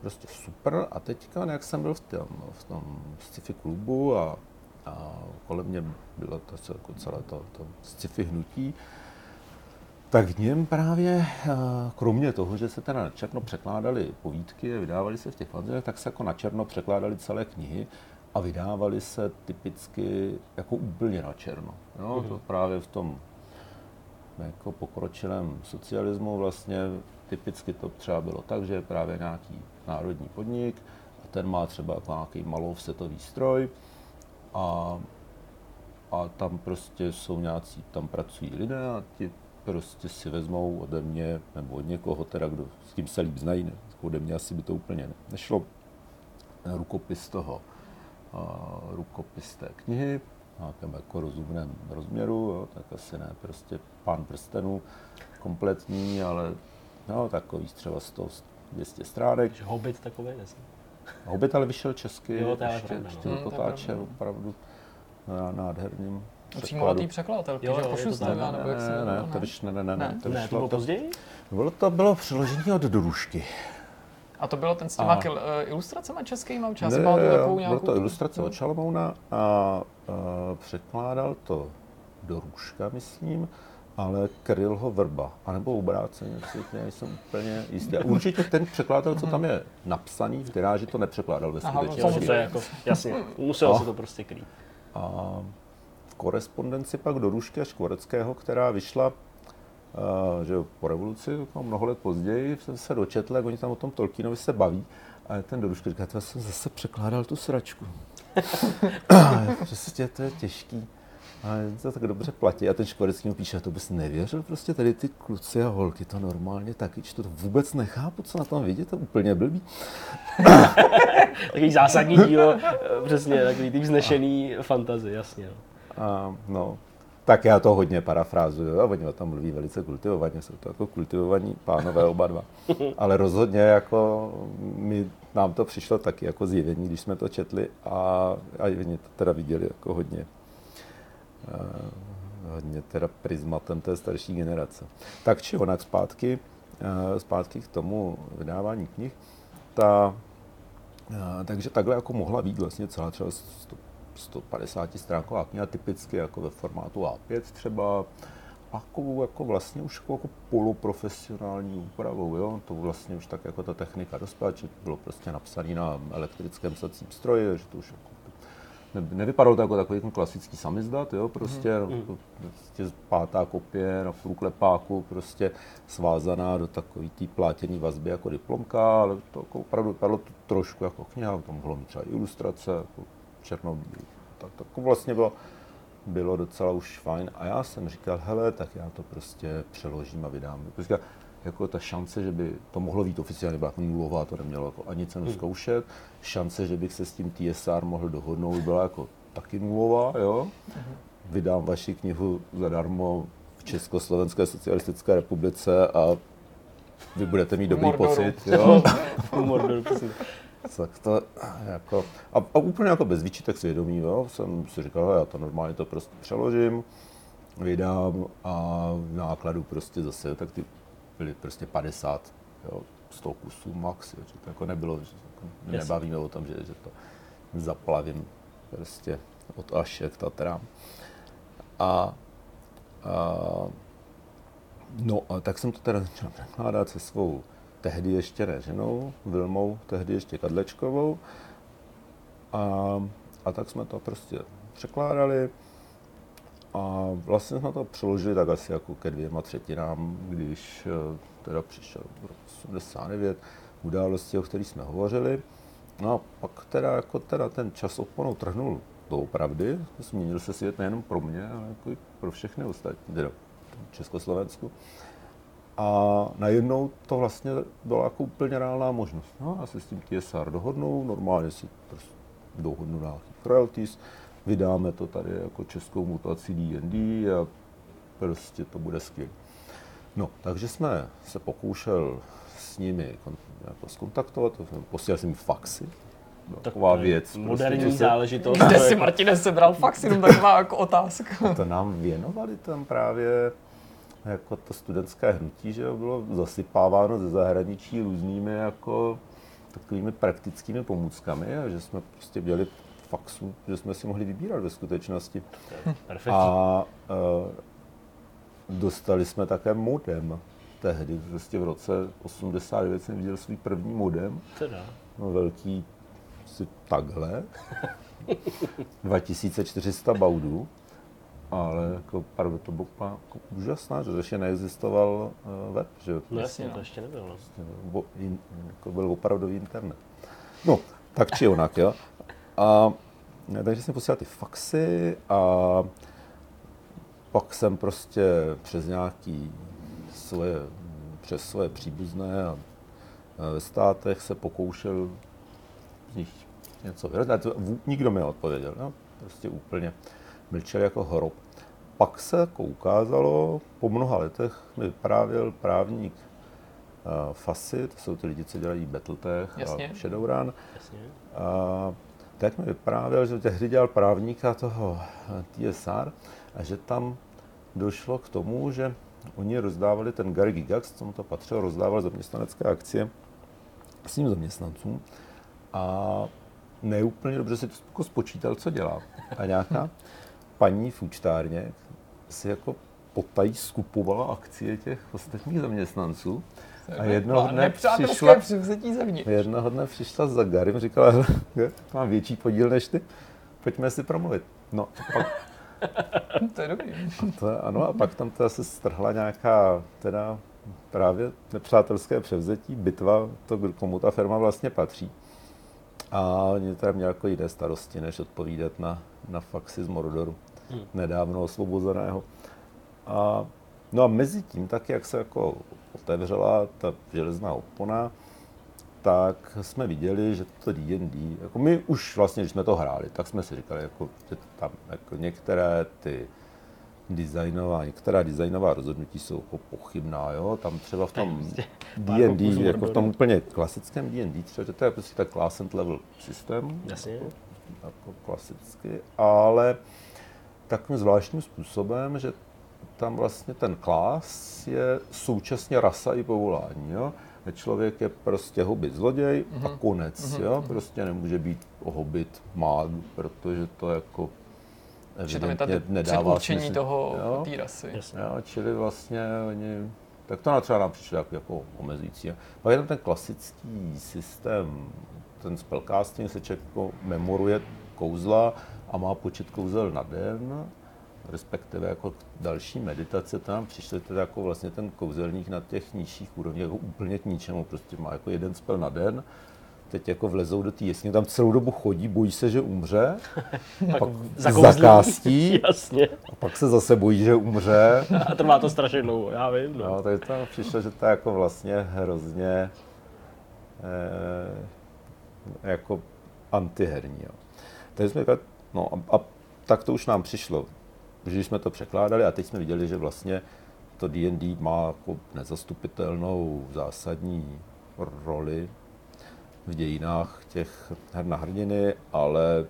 prostě super a teďka, jak jsem byl v tom, v tom sci-fi klubu a, a kolem mě bylo to jako celé to, to sci-fi hnutí, tak v něm právě, kromě toho, že se teda na černo překládaly povídky a vydávaly se v těch fantazích, tak se jako na černo překládaly celé knihy a vydávaly se typicky jako úplně na černo. Jo? To právě v tom jako pokročilém socialismu vlastně typicky to třeba bylo tak, že je právě nějaký národní podnik a ten má třeba jako nějaký malou vsetový stroj a, a tam prostě jsou nějací, tam pracují lidé a ti prostě si vezmou ode mě nebo od někoho teda, kdo s tím se líp znají, ne, ode mě asi by to úplně ne- nešlo, rukopis toho, rukopis té knihy, nějakém jako rozumném rozměru, jo, tak asi ne prostě pán prstenů kompletní, ale no, takový třeba 100, 200 stránek. Hobbit takový, nesmí. Hobbit ale vyšel česky, Jo, to je ještě, pravda, no. ještě Hmm, to to je potáče pravda. opravdu na nádherným Přímo od té překladatelky, Jo, že jo, je to pošustlivá, tak. nebo jak se ne, jmenuje, ne, to vyš, ne, ne, ne, Ne? to Ne, to vyšlo, bylo později? bylo to bylo přeložení od Dorušky. A to bylo ten s těma A- kil, uh, ilustracemi českými, já si Ne, pamatuju takovou bylo to ilustrace od Šalomouna a, a překládal to do Růžka, myslím, ale Krylho Vrba, anebo obráceně, si nejsem úplně jistý. A určitě ten překladatel, co tam je napsaný v tiráži, to nepřekládal ve Aha, no, skutečnosti. Jo, že je jako, jasně, muselo se to prostě krýt. A v korespondenci pak do Rušky a Škvoreckého, která vyšla že jo, po revoluci, jako mnoho let později, jsem se dočetl, jak oni tam o tom Tolkienovi se baví. A ten do Rušky říká, já jsem zase překládal tu sračku. prostě to je těžký. A to tak dobře platí. A ten Škvorecký mu píše, to bys nevěřil, prostě tady ty kluci a holky to normálně taky čtu, to vůbec nechápu, co na tom vidět, to je úplně blbý. Takový zásadní dílo, eh, přesně, takový ty vznešený fantazy, jasně. no. A, no, tak já to hodně parafrázuju a oni o tom mluví velice kultivovaně, jsou to jako kultivovaní pánové oba dva. Ale rozhodně jako mi, nám to přišlo taky jako zjevení, když jsme to četli a, a oni to teda viděli jako hodně, uh, hodně teda prismatem té starší generace. Tak či onak zpátky, uh, zpátky k tomu vydávání knih, ta, a, takže takhle jako mohla být vlastně celá třeba 100, 150 stránková kniha, typicky jako ve formátu A5 třeba, a jako, jako vlastně už jako, jako poloprofesionální úpravou, jo? to vlastně už tak jako ta technika dospěla, že to bylo prostě napsané na elektrickém psacím stroji, že to už jako, ne, nevypadalo to jako takový ten klasický samizdat, jo, prostě, mm. prostě pátá kopie na průklepáku, prostě svázaná do takové té plátěné vazby jako diplomka, ale to jako opravdu vypadalo to trošku jako kniha, tam mohlo mít třeba ilustrace, jako černobílý. Tak, tak to vlastně bylo, bylo docela už fajn. A já jsem říkal, hele, tak já to prostě přeložím a vydám. Říkal, jako ta šance, že by to mohlo být oficiálně byla jako nulová, to nemělo jako ani cenu zkoušet. Šance, že bych se s tím TSR mohl dohodnout, byla jako taky nulová, jo. Vydám vaši knihu zadarmo v Československé socialistické republice a vy budete mít dobrý Mordoru. pocit, jo. Přesně. Tak to jako, a, a úplně jako bez výčitek svědomí, jo, jsem si říkal, "Hele, já to normálně to prostě přeložím, vydám a nákladu prostě zase, tak ty byly prostě 50, jo, 100 kusů max, jo, že to jako nebylo, že jako nebavíme o tom, že, že to zaplavím prostě od Ašek Tatrám. A, a No, a tak jsem to teda začal překládat se svou tehdy ještě ne ženou, Vilmou, tehdy ještě Kadlečkovou. A, a tak jsme to prostě překládali. A vlastně jsme to přeložili tak asi jako ke dvěma třetinám, když eh, teda přišel rok 89, události, o kterých jsme hovořili. No a pak teda, jako teda ten čas oponou trhnul doopravdy, změnil se svět nejenom pro mě, ale jako i pro všechny ostatní, teda v Československu. A najednou to vlastně byla jako úplně reálná možnost. No, já se s tím TSR dohodnou, normálně si prostě dohodnu nějakých royalties, vydáme to tady jako českou mutaci D&D a prostě to bude skvělé. No, takže jsme se pokoušel s nimi jako skontaktovat, posílal jsem jim faxy, taková věc. Moderní prostě, se- záležitost. Kde to si Martine sebral fakt jenom taková jako otázka. to nám věnovali tam právě jako to studentské hnutí, že jo, bylo zasypáváno ze zahraničí různými jako takovými praktickými pomůckami a že jsme prostě měli faxu, že jsme si mohli vybírat ve skutečnosti. Perfektní. A e, dostali jsme také modem tehdy, prostě v roce 89 jsem viděl svůj první modem, Teda. no, velký asi takhle, 2400 baudů, ale jako opravdu to bylo jako úžasná, že ještě neexistoval eh, web, že jo, No jasně, no. to ještě nebylo. No. Bo- in, jako byl opravdový internet. No, tak či onak, jo. A takže jsem posílal ty faxy a pak jsem prostě přes nějaký svoje, přes svoje příbuzné a ve státech se pokoušel z nich něco vyrazit. Nikdo mi neodpověděl, no? prostě úplně mlčel jako hrob. Pak se jako ukázalo, po mnoha letech mi vyprávěl právník uh, Fasy, to jsou ty lidi, co dělají Battletech Jasně. a Shadowrun. Jasně. A tak mi vyprávěl, že tehdy dělal právníka toho eh, TSR a že tam došlo k tomu, že oni rozdávali ten Gary Gigax, co mu to patřilo, rozdával zaměstnanecké akcie svým zaměstnancům a neúplně dobře si to spočítal, co dělá. A nějaká paní v účtárně si jako potají skupovala akcie těch ostatních zaměstnanců a jednoho dne přišla. Jednoho dne přišla za Garim, říkala, "Hele, mám větší podíl než ty, pojďme si promluvit. No, a pak, To je dobrý. to, ano, a pak tam teda se strhla nějaká teda právě nepřátelské převzetí, bitva, to, komu ta firma vlastně patří. A oni teda měli jako jiné starosti, než odpovídat na, na faxy z Mordoru. Nedávno osvobozeného. A, no a mezi tím, tak jak se jako otevřela ta železná opona, tak jsme viděli, že to D&D, jako my už vlastně, když jsme to hráli, tak jsme si říkali, jako, že tam jako některé ty designová, některá designová rozhodnutí jsou jako pochybná, jo? tam třeba v tom prostě D&D, pokusů jako v tom Mordoru. úplně klasickém D&D, třeba, že to je prostě tak class and level systém, Jasně. jako, jako klasicky, ale takovým zvláštním způsobem, že tam vlastně ten klas je současně rasa i povolání. Jo? A Člověk je prostě hobit zloděj a konec. Jo? Prostě nemůže být hobit mág, protože to jako Že tam je nedává smysl. toho, Jo? té rasy. Jasně. Jo, čili vlastně oni, tak to nám třeba nám přišlo jako, jako omezující. Pak je tam ten klasický systém, ten spellcasting se člověk jako memoruje kouzla a má počet kouzel na den, respektive jako další meditace, to nám přišlo teda jako vlastně ten kouzelník na těch nižších úrovních jako úplně k ničemu, prostě má jako jeden spell na den, teď jako vlezou do té jesně, tam celou dobu chodí, bojí se, že umře, pak zakouzlí. zakástí Jasně. a pak se zase bojí, že umře. A trvá to strašně dlouho, já vím. No. No, takže tam přišlo, že to je jako vlastně hrozně eh, jako antiherní. Jo. Takže jsme říkali, no a, a tak to už nám přišlo, že jsme to překládali a teď jsme viděli, že vlastně to D&D má jako nezastupitelnou zásadní roli v dějinách těch her na hrdiny, ale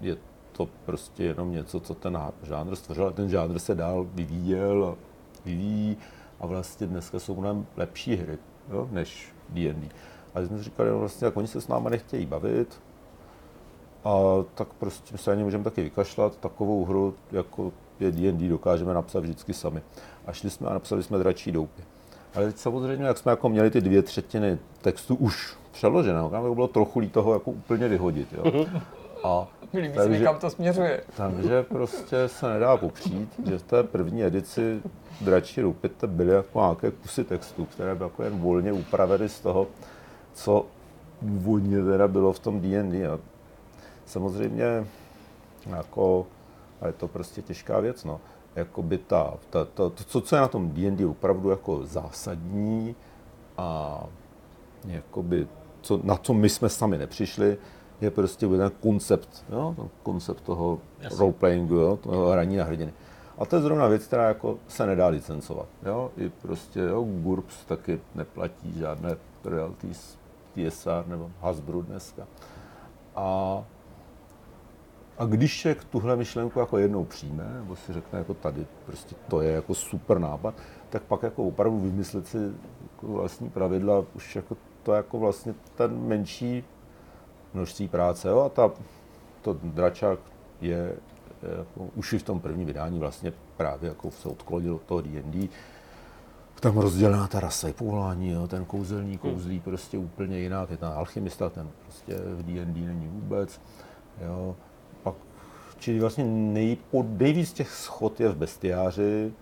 je to prostě jenom něco, co ten žánr stvořil. Ten žánr se dál vyvíjel a vyvíjí a vlastně dneska jsou mnohem lepší hry jo, než D&D. A jsme říkali, no vlastně, jak oni se s námi nechtějí bavit, a tak prostě se ani můžeme taky vykašlat. Takovou hru, jako je D&D, dokážeme napsat vždycky sami. A šli jsme a napsali jsme dračí doupy. Ale teď samozřejmě, jak jsme jako měli ty dvě třetiny textu už přeloženého, tam by bylo trochu líto toho jako úplně vyhodit. Jo. A Líbí se mi, kam to směřuje. takže prostě se nedá popřít, že v té první edici Dračí Rupite byly jako nějaké kusy textu, které byly jako jen volně upraveny z toho, co původně teda bylo v tom D&D. A samozřejmě jako, a je to prostě těžká věc, no. Jakoby ta, ta, ta, to, co, co je na tom D&D opravdu jako zásadní a jakoby, co, na co my jsme sami nepřišli, je prostě ten koncept, jo, ten koncept toho Jasně. roleplayingu, jo, toho hraní na hrdiny. A to je zrovna věc, která jako se nedá licencovat. Jo? I prostě jo, GURPS taky neplatí žádné royalties TSR nebo Hasbro dneska. A, a když člověk tuhle myšlenku jako jednou přijme, nebo si řekne jako tady, prostě to je jako super nápad, tak pak jako opravdu vymyslet si jako vlastní pravidla, už jako to je jako vlastně ten menší množství práce. Jo? A ta, to dračák je jako, už i v tom prvním vydání vlastně právě jako se odklonil od toho D&D. Tam rozdělená ta rasa i povolání, jo? ten kouzelní kouzlí prostě úplně jinak, je ten alchymista, ten prostě v D&D není vůbec. Jo? Čili vlastně nej, pod, nejvíc těch schod je v bestiáři,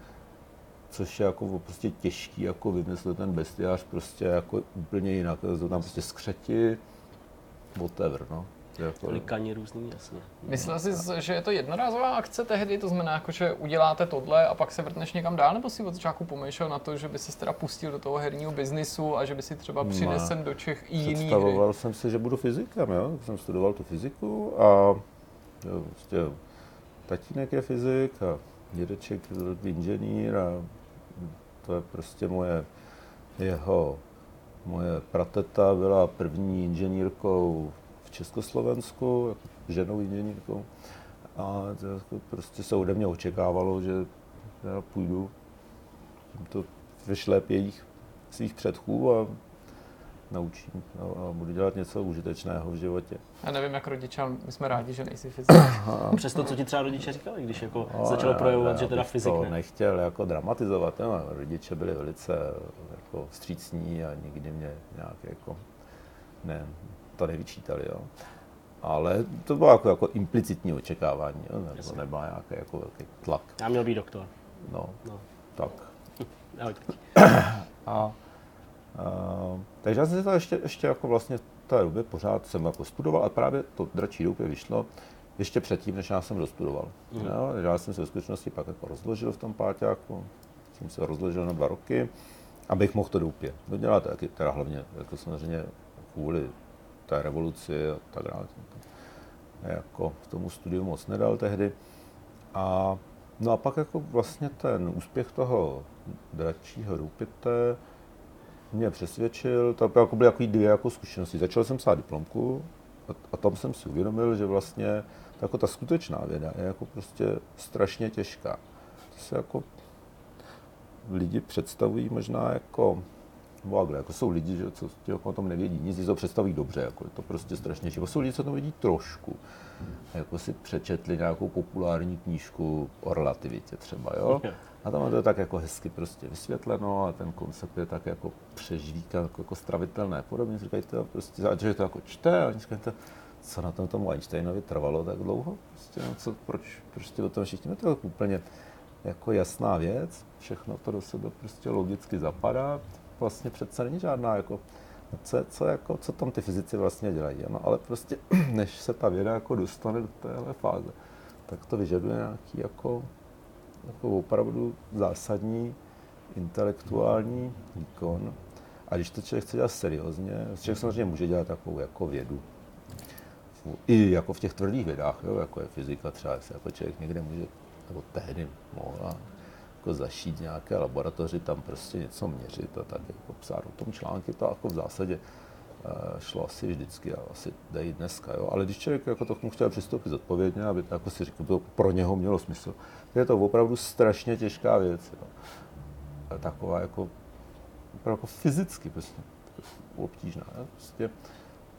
což je jako prostě těžký jako vymyslet ten bestiář prostě jako úplně jinak. To tam prostě skřeti, whatever, no. Jako, Klikaní různý, jasně. Myslel jsi, že je to jednorázová akce tehdy, to znamená, jako, že uděláte tohle a pak se vrtneš někam dál, nebo si od začátku pomýšlel na to, že by si teda pustil do toho herního biznisu a že by si třeba Ne. přinesl do Čech i jiný hry? Představoval jsem si, že budu fyzikem, jo? jsem studoval tu fyziku a jo, prostě, tatínek je fyzik a dědeček je inženýr a to je prostě moje, jeho, moje prateta byla první inženýrkou v Československu, jako ženou inženýrkou. A prostě se ode mě očekávalo, že já půjdu tímto ve šlép jejich svých předchů a naučím no, a budu dělat něco užitečného v životě. Já nevím, jak rodiče, ale my jsme rádi, že nejsi fyzik. A přesto, co ti třeba rodiče říkali, když jako No, začalo já- projevovat, já že teda fyzik to ne. nechtěl jako dramatizovat, no, rodiče byli velice jako vstřícní a nikdy mě nějak jako ne, to nevyčítali, jo. Ale to bylo jako, jako implicitní očekávání, jo, nebo Jasně. nebyl nějaký jako velký tlak. Já měl být doktor. No, No. tak. Ahoj. A, a, takže já jsem si to ještě, ještě jako vlastně v té době pořád jsem jako studoval a právě to dračí doupě vyšlo ještě předtím, než já jsem dostudoval. Mhm. Jo, já jsem se ve skutečnosti pak jako rozložil v tom páťáku, jsem se rozložil na dva roky, abych mohl to doupě dodělat, taky teda hlavně jako samozřejmě kvůli té revoluci a tak dále. Jako v tomu studiu moc nedal tehdy. A no a pak jako vlastně ten úspěch toho dračího roupite mě přesvědčil, to jako byly jako dvě jako zkušenosti. Začal jsem psát diplomku a, a tam jsem si uvědomil, že vlastně jako ta skutečná věda je jako prostě strašně těžká. To se jako lidi představují možná jako Vágle, jako jsou lidi, že, co jako o tom nevědí nic, si to představí dobře, jako je to prostě strašně živo. Jsou lidi, co to vědí trošku. Jako si přečetli nějakou populární knížku o relativitě třeba, jo? A tam je to tak jako hezky prostě vysvětleno a ten koncept je tak jako přežvíka, jako, jako stravitelné podobně. Říkají to prostě, že to jako čte a oni říkají to, co na tom tomu Einsteinovi trvalo tak dlouho? Prostě, no, co, proč, prostě o tom všichni, no to úplně jako jasná věc, všechno to do sebe prostě logicky zapadá, vlastně přece není žádná jako no co, co, jako, co tam ty fyzici vlastně dělají. No, ale prostě, než se ta věda jako dostane do téhle fáze, tak to vyžaduje nějaký jako, jako opravdu zásadní intelektuální výkon. A když to člověk chce dělat seriózně, člověk samozřejmě může dělat takovou jako vědu. I jako v těch tvrdých vědách, jo, jako je fyzika třeba, jestli jako člověk někde může, nebo tehdy mohl jako zašít nějaké laboratoři, tam prostě něco měřit a tak jako psát o tom články, to jako v zásadě uh, šlo asi vždycky a asi jde i dneska. Jo? Ale když člověk jako to chtěl přistoupit zodpovědně, aby jako si říkal, to pro něho mělo smysl, je to opravdu strašně těžká věc. Jo? Taková jako, jako fyzicky prostě obtížná. Jo? Prostě,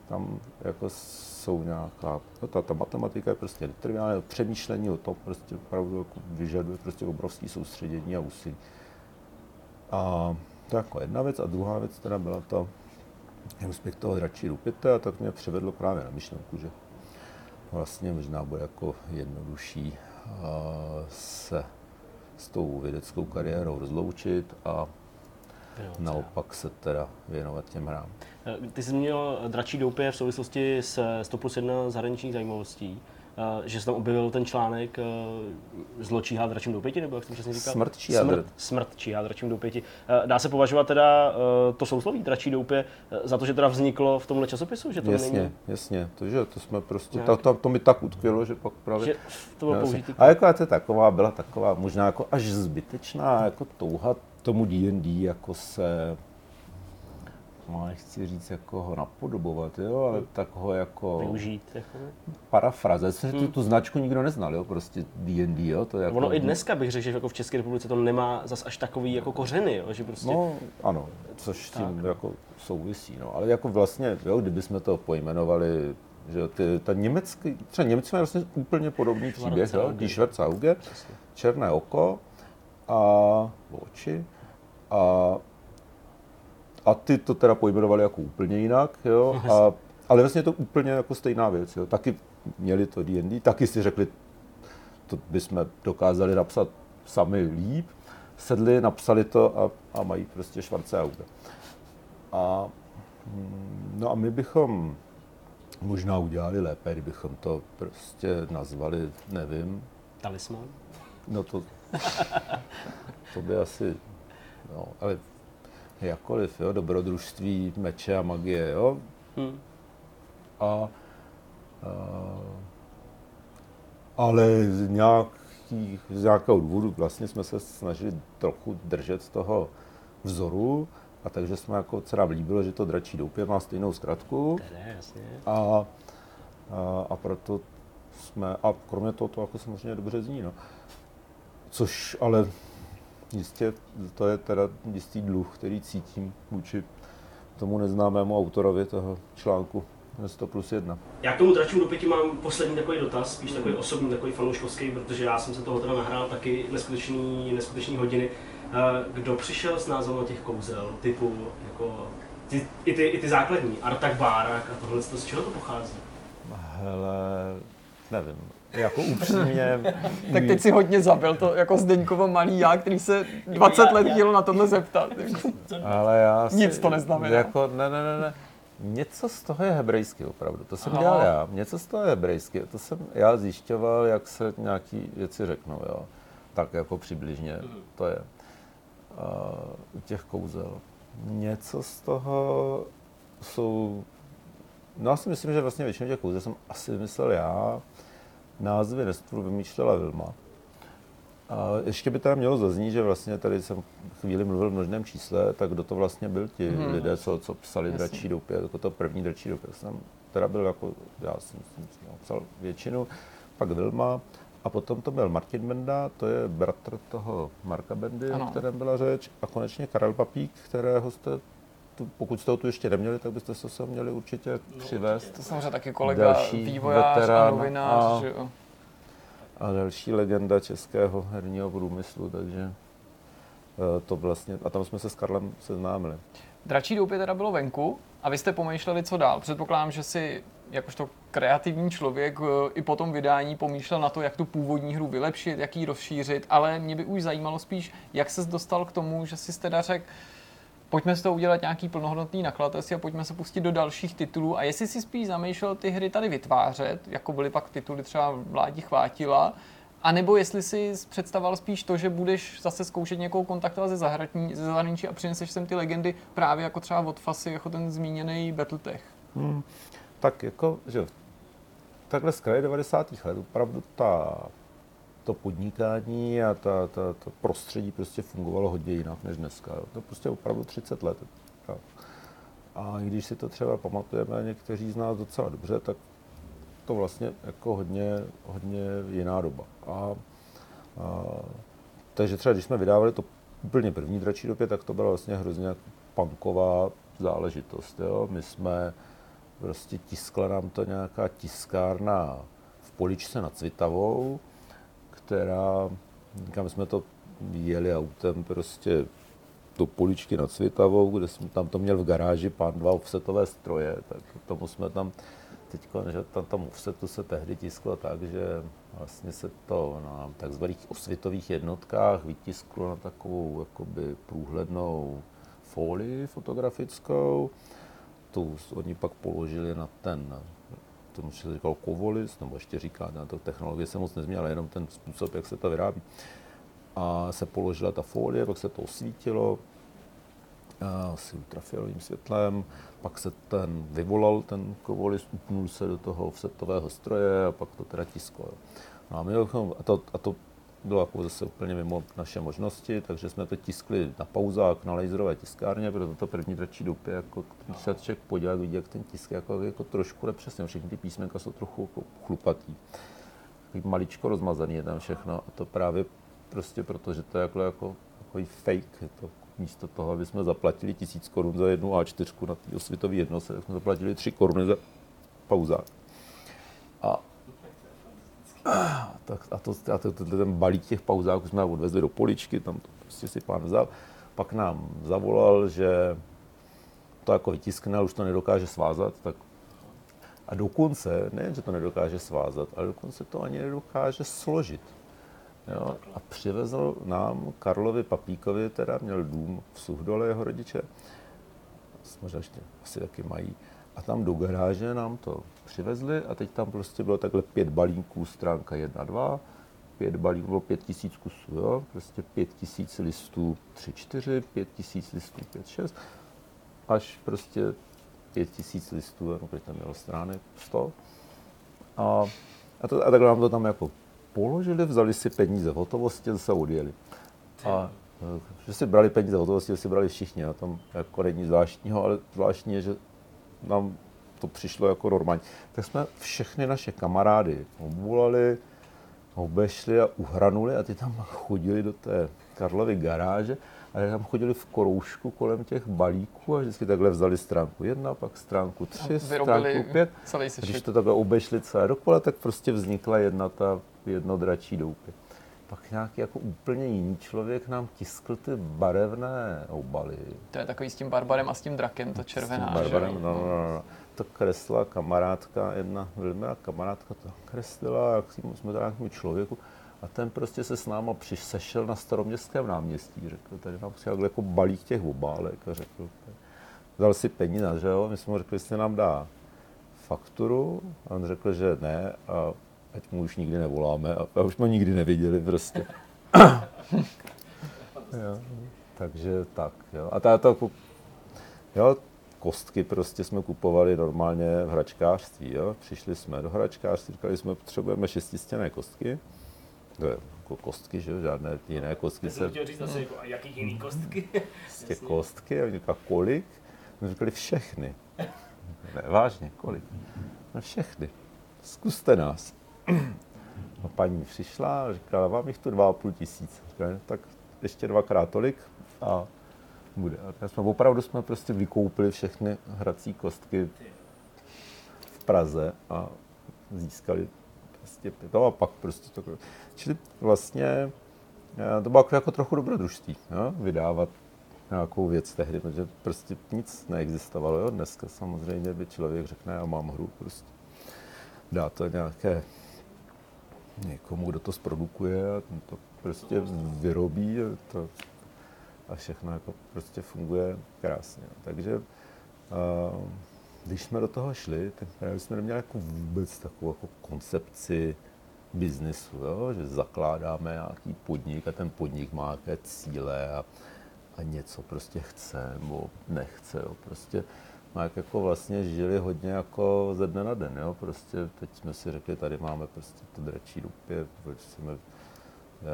tam jako jsou nějaká, no ta, ta matematika je prostě triviální, přemýšlení o tom prostě opravdu jako vyžaduje prostě obrovské soustředění a úsilí. A to jako jedna věc. A druhá věc teda byla to úspěch toho dračí rupite a tak mě přivedlo právě na myšlenku, že vlastně možná bude jako jednodušší se s tou vědeckou kariérou rozloučit a naopak se teda věnovat těm hrám. Ty jsi měl dračí doupě v souvislosti s 100 plus 1 zahraničních zajímavostí. Že se tam objevil ten článek uh, Zlo číhá dračím doupěti, nebo jak jsem přesně říkal? Smrt číhá, smrt, smrt číhá dračím doupěti. Uh, dá se považovat teda uh, to sousloví dračí doupě za to, že teda vzniklo v tomhle časopisu? Že to jasně, není... jasně, to, že to jsme prostě, to, to, to, mi tak utkvělo, že pak právě... Že to bylo použitý. A jako to taková, byla taková možná jako až zbytečná jako touha tomu D&D jako se no, nechci říct jako ho napodobovat, jo, ale hmm. tak ho jako... Využít. Jako... Parafraze, hmm. tu, tu značku nikdo neznal, jo, prostě D&D, jo. To je jako... Ono i dneska bych řekl, že jako v České republice to nemá zas až takový jako kořeny, jo, že prostě... No, ano, což s tím tak. jako souvisí, no, ale jako vlastně, jo, kdybychom to pojmenovali že ty, ta německý, třeba Němci mají vlastně úplně podobný příběh, jo, Die Schwarzauge, černé oko a oči a a ty to teda pojmenovali jako úplně jinak, jo, a, ale vlastně je to úplně jako stejná věc, jo. Taky měli to D&D, taky si řekli, to bychom dokázali napsat sami líp, sedli, napsali to a, a mají prostě švarce auta. A, mm, no a my bychom možná udělali lépe, kdybychom to prostě nazvali, nevím. Talisman? No to, to by asi, no, ale jakkoliv, jo, dobrodružství, meče a magie, jo. Hmm. A, a, ale z, nějakých, z nějakého důvodu vlastně jsme se snažili trochu držet z toho vzoru, a takže jsme jako, se nám líbilo, že to dračí doupě má stejnou zkratku. A, a, a proto jsme, a kromě toho to jako samozřejmě dobře zní, no. Což ale Jistě, to je teda jistý dluh, který cítím vůči tomu neznámému autorovi toho článku 100 plus 1. Já k tomu dračímu dopěti mám poslední takový dotaz, spíš takový osobní, takový fanouškovský, protože já jsem se toho teda nahrál taky neskutečný, neskutečný hodiny. Eh, kdo přišel s názvem těch kouzel, typu jako ty, i, ty, i ty základní, Artak, Bárak a tohle, z čeho to pochází? Hele, nevím jako upřímně. tak teď si hodně zabil to jako Zdeňkovo malý já, který se 20 já, let chtěl na tohle zeptat. Ale já si, Nic to neznamená. Jako, ne, ne, ne, ne. Něco z toho je hebrejsky opravdu, to jsem Aha. dělal já. Něco z toho je hebrejsky, to jsem já zjišťoval, jak se nějaký věci řeknou, jo. Tak jako přibližně to je. Uh, těch kouzel. Něco z toho jsou, no já si myslím, že vlastně většinu těch kouzel jsem asi vymyslel já, názvy restorů vymýšlela Vilma. A ještě by teda mělo zaznít, že vlastně tady jsem chvíli mluvil v množném čísle, tak kdo to vlastně byl ti hmm. lidé, co, co psali Jasně. dračí doupě, jako to první dračí doupě. Jsem teda byl jako, já jsem, jsem psal většinu, pak Vilma, a potom to byl Martin Benda, to je bratr toho Marka Bendy, ano. o kterém byla řeč, a konečně Karel Papík, kterého jste pokud jste ho tu ještě neměli, tak byste se sem měli určitě no, přivést. To samozřejmě taky kolega další vývojář veterán a novinář. A, že jo. a další legenda českého herního průmyslu, takže eh, to vlastně, a tam jsme se s Karlem seznámili. Dračí doupě teda bylo venku a vy jste pomýšleli, co dál. Předpokládám, že si jakožto kreativní člověk eh, i po tom vydání pomýšlel na to, jak tu původní hru vylepšit, jak ji rozšířit, ale mě by už zajímalo spíš, jak se dostal k tomu, že si teda řekl, pojďme z toho udělat nějaký plnohodnotný nakladatelství a pojďme se pustit do dalších titulů. A jestli si spíš zamýšlel ty hry tady vytvářet, jako byly pak tituly třeba Vládi chvátila, a nebo jestli si představoval spíš to, že budeš zase zkoušet někoho kontaktovat ze, zahraničí, ze zahraničí a přineseš sem ty legendy právě jako třeba od Fasy, jako ten zmíněný Battletech. Hmm. Tak jako, že takhle z kraje 90. let opravdu ta, to podnikání a ta, ta, ta prostředí prostě fungovalo hodně jinak než dneska. Jo. To prostě opravdu 30 let. A když si to třeba pamatujeme někteří z nás docela dobře, tak to vlastně jako hodně, hodně jiná doba. A, a takže třeba když jsme vydávali to úplně první dračí době, tak to byla vlastně hrozně punková záležitost. Jo. My jsme, prostě tiskla nám to nějaká tiskárna v Poličce nad Cvitavou, která, kam jsme to jeli autem prostě do Poličky nad Cvitavou, kde jsme tam to měl v garáži pán dva offsetové stroje, tak tomu jsme tam teď, že tam, tam offsetu se tehdy tisklo tak, že vlastně se to na takzvaných osvětových jednotkách vytisklo na takovou jakoby průhlednou folii fotografickou. Tu oni pak položili na ten, tomu se říkal kovolis, nebo ještě říká, na to technologie se moc nezměnila, jenom ten způsob, jak se to vyrábí. A se položila ta folie, pak se to osvítilo, asi ultrafialovým světlem, pak se ten vyvolal, ten kovolis, upnul se do toho offsetového stroje a pak to teda tisklo. No a, my, a, to, a to bylo jako zase úplně mimo naše možnosti, takže jsme to tiskli na pauzách na laserové tiskárně, protože to první dračí dupy, jako když se člověk podívá, vidí, jak ten tisk jako, jako trošku nepřesně, všechny ty písmenka jsou trochu jako chlupatý. Maličko rozmazaný je tam všechno a to právě prostě proto, že to je jako, jako takový fake, je to místo toho, aby jsme zaplatili tisíc korun za jednu A4 na té osvětové jednose, tak jsme zaplatili tři koruny za pauzák. A tak a, to, a to, to, ten balík těch pauzáků jsme odvezli do poličky, tam to prostě si pán vzal. Pak nám zavolal, že to jako vytiskne, ale už to nedokáže svázat, tak a dokonce, ne, že to nedokáže svázat, ale dokonce to ani nedokáže složit. Jo, a přivezl nám Karlovi Papíkovi, teda měl dům v Suhdole, jeho rodiče, možná ještě asi taky mají, a tam do garáže nám to přivezli a teď tam prostě bylo takhle pět balíků, stránka 1, 2, pět balíků, bylo pět tisíc kusů, jo? prostě pět tisíc listů 3, 4, pět tisíc listů 5, 6, až prostě pět tisíc listů, no, tam mělo stránek 100. A, a, to, a takhle nám to tam jako položili, vzali si peníze v hotovosti a se odjeli. A že si brali peníze v hotovosti, si brali všichni, a tam jako není zvláštního, ale zvláštní je, že nám to přišlo jako normální. Tak jsme všechny naše kamarády obvolali, obešli a uhranuli a ty tam chodili do té Karlovy garáže a tam chodili v koroušku kolem těch balíků a vždycky takhle vzali stránku jedna, pak stránku tři, stránku pět. A když to takhle obešli celé dokola, tak prostě vznikla jedna ta jednodračí doupě pak nějaký jako úplně jiný člověk nám tiskl ty barevné obaly. To je takový s tím barbarem a s tím drakem, to červená. S tím barbarem, no, no, no, no. To kresla kamarádka, jedna velmi kamarádka to kreslila, jak jsme teda nějakému člověku. A ten prostě se s náma sešel na staroměstském náměstí, řekl, tady nám přijel jako balík těch obálek a řekl, dal si peníze, že jo, my jsme mu řekli, jestli nám dá fakturu, a on řekl, že ne, a ať mu už nikdy nevoláme a, a už jsme nikdy neviděli prostě. jo, takže tak, jo. A ta, ta, jo, kostky prostě jsme kupovali normálně v hračkářství, jo. Přišli jsme do hračkářství, říkali jsme, potřebujeme šestistěné kostky. To je jako kostky, že jo, žádné jiné kostky se... chtěl říct asi, jako, a jaký jiný kostky? Prostě kostky, a říkali, kolik? My říkali, všechny. Ne, vážně, kolik? No všechny. Zkuste nás. A paní přišla a říkala, vám jich tu dva a půl tisíc. Říkala, tak ještě dvakrát tolik a bude. A jsme opravdu jsme prostě vykoupili všechny hrací kostky v Praze a získali prostě to a pak prostě to. Čili vlastně eh, to bylo jako, jako trochu dobrodružství, jo? vydávat nějakou věc tehdy, protože prostě nic neexistovalo. Jo? Dneska samozřejmě by člověk řekne, já mám hru, prostě dá to nějaké někomu, kdo to zprodukuje a to prostě vyrobí. To, a všechno jako prostě funguje krásně. Takže uh, když jsme do toho šli, tak právě jsme neměli jako vůbec takovou jako koncepci biznesu, jo? že zakládáme nějaký podnik a ten podnik má nějaké cíle a, a něco prostě chce nebo nechce. Jo? Prostě má jak jako vlastně žili hodně jako ze dne na den. Jo? Prostě teď jsme si řekli, tady máme prostě to dračí dupě, proč jsme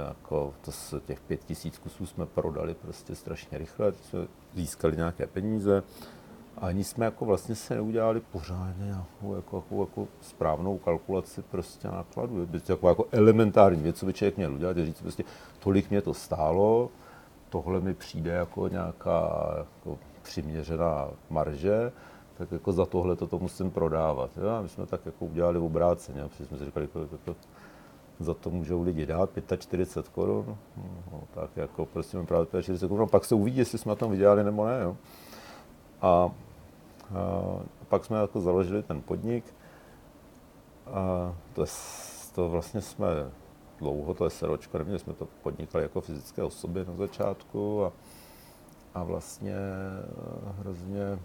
jako to z těch pět tisíc kusů jsme prodali prostě strašně rychle, jsme získali nějaké peníze, ani jsme jako vlastně se neudělali pořádně nějakou jako, jako, jako správnou kalkulaci prostě nákladů. Jako, jako elementární věc, co by člověk měl udělat, je říct prostě, tolik mě to stálo, tohle mi přijde jako nějaká jako přiměřená marže, tak jako za tohle to musím prodávat. Jo? My jsme tak jako udělali obráceně, protože jsme si říkali, jako, jako, za to můžou lidi dát 45 korun, no, tak jako prostě právě 45 korun, pak se uvidí, jestli jsme na tom vydělali nebo ne. Jo? A a pak jsme jako založili ten podnik. A to, je, to vlastně jsme dlouho, to je seročko, neměli jsme to podnikali jako fyzické osoby na začátku a, a vlastně eh, hrozně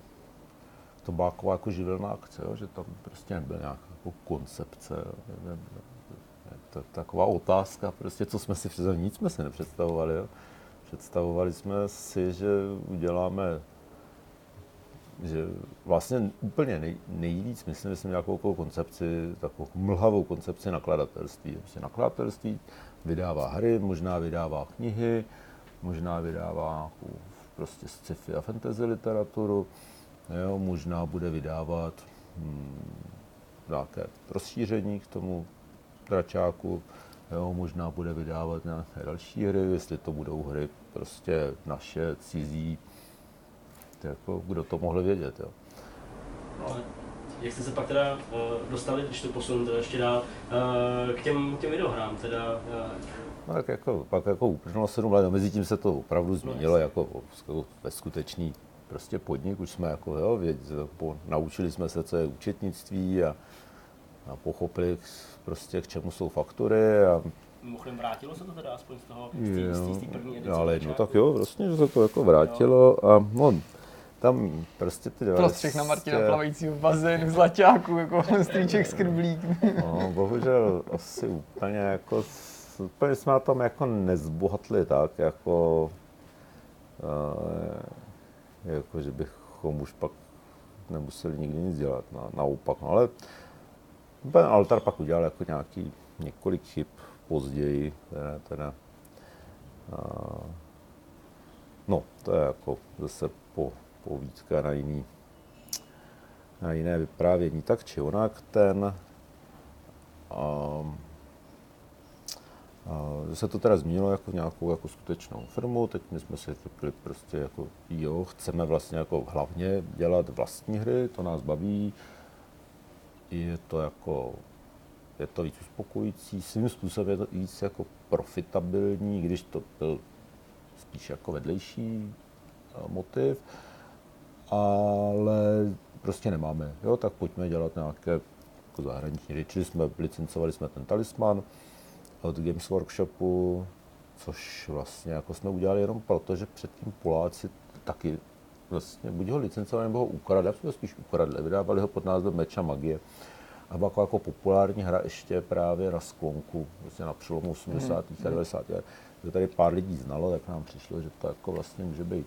to byla jako, jako živelná akce, jo, že tam prostě nebyl nějaká jako koncepce. Ne, to taková otázka, prostě co jsme si představovali, nic jsme si nepředstavovali. Jo. Představovali jsme si, že uděláme že vlastně úplně nej, nejvíc myslím, že jsem nějakou takovou koncepci, takovou mlhavou koncepci nakladatelství. Prostě nakladatelství vydává hry, možná vydává knihy, možná vydává prostě sci-fi a fantasy literaturu, jo, možná bude vydávat hmm, nějaké rozšíření k tomu dračáku, jo, možná bude vydávat nějaké další hry, jestli to budou hry prostě naše, cizí, jako, kdo to mohl vědět. Jo. No, jak jste se pak teda uh, dostali, když to posunu teda ještě dál, uh, k těm, těm videohrám, teda... Uh... No, tak jako, pak jako uplynulo sedm let, mezi tím se to opravdu změnilo no, jako, jako ve skutečný prostě podnik, už jsme jako, jo, věd, po, naučili jsme se, co je účetnictví a, a pochopili prostě, k čemu jsou faktury a Mimochodem vrátilo se to teda aspoň z toho, z té první edice? Ale no tak jo, vlastně, že se to jako vrátilo a no, tam prostě ty 90... Prostřih na Martina plavajícího v bazénu z laťáku, jako strýček skrblík. No, bohužel asi úplně jako, úplně jsme na tom jako nezbohatli tak, jako, uh, jako že bychom už pak nemuseli nikdy nic dělat, na, naopak, no, ale ten altar pak udělal jako nějaký několik chyb později, teda, teda uh, no, to je jako zase po povídka na jiný, na jiné vyprávění. Tak či onak ten, um, uh, se to teda změnilo jako v nějakou jako skutečnou firmu, teď my jsme si řekli prostě jako jo, chceme vlastně jako hlavně dělat vlastní hry, to nás baví, je to jako je to víc uspokojící, svým způsobem je to víc jako profitabilní, když to byl spíš jako vedlejší motiv ale prostě nemáme, jo, tak pojďme dělat nějaké jako zahraniční. Čili jsme licencovali jsme ten talisman od Games Workshopu, což vlastně jako jsme udělali jenom proto, že předtím Poláci taky vlastně buď ho licencovali, nebo ho ukradli, já jsme spíš ukradli, vydávali ho pod názvem Meča magie. A byla jako, jako populární hra ještě právě na sklonku, vlastně na přelomu 80. Hmm. a 90. let. Že tady pár lidí znalo, tak nám přišlo, že to jako vlastně může být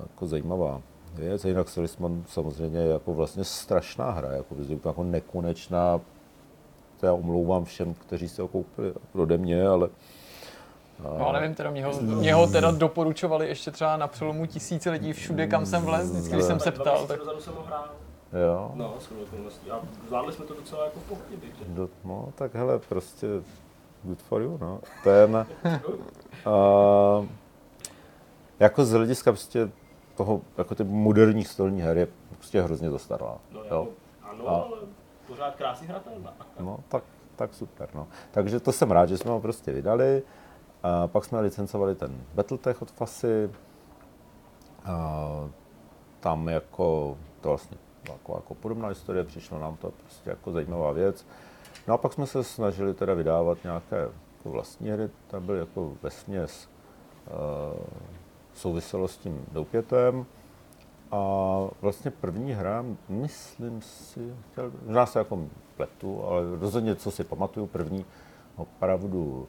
jako zajímavá věc. A jinak Selisman samozřejmě je jako vlastně strašná hra, jako, jako nekonečná. To já omlouvám všem, kteří se ho koupili ode mě, ale a... No nevím, teda mě ho, mě ho teda doporučovali ještě třeba na přelomu lidí všude, kam jsem vlez, vždycky, když jsem se ptal. Tak... jsem ho hrál. Jo. No, A zvládli jsme to docela jako v pohodě, Do, No, tak hele, prostě good for you, no. Ten, uh, jako z hlediska prostě toho, jako ty moderních stolních her je prostě hrozně zastaralá. No, jo? Ano, a, ale pořád krásně hratelná. No, tak, tak super. No. Takže to jsem rád, že jsme ho prostě vydali. A pak jsme licencovali ten Battletech od Fasy. A tam jako, to vlastně jako, jako podobná historie, přišlo nám to prostě jako zajímavá věc. No a pak jsme se snažili teda vydávat nějaké jako vlastní hry, tam byly jako ve směs uh, souviselo s tím doupětem. A vlastně první hra, myslím si, možná se jako pletu, ale rozhodně, co si pamatuju, první opravdu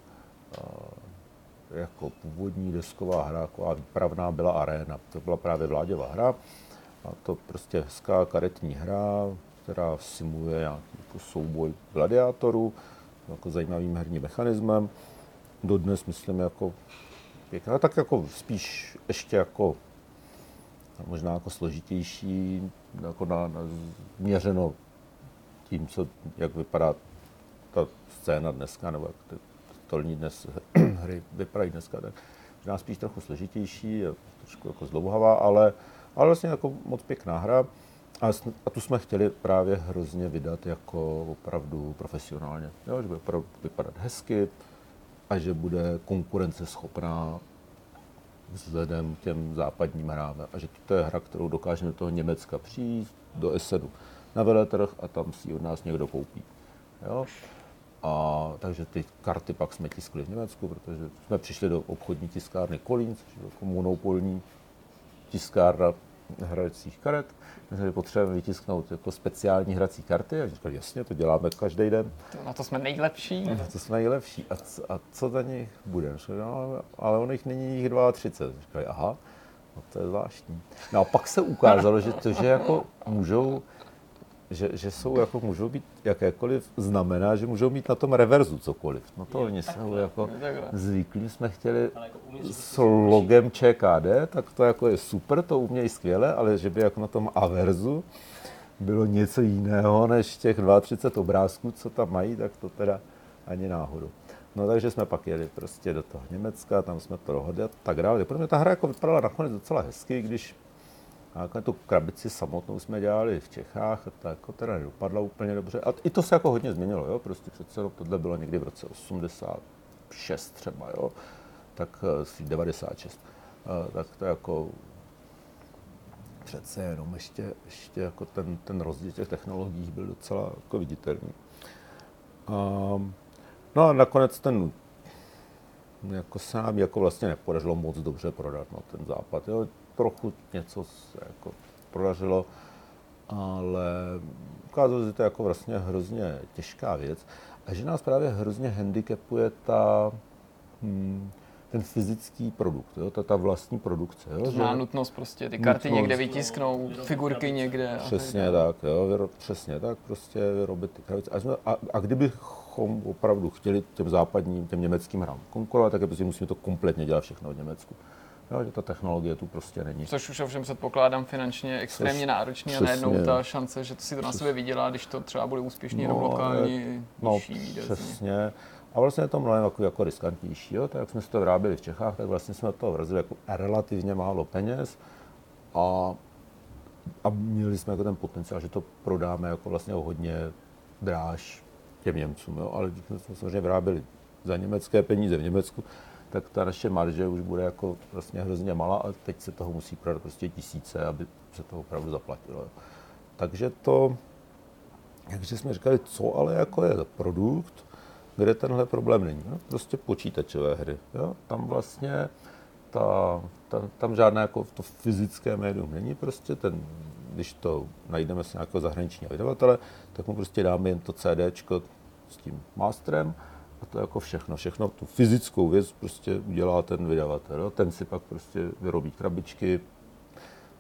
uh, jako původní desková hra, jako výpravná byla Arena. To byla právě vláděvá hra. A to prostě hezká karetní hra, která simuluje nějaký jako souboj gladiátorů, jako zajímavým herním mechanismem. Dodnes myslím jako pěkná, tak jako spíš ještě jako možná jako složitější, jako na, na, měřeno tím, co, jak vypadá ta scéna dneska, nebo jak ty stolní dnes hry vypadají dneska, tak možná spíš trochu složitější, trošku jako zdlouhavá, ale, ale vlastně jako moc pěkná hra. A, a tu jsme chtěli právě hrozně vydat jako opravdu profesionálně. Jo, že bude opravdu vypadat hezky a že bude konkurenceschopná vzhledem k těm západním hrám. A že to je hra, kterou dokážeme do toho Německa přijít, do Esedu na veletrh a tam si od nás někdo koupí. Jo? A, takže ty karty pak jsme tiskli v Německu, protože jsme přišli do obchodní tiskárny Kolín, což je jako monopolní tiskárna hracích karet. My jsme potřebujeme vytisknout jako speciální hrací karty a říkali, jasně, to děláme každý den. To, na to jsme nejlepší. Na to jsme nejlepší. A, co, a co za nich bude? No, ale on jich není jich 32. Říkali, aha, no to je zvláštní. No a pak se ukázalo, že to, že jako můžou že, že jsou jako, můžou být jakékoliv znamená, že můžou mít na tom reverzu cokoliv. No to oni jsou jako zvyklí, jsme chtěli jako s logem ČKD, tak to jako je super, to umějí skvěle, ale že by jako na tom averzu bylo něco jiného než těch 32 obrázků, co tam mají, tak to teda ani náhodou. No takže jsme pak jeli prostě do toho Německa, tam jsme to dohodli a tak dále. Pro mě ta hra jako vypadala nakonec docela hezky, když a jako tu krabici samotnou jsme dělali v Čechách a ta jako teda nedopadla úplně dobře. A i to se jako hodně změnilo, jo? prostě přece no, tohle bylo někdy v roce 86 třeba, jo? tak 96. Eh, tak to jako přece jenom ještě, ještě jako ten, ten rozdíl těch technologií byl docela jako viditelný. A, no a nakonec ten jako se nám jako vlastně nepodařilo moc dobře prodat no, ten západ. Jo trochu něco se jako prodařilo, ale ukázalo se, že to je jako vlastně hrozně těžká věc a že nás právě hrozně handicapuje ta, hmm, ten fyzický produkt, jo, ta, ta vlastní produkce. Jo, to znamená nutnost prostě ty karty nutnost, někde vytisknou, figurky někde. Přesně tak, jo, vyro, přesně tak, prostě vyrobit ty krabice. A, jsme, a, a kdybychom opravdu chtěli těm západním, těm německým hrám konkurovat, tak prostě musíme to kompletně dělat všechno v Německu. Jo, že ta technologie tu prostě není. Což už ovšem předpokládám finančně extrémně Což, náročný a najednou ta šance, že to si to na sebe vydělá, když to třeba bude úspěšný no, lokální, no, přesně. A vlastně je to mnohem jako, jako riskantnější. Jo? Tak jak jsme si to vyráběli v Čechách, tak vlastně jsme to vrazili jako relativně málo peněz a, a měli jsme jako ten potenciál, že to prodáme jako vlastně o hodně dráž těm Němcům. Jo? Ale když jsme samozřejmě vyráběli za německé peníze v Německu, tak ta naše marže už bude jako vlastně hrozně malá a teď se toho musí prodat prostě tisíce, aby se to opravdu zaplatilo. Takže to, jakže jsme říkali, co ale jako je produkt, kde tenhle problém není. No, prostě počítačové hry. Jo? Tam vlastně ta, ta, tam žádné jako to fyzické médium není. Prostě ten, když to najdeme si nějakého zahraničního vydavatele, tak mu prostě dáme jen to CD s tím masterem a to je jako všechno. Všechno, tu fyzickou věc prostě udělá ten vydavatel. Jo? Ten si pak prostě vyrobí krabičky,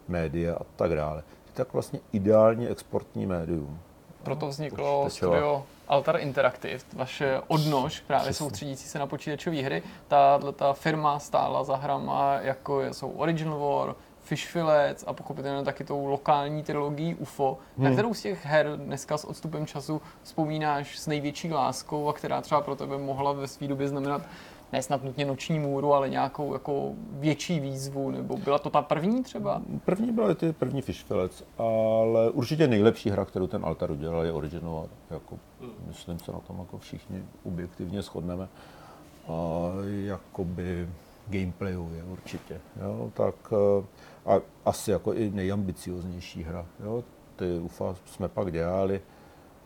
média a tak dále. Je tak vlastně ideální exportní médium. Proto vzniklo studio Altar Interactive, vaše odnož, právě Přesně. soustředící se na počítačové hry. Tahle ta firma stála za hrama, jako jsou Original War, Fish Fillets a pochopitelně taky tou lokální trilogií UFO. Hmm. Na kterou z těch her dneska s odstupem času vzpomínáš s největší láskou a která třeba pro tebe mohla ve své době znamenat ne snad nutně noční můru, ale nějakou jako větší výzvu, nebo byla to ta první třeba? První byla ty první Fish Fillets, ale určitě nejlepší hra, kterou ten Altar udělal, je Original. Jako, myslím se na tom jako všichni objektivně shodneme. A, jakoby gameplayově určitě. Jo? Tak eh, a asi jako i nejambicioznější hra. Jo? Ty UFA jsme pak dělali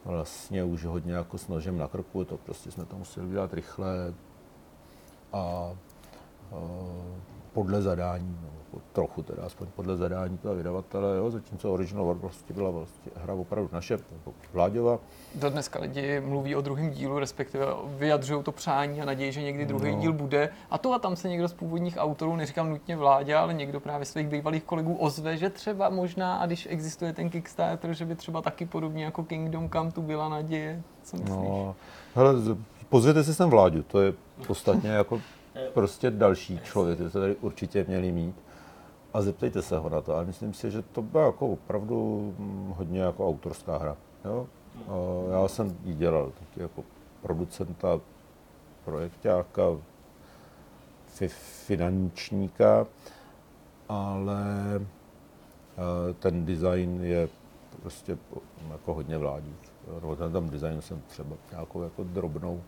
vlastně už hodně jako s nožem na krku, to prostě jsme to museli dělat rychle a, a podle zadání, no, trochu teda, aspoň podle zadání toho vydavatele, jo, zatímco Original War prostě byla vlastně hra opravdu naše, jako Vláďova. Do dneska lidi mluví o druhém dílu, respektive vyjadřují to přání a naději, že někdy druhý No. díl bude. A to a tam se někdo z původních autorů, neříkám nutně vládě, ale někdo právě svých bývalých kolegů ozve, že třeba možná, a když existuje ten Kickstarter, že by třeba taky podobně jako Kingdom Come tu byla naděje. Co myslíš? No, hele, pozvěte si sem Vláďu, to je podstatně jako prostě další člověk, to tady určitě měli mít. A zeptejte se ho na to, ale myslím si, že to byla jako opravdu mm, hodně jako autorská hra. Jo? A Já jsem ji dělal taky jako producenta, projektáka, fi- finančníka, ale eh, ten design je prostě jako hodně vládí. No, ten tam design jsem třeba nějakou jako drobnou,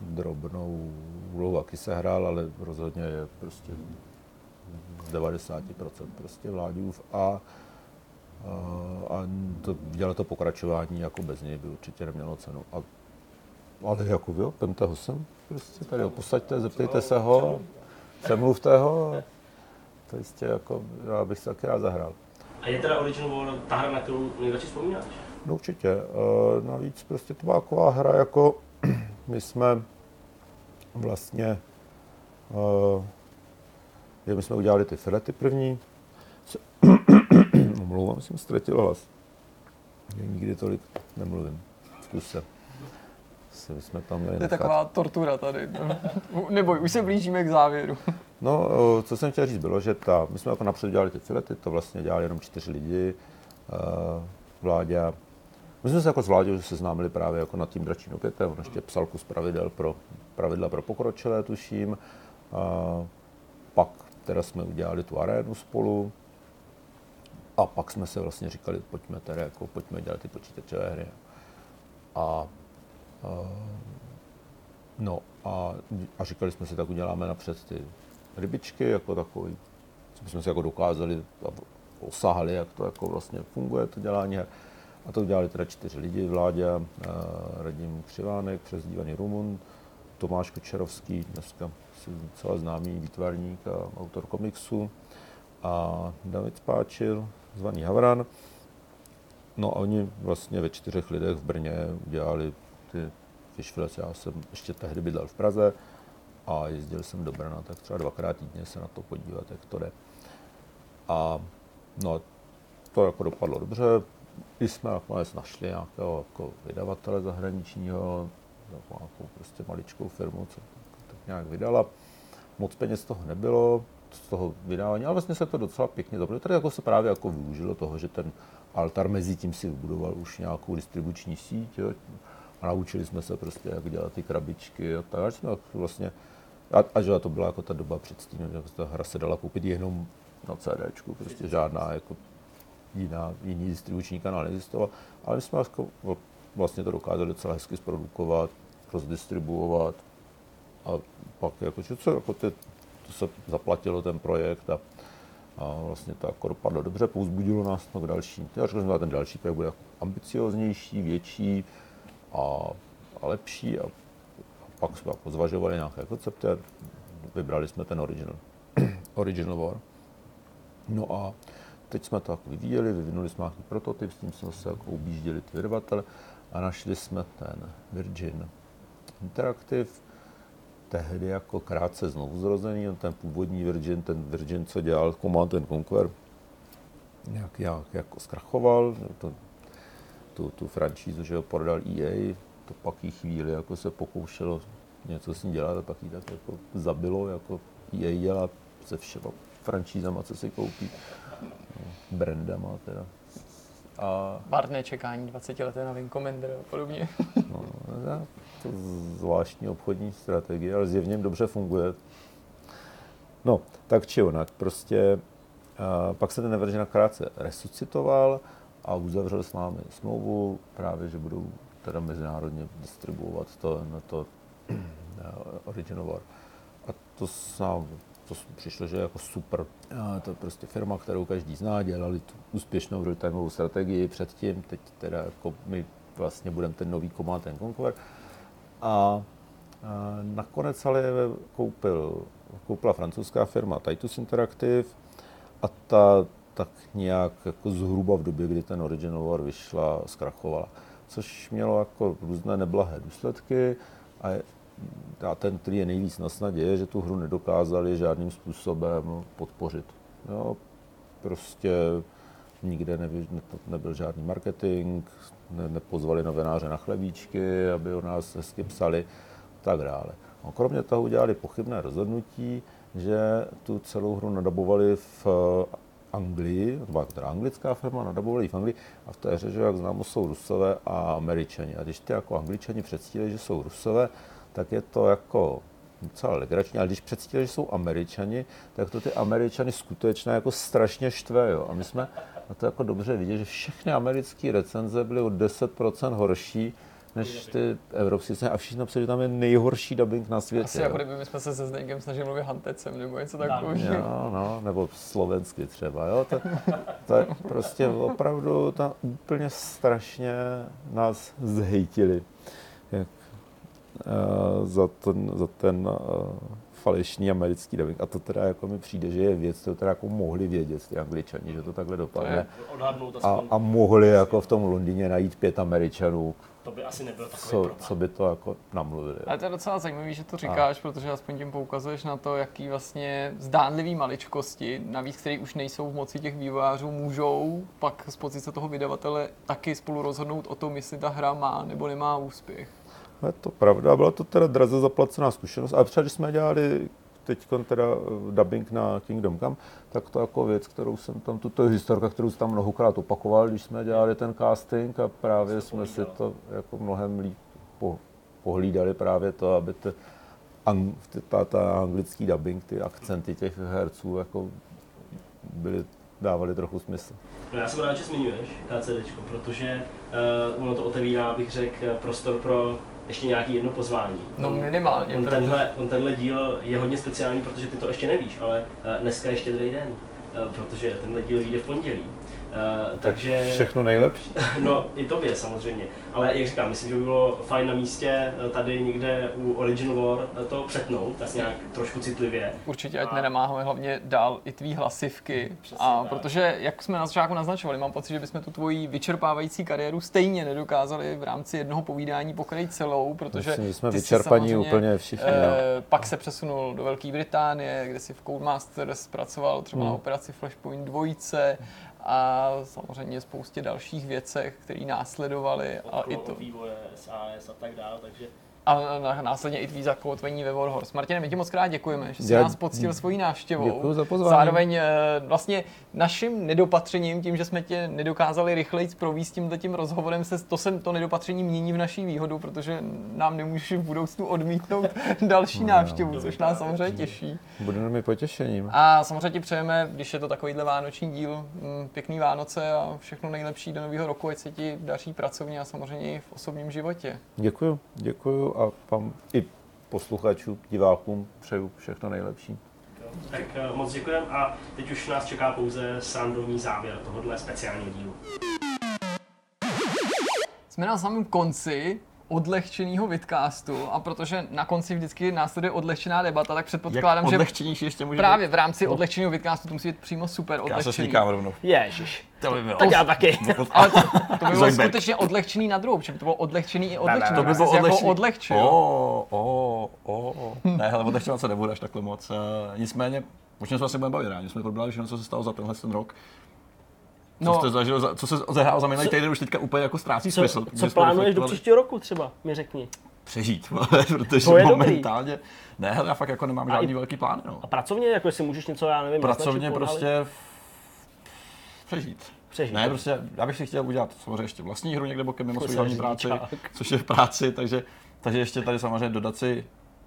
drobnou úlohu taky sehrál, ale rozhodně je prostě 90% prostě vládův a, a, to, dělat to pokračování jako bez něj by určitě nemělo cenu. A, ale jako jo, vemte ho sem, prostě tady ho posaďte, zeptejte se ho, přemluvte ho, to jistě jako, já bych se taky rád zahrál. A je teda Original War ta hra, na kterou nejradši vzpomínáš? No určitě. E, navíc prostě to byla taková hra, jako my jsme vlastně, e, my jsme udělali ty filety první. Co- Omlouvám, jsem ztratil hlas. Já nikdy tolik nemluvím. Zkuste. Si my jsme tam měli To je nechat. taková tortura tady. Neboj, už se blížíme k závěru. No, co jsem chtěl říct, bylo, že ta, my jsme jako napřed dělali ty filety, to vlastně dělali jenom čtyři lidi, uh, Vláďa. My jsme se jako s Vláďou seznámili právě jako nad tím dračím opětem, on ještě psal kus pravidel pro, pravidla pro pokročilé, tuším. A pak teda jsme udělali tu arénu spolu, a pak jsme se vlastně říkali, pojďme tedy, jako, pojďme dělat ty počítačové hry. A, a No a, a říkali jsme si, tak uděláme napřed ty rybičky, jako takový, co bychom si jako dokázali a osahali, jak to jako vlastně funguje, to dělání her. A to udělali teda čtyři lidi, Vláďa, eh, Radim Křivánek, přezdívaný Rumun, Tomáš Kočerovský, dneska docela známý výtvarník a autor komiksu, a David Spáčil, zvaný Havran. No a oni vlastně ve čtyřech lidech v Brně udělali ty Fishfilets. Já jsem ještě tehdy bydlel v Praze a jezdil jsem do Brna, tak třeba dvakrát týdně se na to podívat, jak to jde. A no, to jako dopadlo dobře. I jsme nakonec našli nějakého jako vydavatele zahraničního, nějakou prostě maličkou firmu, co nějak vydala. Moc peněz z toho nebylo, z toho vydávání, ale vlastně se to docela pěkně zabralo. Tady jako se právě jako využilo toho, že ten altar mezi tím si vybudoval už nějakou distribuční síť, jo, a naučili jsme se prostě, jak dělat ty krabičky a tak. Jsme vlastně, a, a že to byla jako ta doba před tím, že ta hra se dala koupit jenom na CDčku, prostě žádná jako jiná, jiný distribuční kanál neexistoval, ale my jsme jako vlastně to dokázali docela hezky zprodukovat, rozdistribuovat a pak jako, že co, jako ty, to se zaplatilo ten projekt a, a vlastně to jako dopadlo dobře, pouzbudilo nás to k další. Já řekl jsem, že ten další projekt bude ambicioznější, větší a, a lepší a, a pak jsme jako zvažovali nějaké koncepty a vybrali jsme ten original, original War. No a teď jsme to jako vyvíjeli, vyvinuli jsme nějaký prototyp, s tím jsme se jako objížděli ty vydavatele a našli jsme ten Virgin Interactive, tehdy jako krátce znovu zrozený, on ten původní Virgin, ten Virgin, co dělal Command and Conquer, nějak, nějak jako zkrachoval, to, tu, tu franšízu, že ho prodal EA, to pak jí chvíli jako se pokoušelo něco s ní dělat a pak jí tak jako zabilo, jako EA dělá se všema franšízama, co si koupí, no, brandama teda. A Marné čekání 20 leté na Wing Commander a podobně. No, ne, to zvláštní obchodní strategie, ale zjevně dobře funguje. No, tak či onak, prostě a pak se ten Nevergena krátce resuscitoval a uzavřel s námi smlouvu právě, že budou teda mezinárodně distribuovat to, na to Original War. A to s nám to přišlo, že je jako super. A to je prostě firma, kterou každý zná, dělali tu úspěšnou real-timeovou strategii předtím, teď teda jako my vlastně budeme ten nový Command and Conquer. A, a nakonec ale koupil koupila francouzská firma Titus Interactive a ta tak nějak jako zhruba v době, kdy ten Original War vyšla, zkrachovala. Což mělo jako různé neblahé důsledky a, a ten, který je nejvíc na snadě, je, že tu hru nedokázali žádným způsobem podpořit. Jo, prostě nikde nevy, ne, nebyl žádný marketing, ne, nepozvali novináře na chlebíčky, aby o nás hezky psali tak dále. A kromě toho udělali pochybné rozhodnutí, že tu celou hru nadabovali v Anglii, to teda anglická firma, nadabovali v Anglii a v té hře, že jak známo, jsou Rusové a Američani. A když ty jako Angličani předstírají, že jsou Rusové, tak je to jako docela legrační, ale když předstírají, že jsou Američani, tak to ty Američany skutečně jako strašně štve. Jo. A my jsme na to jako dobře vidět, že všechny americké recenze byly o 10% horší než ty evropské. A všichni napsali, že tam je nejhorší dubbing na světě. Asi jako kdyby my jsme se se Zdeňkem snažili mluvit hantecem nebo něco takového. Jo, no, nebo slovensky třeba, jo. To, to je prostě opravdu tam úplně strašně nás zhejtili. Uh, za, ten, za ten uh, falešný americký dubbing. A to teda jako mi přijde, že je věc, to teda jako mohli vědět ty angličani, že to takhle dopadne. A, a mohli jako v tom Londýně najít pět američanů, to by asi nebyl takový co, problém. co by to jako namluvili. Ale to je docela zajímavé, že to říkáš, a. protože aspoň tím poukazuješ na to, jaký vlastně zdánlivý maličkosti, navíc který už nejsou v moci těch vývojářů, můžou pak z pozice toho vydavatele taky spolu rozhodnout o tom, jestli ta hra má nebo nemá úspěch. Je to pravda, byla to teda draze zaplacená zkušenost. A třeba, když jsme dělali teď teda eh, dubbing na Kingdom Come, tak to jako věc, kterou jsem tam, tuto historka, kterou jsem tam mnohokrát opakoval, když jsme dělali ten casting a právě jsme si to jako mnohem líp po, pohlídali právě to, aby ty, ang, ta, ta anglický dubbing, ty akcenty těch herců jako byly, dávali trochu smysl. No já jsem rád, že zmiňuješ KCD, protože uh, ono to otevírá, bych řekl, prostor pro ještě nějaký jedno pozvání. No minimálně. On, tenhle, on tenhle díl je hodně speciální, protože ty to ještě nevíš, ale uh, dneska je štědrý den, uh, protože tenhle díl vyjde v pondělí. Uh, takže... Všechno nejlepší. No, i tobě samozřejmě. Ale jak říkám, myslím, že by bylo fajn na místě tady někde u Original War to přetnout, tak nějak trošku citlivě. Určitě, ať a... nenamáháme hlavně dál i tvý hlasivky. Přesně a tak. protože, jak jsme na začátku naznačovali, mám pocit, že bychom tu tvoji vyčerpávající kariéru stejně nedokázali v rámci jednoho povídání pokryt celou, protože Myslím, jsme vyčerpaní úplně všichni. Eh, pak se přesunul do Velké Británie, kde si v Codemasters pracoval třeba hmm. na operaci Flashpoint 2 a samozřejmě spoustě dalších věcech, které následovaly. A i to vývoje SAS a tak dále, takže a následně i tvý zakotvení ve Warhorse. Martine, my ti moc krát děkujeme, že jsi Já, nás poctil svojí návštěvou. Děkuji za pozvání. Zároveň eh, vlastně naším nedopatřením, tím, že jsme tě nedokázali rychleji províst tím tím rozhovorem, se to se to nedopatření mění v naší výhodu, protože nám nemůžeš v budoucnu odmítnout další no, návštěvu, no, což nás samozřejmě těší. Budeme mi potěšením. A samozřejmě ti přejeme, když je to takovýhle vánoční díl, mm, pěkný Vánoce a všechno nejlepší do nového roku, ať se ti daří pracovně a samozřejmě i v osobním životě. Děkuji, děkuji a vám i posluchačům, divákům přeju všechno nejlepší. Tak eh, moc děkujeme a teď už nás čeká pouze srandovní závěr tohohle speciálního dílu. Jsme na samém konci odlehčeného vidcastu a protože na konci vždycky následuje odlehčená debata, tak předpokládám, Jak odlehčenější ještě může právě být? v rámci no. odlehčeného vidcastu to musí být přímo super odlehčený. Já se slíkám rovnou. Ježiš. To by bylo. Tak já taky. Ale to, to by bylo skutečně odlehčený na druhou, protože by to bylo odlehčený i odlehčený. To by bylo jako odlehčený. Jako odlehčil. Oh, oh, oh. Ne, hele, odlehčovat se nebude až takhle moc. Uh, nicméně, o čem se asi budeme bavit rádi. Jsme probrali všechno, co se stalo za tenhle ten rok. No, co, jste zažil, co se odehrálo za minulý týden, už teďka úplně jako ztrácí co, smysl. Co plánuješ do příštího roku třeba, mi řekni. Přežít, protože to je momentálně, dobrý. ne, hele, já fakt jako nemám žádný i, velký plán. No. A pracovně, jako jestli můžeš něco, já nevím, Pracovně prostě přežít. Přežít. Ne, prostě já bych si chtěl udělat samozřejmě ještě vlastní hru někde bokem mimo svou hlavní práci, což je v práci, takže, takže ještě tady samozřejmě dodat si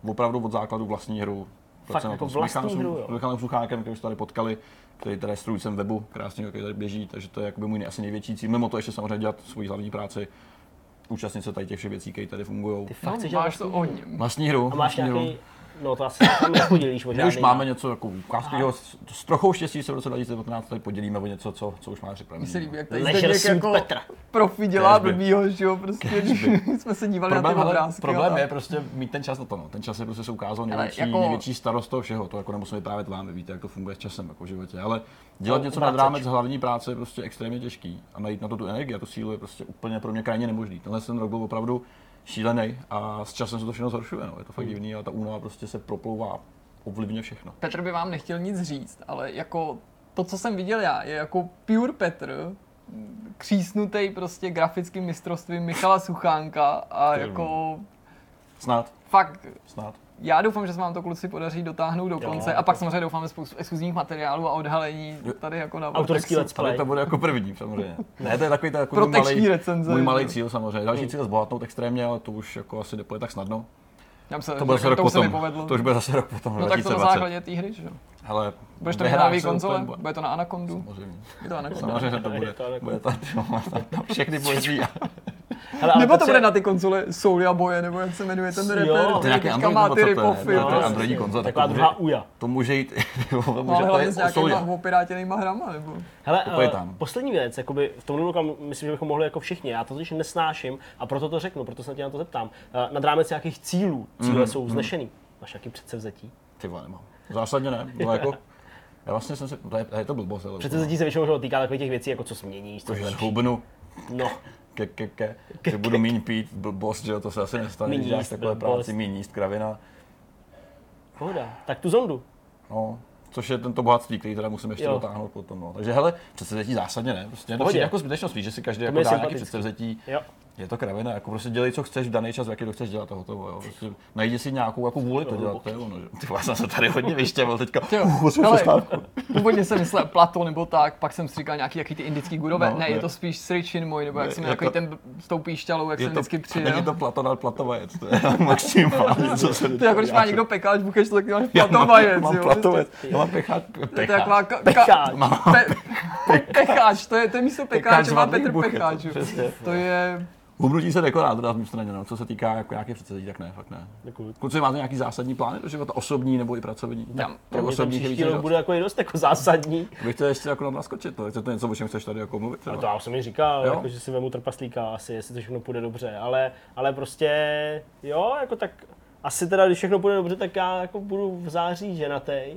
opravdu od základu vlastní hru. Fakt jako vlastní hru, jo. S Michalem Suchákem, který už tady potkali, který tady je strůjcem webu, krásně, který tady běží, takže to je jakoby můj asi největší cíl. Mimo to ještě samozřejmě dělat svoji hlavní práci, účastnit se tady těch všech věcí, které tady fungují. Ty fakt no, máš to o něm. Vlastní hru. A máš nějaký, No to asi tam nepodělíš o My žádný už máme něco jako ukázkového, s, s trochou štěstí se v roce 2019 tady podělíme o něco, co, co už máme připravené. Mně se líbí, jak tady suit jako Petra. profi dělá blbýho, že jo, prostě, když jsme se dívali na Problém, ty ale, obrázky. problém je prostě mít ten čas na to. No. Ten čas je prostě se ukázal největší, jako- největší starost toho všeho. To jako nemusím vyprávět vám, vy víte, jak to funguje s časem jako v životě. Ale dělat No, něco nad rámec hlavní práce je prostě extrémně těžký. A najít na to tu energii a tu sílu je prostě úplně pro mě krajně nemožný. Tenhle ten rok byl opravdu šílený a s časem se to všechno zhoršuje. No. Je to fakt divný a ta únava prostě se proplouvá ovlivňuje všechno. Petr by vám nechtěl nic říct, ale jako to, co jsem viděl já, je jako pure Petr, křísnutý prostě grafickým mistrovstvím Michala Suchánka a jako Snad, fakt snad. Já doufám, že se vám to kluci podaří dotáhnout do Jo, konce a pak samozřejmě doufáme spoustu exkluzivních materiálů a odhalení tady jako na Autorský let's play. to bude jako první, samozřejmě. Ne, to je takový, je jako malý, recenze, můj malý cíl samozřejmě. Další cíl je zbohatnout extrémně, ale to už jako asi nepůjde tak snadno. Já myslím, To bude zase rok to se mi potom. povedlo. To už bude zase rok potom, no tak to na 2020. základě té hry, že jo? Hele, Budeš to mít na konzole? úplně- Bude to na Anacondu? Samozřejmě. Je to Anaconda. Samozřejmě to bude. Bude to tam, tam všechny boží. Hele, ale Nebo to bude na ty konzole Soulia Boje, nebo jak se jmenuje ten je který nějaký teďka má ty co to je? ripofy. No, to je prostě. Androidní konzole, tak Taková to druhá uja. To může jít, to No, může, to hlavně je s nějakýma opirátěnýma hrama, nebo... Hele, uh, tam. poslední věc, jakoby v tomhle roku myslím, že bychom mohli jako všichni, já to totiž nesnáším a proto to řeknu, proto se tě na to zeptám. Uh, nad rámec nějakých cílů, cíle Mhm, jsou vznešený. Máš nějaký předsevzetí? Ty vole, nemám. Zásadně ne. No, jako, já vlastně jsem si, to je, je to blbost, ale Předsevzetí se většinou týká takových těch věcí, jako co změníš, co že zlepšíš. hubnu, No, ke, ke, ke, že budu míň pít, blbost, že to se asi nestane, když děláš jíst, takové práci, míň jíst, kravina. pohoda. Tak tu zondu. No, což je tento bohatství, který teda musím ještě Jo. dotáhnout potom. No. Takže hele, předsevzetí zásadně ne. Prostě to Pohodě. přijde jako zbytečnost, víš, že si každý jako je dá nějaký předsevzetí. Jo. Je to kravina, jako prostě dělej, co chceš v daný čas, v jaký to chceš dělat a hotovo. Jo. Prostě najdi si nějakou jako vůli to dělat, to je ono. Že? Ty vole, jsem se tady hodně vyštěvil teďka. Jo, Uh, hele, původně jsem myslel Plato nebo tak, pak jsem si říkal nějaký jaký ty indický gurové. No, ne, je to spíš Sričin můj, nebo jak Ne, jsem to- ten s tou píšťalou, jak jsem to, vždycky není přijel. to Platon, ale Platovajec. To je maximálně, co se To je jako když má někdo pekáč, bucheš to, tak máš Já mám- platovajec, Mám jo. platovec, já mám pecháč. To je taková Pecháč. Pecháč, to je, to je místo Pekáč pekáče, má Petr Pecháč. To je, Humnutí se dekorát teda v mým straně, no. co se týká jako nějaké předsevzetí, tak ne, fakt ne. Děkuju. Kluci, máte nějaký zásadní plány do života, osobní nebo i pracovní? Tak Pro mě ten osobní je příští rok bude jako i dost jako zásadní. Bych chtěl ještě jako na naskočit, no. Je to něco, o čem chceš tady jako mluvit? Třeba? to já už jsem mi říkal, Jo? jako, že si vemu trpaslíka asi, jestli to všechno půjde dobře, ale, ale prostě, jo, jako tak asi teda, když všechno půjde dobře, tak já jako budu v září ženatej,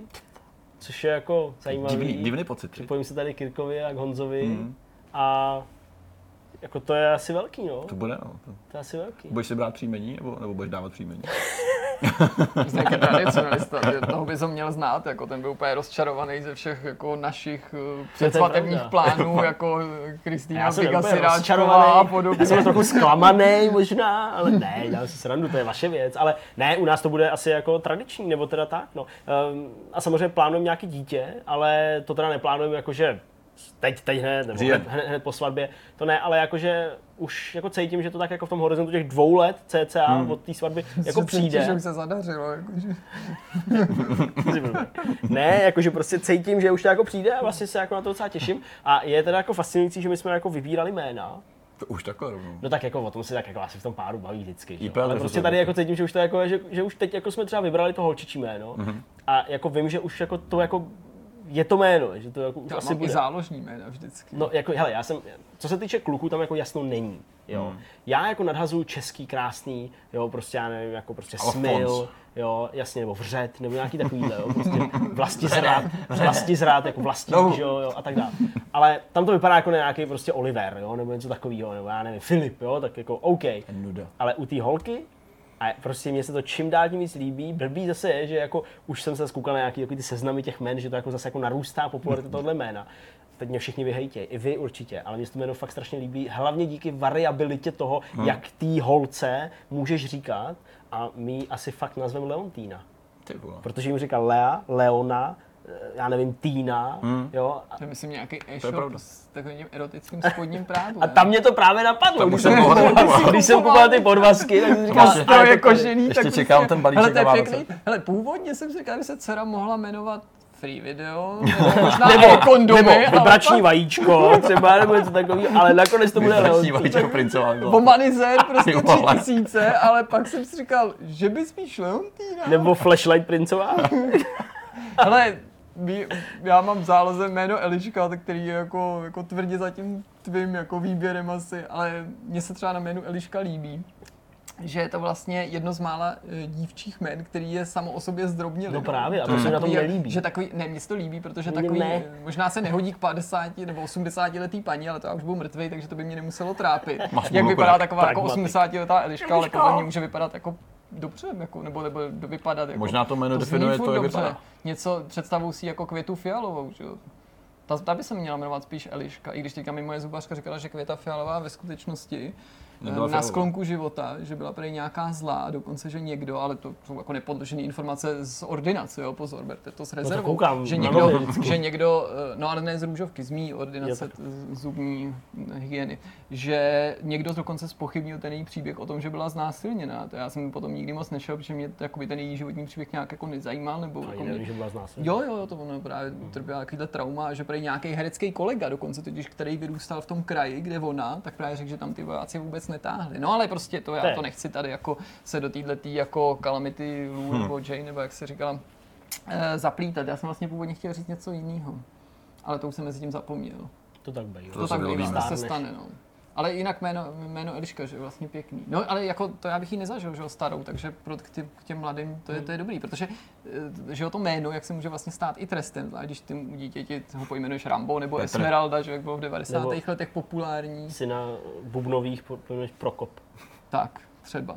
což je jako zajímavý. Divný, divný pocit. Připojím se tady Kirkovi a k Honzovi Mhm. a jako to je asi velký, no. To bude, no. To- To je asi velký. Budeš si brát příjmení, nebo, nebo budeš dávat příjmení? nějaký tradicionalista, že toho bys ho měl znát, jako ten byl úplně rozčarovaný ze všech jako našich eh, předsvatebních plánů, jako Kristýna Já Vika úplně Siráčková rozčarovaný, a já podobně. jsem trochu zklamaný možná, ale ne, dělám si srandu, to je vaše věc, ale ne, u nás to bude asi jako tradiční, nebo teda tak, no. Um, a samozřejmě plánujeme nějaké dítě, ale to teda neplánujeme jako, že teď, teď hned, nebo hned, hned, hned, po svatbě, to ne, ale jakože už jako cítím, že to tak jako v tom horizontu těch dvou let cca Hmm. od té svatby jako Že cítíš, přijde. že už se zadařilo, jakože. ne, jakože prostě cítím, že už to jako přijde a vlastně se jako na to docela těším. A je teda jako fascinující, že my jsme jako vybírali jména. To už takhle rovnou. No tak jako o tom se tak jako asi v tom páru baví vždycky. Že? Ale prostě tady je. jako cítím, že už to jako, že, že už teď jako jsme třeba vybrali to holčičí jméno Mhm. a jako vím, že už jako to jako je to jméno, že to jako už Já asi mám i bude. záložní jména vždycky. No jako, hele, já jsem, co se týče kluků, tam jako jasno není, jo. Hmm. Já jako nadhazuju český krásný, jo, prostě já nevím, jako prostě Alfons. smil, jo, jasně, nebo vřet, nebo nějaký takovýhle, jo, prostě vlasti zrát, jako vlastní, No. jo, jo, a tak dále. Ale tam to vypadá jako nějaký prostě Oliver, jo, nebo něco takového, nebo já nevím, Filip, jo, tak jako OK. Nuda. Ale u té holky, a prostě mně se to čím dál tím víc líbí. Blbý zase je, že jako už jsem se zkoukal na nějaký takový ty seznamy těch jmen, že to jako zase jako narůstá popularita tohle jména. Teď mě všichni vyhejtějí, i vy určitě, ale mně se to jméno fakt strašně líbí, hlavně díky variabilitě toho, hmm. jak té holce můžeš říkat a my asi fakt nazveme Leontýna. Ty. Protože jim říká Lea, Leona, já nevím, Týna, Hmm. jo. A, To je myslím nějaký e-shop s takovým erotickým spodním prádlem. a tam mě to právě napadlo, Tam když jsem, kupoval, když jsem kupoval ty podvazky, tak jsem říkal, ale je to- kožený, ještě tak čekám prostě- ten balíček Hele, to je na Vánoce. pěkný. Hele, původně jsem si říkal, že se dcera mohla jmenovat free video, nebo možná nebo, kondomy, nebo ale vibrační pak vajíčko třeba, nebo něco takového, ale nakonec to bude Vybrační Leon. vajíčko princová. Bomanizer prostě tři ale- tisíce, ale pak jsem si říkal, že by spíš Leontýna. Nebo flashlight princová. Ale my- já mám v záloze jméno Eliška, tak který je jako, jako tvrdě za tím tvým jako výběrem asi, ale mně se třeba na jménu Eliška líbí že je to vlastně jedno z mála eh, dívčích jmen, který je samo o sobě zdrobnělý. No právě, a to se mi na tom nelíbí. Že takový, ne, mně se to líbí, protože takový, ne. možná se nehodí k 50 nebo 80 letý paní, ale to já už budu mrtvý, takže to by mě nemuselo trápit. Máš Jak vypadá taková jako Pragmatik. 80 letá Eliška, ale podle mě může vypadat jako dobře, jako, nebo, nebo vypadat. Jako, Možná to jméno zní definuje to, jak dobře. vypadá. Něco představují si jako květu fialovou, že jo. Ta, ta by se měla jmenovat spíš Eliška, i když teďka mi moje zubařka říkala, že květa fialová ve skutečnosti Nebyla na fialová. sklonku života, že byla prý nějaká zlá, a dokonce, že někdo, ale to jsou jako nepodložené informace z ordinace, jo, pozor, berte to s rezervou, koukám že na někdo, že někdo, eh, no ale ne z růžovky, z mý ordinace zubní hygieny, že někdo dokonce spochybnil ten její příběh o tom, že byla znásilněná. To já jsem potom nikdy moc nešel, protože mě jakoby ten její životní příběh nějak jako nezajímal, nebo Ani jako nevím, mě, že byla znásilněna. Jo, jo, to ono právě trpěla takovýhle trauma, že prý nějaký herecký kolega dokonce totiž, který vyrůstal v tom kraji, kde ona, tak právě řekl, že tam ty vojáci vůbec netáhli. No ale prostě to, To já to nechci tady jako se do této jako Calamity Lou nebo Jane, nebo jak se říkala, eh, zaplítat. Já jsem vlastně původně chtěl říct něco jiného. Ale to už jsem mezi tím zapomněl. To tak bývá. To, se tak bývá, to se stane, no. Ale jinak jméno, jméno Eliška, že je vlastně pěkný. No ale jako to já bych ji nezažil, že jo, starou, takže pro k těm, k těm mladým to je, to je dobrý, protože eh, že jo, to jméno, jak se může vlastně stát i trestem, zvlášť když ty dítěti ho pojmenuješ Rambo nebo Petr. Esmeralda, že jak bylo v 90. Nebo- letech populární, Syna bubnových po- pojmenuješ Prokop. tak třeba.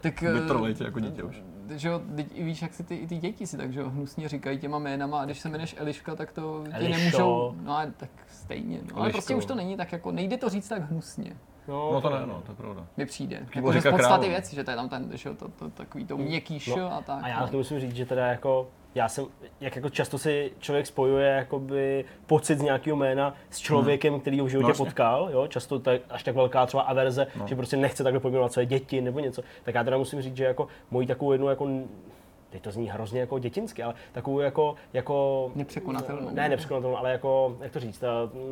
Tak, eh, Vytrolejte jako dítě už. Že jo, víš, jak si ty, i ty děti si tak, že jo, hnusně říkají těma jménama a když se jmenuješ Eliška, tak to ti nemůžou, no ale tak stejně, no. ale Eliško. prostě už to není tak jako, nejde to říct tak hnusně. No to ne, no, to je pravda. mi přijde. Jako, že z podstaty věci, že to je tam ten, že jo, to, to, takový to měkký šo a tak. A já no. to musím říct, že teda jako já jsem, jak jako často si člověk spojuje jakoby pocit z nějakého jména s člověkem, který ho v životě No, potkal, jo? často tak, až tak velká třeba averze, no. že prostě nechce takhle pojmenovat své děti nebo něco, tak já teda musím říct, že jako moji takovou jednu jako teď to zní hrozně jako dětinsky, ale takovou jako, jako Nepřekonatelnou. Ne, nepřekonatelnou, ale jako, jak to říct,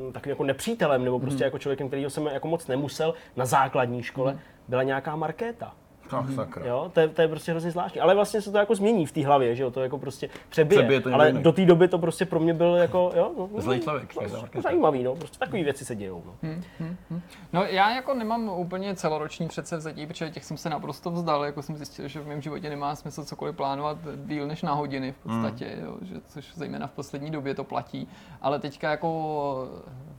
mm, takovým jako nepřítelem, nebo prostě jako člověkem, kterýho jsem jako moc nemusel na základní škole, byla nějaká Markéta. Ach, sakra. Jo, to je, to je prostě hrozně zvláštní. Ale vlastně se to jako změní v té hlavě, že jo, to jako prostě přebije. Přebije to ale jiný. do té doby to prostě pro mě byl jako, jo, no, no, Zlej člověk, no, je to Markéta. zajímavý, no, prostě takové věci se dějou, no. No já jako nemám úplně celoroční předsevzetí, protože těch jsem se naprosto vzdal, jako jsem zjistil, že v mém životě nemá smysl cokoliv plánovat díl než na hodiny v podstatě, jo, že, což zejména v poslední době to platí. Ale teďka jako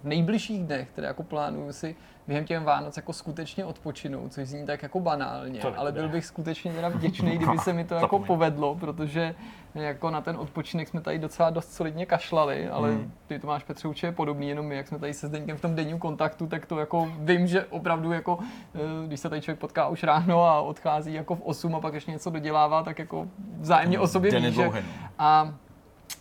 nejbližších dnech, které jako plánuju si během těm Vánoc jako skutečně odpočinout, což zní tak jako banálně, To ale byl bych skutečně teda vděčný, kdyby se mi to jako Zapomeň. povedlo, protože jako na ten odpočinek jsme tady docela dost solidně kašlali, ale Hmm. ty to máš Petře určitě podobný, jenom my, jak jsme tady se Zdeňkem v tom denním kontaktu, tak to jako vím, že opravdu jako, eh, když se tady člověk potká už ráno a odchází jako v 8 a pak ještě něco dodělává, tak jako vzájemně o sobě ví, že... no. A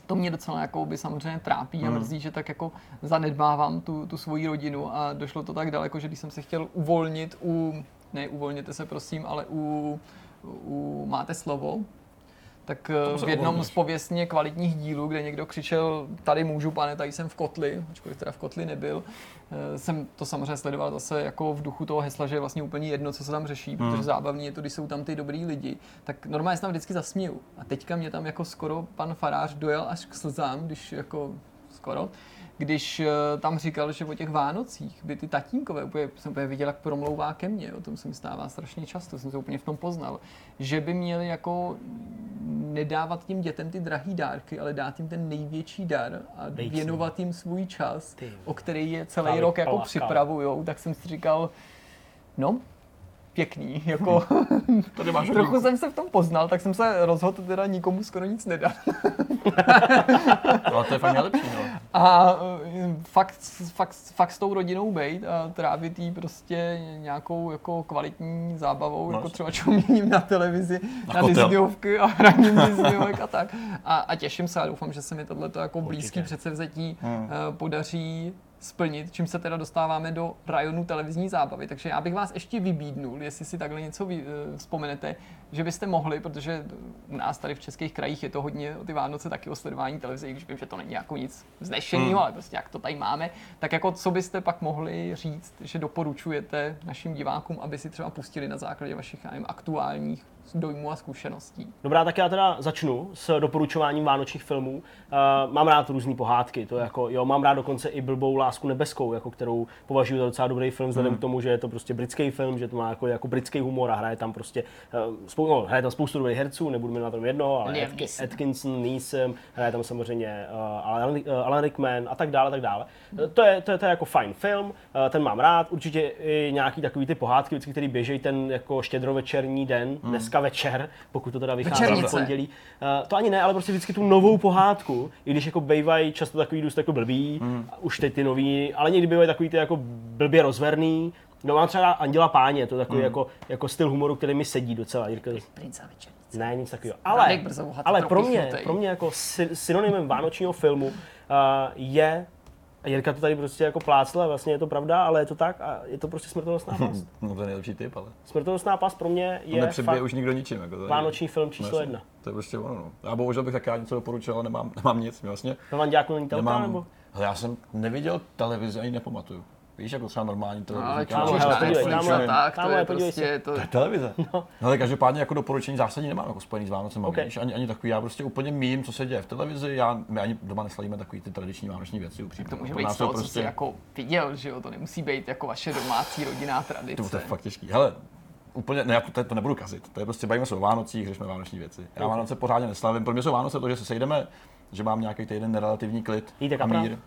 to mě docela jako by samozřejmě trápí Hmm. a mrzí, že tak jako zanedbávám tu, tu svoji rodinu a došlo to tak daleko, že když jsem se chtěl uvolnit u, ne uvolněte se prosím, ale u, u máte slovo, tak eh, v jednom z pověstně kvalitních dílů, kde někdo křičel, tady můžu, pane, tady jsem v kotli, ačkoliv teda v kotli nebyl, eh, jsem to samozřejmě sledoval zase jako v duchu toho hesla, že je vlastně úplně jedno, co se tam řeší, Hmm. protože zábavní je to, když jsou tam ty dobrý lidi, tak normálně se tam vždycky zasměju. A teďka mě tam jako skoro pan farář dojel až k slzám, když jako skoro, když eh, tam říkal, že o těch Vánocích by ty tatínkové, úplně, jsem úplně viděl, jak promlouvá ke mně, o tom se mi stává strašně často, jsem se úplně v tom poznal, že by měli jako nedávat těm dětem ty drahý dárky, ale dát jim ten největší dar a Dejt si. věnovat jim svůj čas, Ty. o který je celý Právě rok jako připravujou, tak jsem si říkal, no, pěkný, jako Tady máš trochu jsem se v tom poznal, tak jsem se rozhodl teda nikomu skoro nic nedat. Ale to je fakt nejlepší, no. A eh, fakt, fakt, fakt s tou rodinou být a trávit jí prostě nějakou jako kvalitní zábavou, No, jako třeba čuměním na televizi, na, na. Disneyovky a hraním Disneyovek a tak. A, a těším se a doufám, že se mi tohle jako blízký Určitě. předsevzetí Hmm. eh, podaří splnit, čím se teda dostáváme do rajonu televizní zábavy. Takže já bych vás ještě vybídnul, jestli si takhle něco vy, eh, vzpomenete, že byste mohli, protože u nás tady v českých krajích je to hodně o ty Vánoce taky o sledování televize, i když vím, že to není jako nic vznešeného, hmm. ale prostě jak to tady máme, tak jako co byste pak mohli říct, že doporučujete našim divákům, aby si třeba pustili na základě vašich nevím, aktuálních dojmů a zkušeností. Dobrá, tak já teda začnu s doporučováním vánočních filmů. Uh, mám rád různé pohádky, to je jako, jo, mám rád dokonce i blbou lásku nebeskou, jako kterou považuji za docela dobrý film, vzhledem Hmm. k tomu, že je to prostě britský film, že to má jako, jako britský humor a hraje tam prostě, uh, spou, no, hraje tam spoustu dobrých herců, nebudu jmenovat jenom jednoho, ale Liam Atki- Neeson. Atkinson, Neeson, hraje tam samozřejmě uh, Alan, uh, Alan Rickman a tak dále, tak dále. Uh, to, je, to, je, to je jako fajn film, uh, ten mám rád, určitě i nějaký takový ty pohádky, vždycky, který běžejí ten jako štědrovečerní den, dneska večer, pokud to teda vychází v pondělí. Uh, to ani ne, ale prostě vždycky tu novou pohádku, i když jako bývají často takový dost jako blbý, Hmm. už teď ty nový, ale někdy bývají takový ty jako blbě rozverný. No mám třeba Anděla Páně, to je takový jako, jako styl humoru, který mi sedí docela. Jirka, Prince a večer. ne, nic takového. Ale, ale pro mě, pro mě jako sy- synonymem vánočního filmu uh, je, a Jirka to tady prostě jako plácla, vlastně je to pravda, ale je to tak a je to prostě smrtonosná past. No to je nejlepší typ, ale Smrtonosná past pro mě to je nepředbije fakt už nikdo ničím. Jako to je- vánoční film No, číslo jasně. jedna. To je prostě ono. No. Já bohužel bych taky něco doporučil, ale nemám, nemám nic. Vlastně To vám děláku není telka, nemám, nebo? Hele, já jsem neviděl televizi, ani nepamatuju. Víš, jako třeba normální No, televizi. ale kámo, hele, podívej, tamhle- a tak, to je podívej prostě, to To je televize. No. ale každopádně jako doporučení zásadní nemám jako spojený s Vánocem. Ok. Okay. Víš, ani, ani takový, já prostě úplně mím, co se děje v televizi. Já, my ani doma neslavíme takový ty tradiční vánoční věci. Upřímně. to může být to co jsi jako viděl, že jo, to nemusí být jako vaše domácí rodinná tradice. To, to je fakt těžký. Hele, úplně, ne, já to, to nebudu kazit. To je prostě, bavíme se o Vánocích, řešíme vánoční věci. Já Vánoce pořádně neslavím. Pro mě jsou Vánoce to, že se sejdeme, že mám nějaký týden relativní klid Jíte a kapra? mír.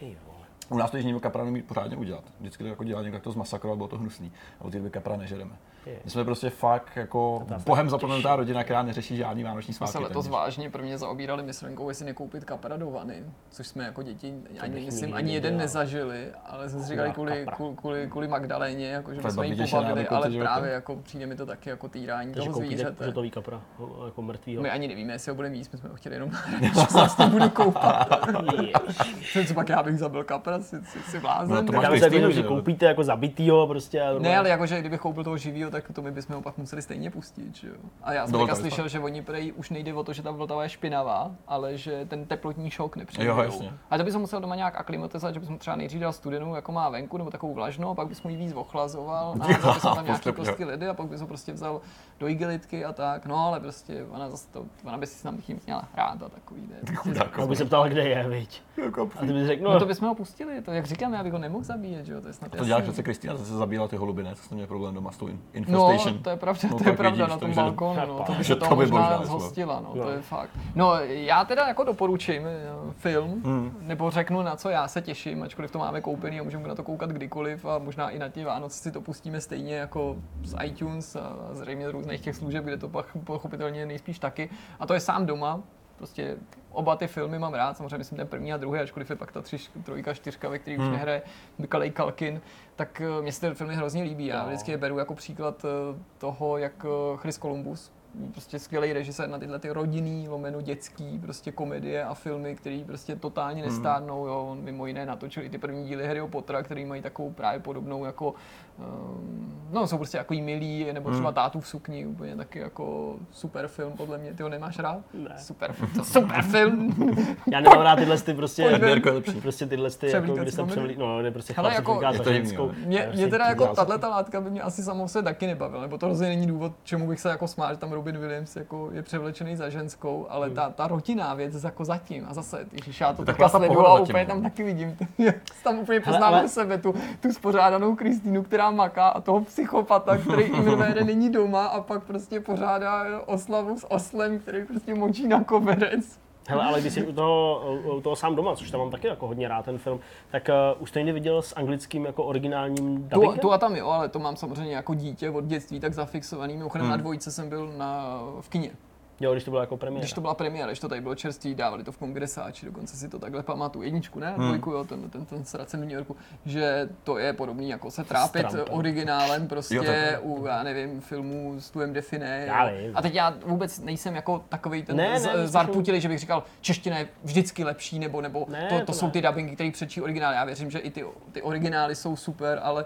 Hej, vole. U nás to již kapra nemí pořádně udělat. Vždycky to jako dělal někdo, jak to zmasakrovat, bylo to hnusný. A od té kapra nežereme. Je. My jsme prostě fakt jako bohem zapomenutá rodina, která neřeší žádný vánoční My svátky. se letos téměř. vážně pro mě zaobírali myšlenkou, jestli nekoupit kapra do vany, což jsme jako děti ani, myslím, ani jeden nezažili, ale jsme si říkali kvůli, kvůli, kvůli, Magdaléně, jako, že To bychom jí pobavili, ale právě jako přijde mi to taky jako týrání Takže toho zvířete. žutový kapra, jako mrtvýho. My ani nevíme, jestli ho budeme jíst, my jsme ho chtěli jenom že se vlastně budu koupat. Co pak já bych zabil kapra, si, si, si blázen. No, to máš že koupíte jako zabitýho prostě. Ne, ale jakože kdybych koupil toho živýho, tak to my bychom ho pak museli stejně pustit, že jo. A já jsem teďka slyšel, že oni prej už nejde o to, že ta Vltava je špinavá, ale že ten teplotní šok nepřijde. Jo, jasně. A to bys musel doma nějak aklimatizovat, že bys mu třeba nejdřív dal studenou, jako má venku, nebo takovou vlažnou, a pak bys mu ji víc ochlazoval, a bys mu tam nějaký kostky ledy a pak bys ho prostě vzal do igelitky a tak. No, ale prostě ona zase to, ona by si s námi tím měla hrát a takový, ne. Chudák, Já bych se ptal, kde je, viď. jako, A ty bys řekl, No no, to bychom ho pustili, to jak říkám, já bych ho nemohl zabíjet, že jo, to je snad To jasný. dělá přece Kristýna, zase zabíjela ty holuby, ne? To jsem měl problém doma s tou in- No, infestation. to je pravda, No, to je pravda vidíš, na tom balkónu, no, to by Že se to toho by možná zhostila, no, No. to je fakt. No, já teda jako doporučím eh, film, Hmm. nebo řeknu, na co já se těším, ačkoliv to máme koupený a můžeme na to koukat kdykoliv a možná i na ty Vánoce si to pustíme stejně jako z iTunes a zřejmě z různých těch služeb, kde to pak pochopitelně nejspíš taky. A to je sám doma, prostě oba ty filmy mám rád, samozřejmě myslím ten první a druhý, ačkoliv je pak ta tři, trojka, čtyřka, ve který už Hmm. nehraje Kalej Kalkin, tak eh, mně se ten film hrozně líbí. Já No. vždycky je beru jako příklad eh, toho, jak eh, Chris Columbus, prostě skvělý režisér na tyhle ty rodinný, lomeno dětský prostě komedie a filmy, které prostě totálně Hmm. nestárnou. Jo. On mimo jiné natočil i ty první díly Harryho Pottera, který mají takovou právě podobnou jako, no jsou prostě jako milí, nebo třeba Hmm. Tátu v sukni, úplně taky jako super film podle mě. Ty ho nemáš rád? Ne. Super film, to super film. já nemám rád tyhle ty prostě, je lepší. prostě tyhle ty, jako, Převlíkací kdy se komedie. převlí, no, ne, prostě Hele, jako- Je za to ženskou. no. Mě, mě teda jako tahle ta látka by mě asi samo se taky nebavila, nebo to rozhodně není důvod, čemu bych se jako smál, že tam Robin Williams jako je převlečený za ženskou, ale ta, ta rodinná věc jako zatím a zase, ježiš, já to je takhle taková ta sleduju a úplně no. tam taky vidím, tam úplně ale... sebe, tu, tu spořádanou Kristýnu, která maká a toho psychopata, který Imrvére není doma a pak prostě pořádá oslavu s oslem, který prostě močí na koberec. Hele, ale když jsi u toho, u toho sám doma, což tam mám taky jako hodně rád ten film, tak uh, už to někdy viděl s anglickým jako originálním Tu, dubbingem? tu a tam jo, ale to mám samozřejmě jako dítě od dětství tak zafixovaný. Mimochodem Hmm. na dvojce jsem byl na, v kině. Jo, když to bylo jako premiéra. Když to byla premiéra, když to tady bylo čerstvý, dávali to v kongresáči, dokonce si to takhle pamatuju. Jedničku, ne? Hmm. Dvojku, jo, ten, ten, ten sracen v New Yorku, že to je podobný, jako se trápit originálem prostě Jo, u, já nevím, filmů s Tuem Define. A teď já vůbec nejsem jako takový ten Ne, ne, z- nejsi zarputilý, že bych říkal, čeština je vždycky lepší, nebo, nebo Ne, to, to to, jsou ne. ty dubbingy, které přečí originál. Já věřím, že i ty, ty originály jsou super, ale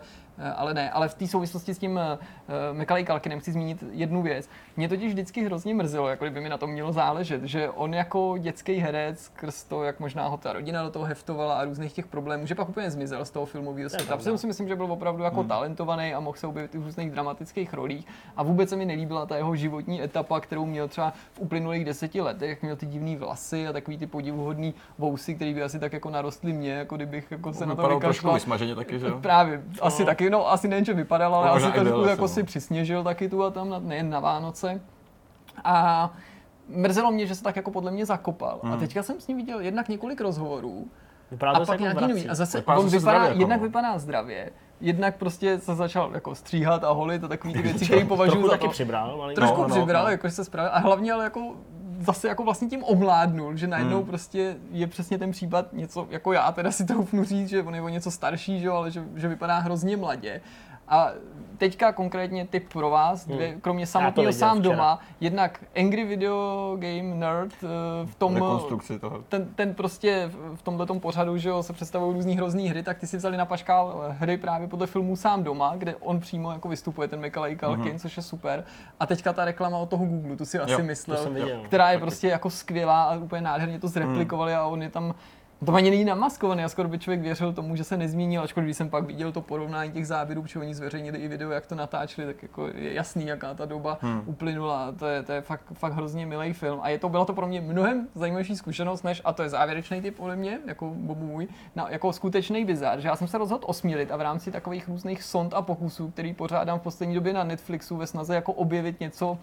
ale ne, ale v té souvislosti s tím uh, Macaulay Culkinem chci zmínit jednu věc. Mě totiž vždycky hrozně mrzelo, jako kdyby mi na tom mělo záležet, že on jako dětský herec, skrz to, jak možná ho ta rodina do toho heftovala a různých těch problémů, že pak úplně zmizel z toho filmového světa. Protože si myslím, že byl opravdu jako talentovaný a mohl se objevit i v různých dramatických rolích. A vůbec se mi nelíbila ta jeho životní etapa, kterou měl třeba v uplynulých deseti letech, jak měl ty divný vlasy a takový ty podivuhodný vousy, který by asi tak jako narostly mě, jako kdybych jako se na to vykašlal. vysmaženě taky, že jo? Právě, asi taky, no asi nejen, že vypadal, ale No, asi trošku byl, jako si no. přisněžil taky tu a tam, na- nejen na Vánoce. A mrzelo mě, že se tak jako podle mě zakopal. Hmm. A teďka jsem s ním viděl jednak několik rozhovorů Vypadá a to pak jako nějaký nový. A zase Vypadá on vypadá, zdravě, jako jednak no. vypadá zdravě, jednak prostě se začal jako stříhat a holit a takový ty věci, které považuji Trochu za taky to. přibral, malinko. Trošku No, no, přibral, no. jako že se spravil. A hlavně ale jako zase jako vlastně tím omládnul, že najednou Hmm. prostě je přesně ten případ něco, jako já teda si to říct, že on je o něco starší, že, ale že, že vypadá hrozně mladě. A teďka konkrétně tip pro vás, dvě, kromě samotného sám včera. doma, jednak Angry Video Game Nerd eh, v tom Rekonstrukci toho. ten, ten prostě v- v tomhle pořadu, že jo, se představují různý hrozný hry, tak ty si vzali na paškál eh, hry právě podle filmů sám doma, kde on přímo jako vystupuje, ten Macaulay Culkin, mm-hmm. což je super. A teďka ta reklama od toho Google, tu si asi to myslel, jsem viděl. která je prostě jako skvělá a úplně nádherně to zreplikovali a on je tam to ani není namaskovaný, a skoro by člověk věřil tomu, že se nezmínil, ačkoliv když jsem pak viděl to porovnání těch záběrů, protože oni zveřejnili i video, jak to natáčeli, tak jako je jasný, jaká ta doba hmm. uplynula. To je, to je fakt, fakt hrozně milý film. A je to, byla to pro mě mnohem zajímavější zkušenost, než, a to je závěrečný typ ode mě, jako Bobu můj, na, jako skutečný bizar, že já jsem se rozhodl osmílit a v rámci takových různých sond a pokusů, který pořádám v poslední době na Netflixu ve snaze jako objevit něco,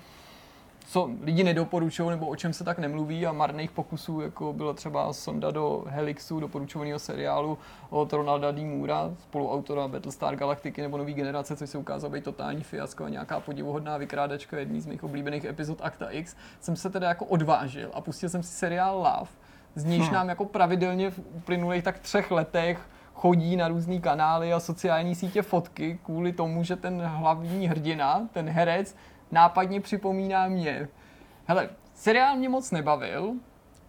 co lidi nedoporučují nebo o čem se tak nemluví a marných pokusů, jako byla třeba sonda do Helixu, doporučovaného seriálu od Ronalda D. Moora, spoluautora Battlestar Galactiky nebo Nový generace, což se ukázalo být totální fiasko a nějaká podivuhodná vykrádačka jedný z mých oblíbených epizod Akta X, jsem se teda jako odvážil a pustil jsem si seriál Love, z níž Hmm. nám jako pravidelně v uplynulých tak třech letech chodí na různé kanály a sociální sítě fotky kvůli tomu, že ten hlavní hrdina, ten herec, nápadně připomíná mě. Hele, seriál mě moc nebavil,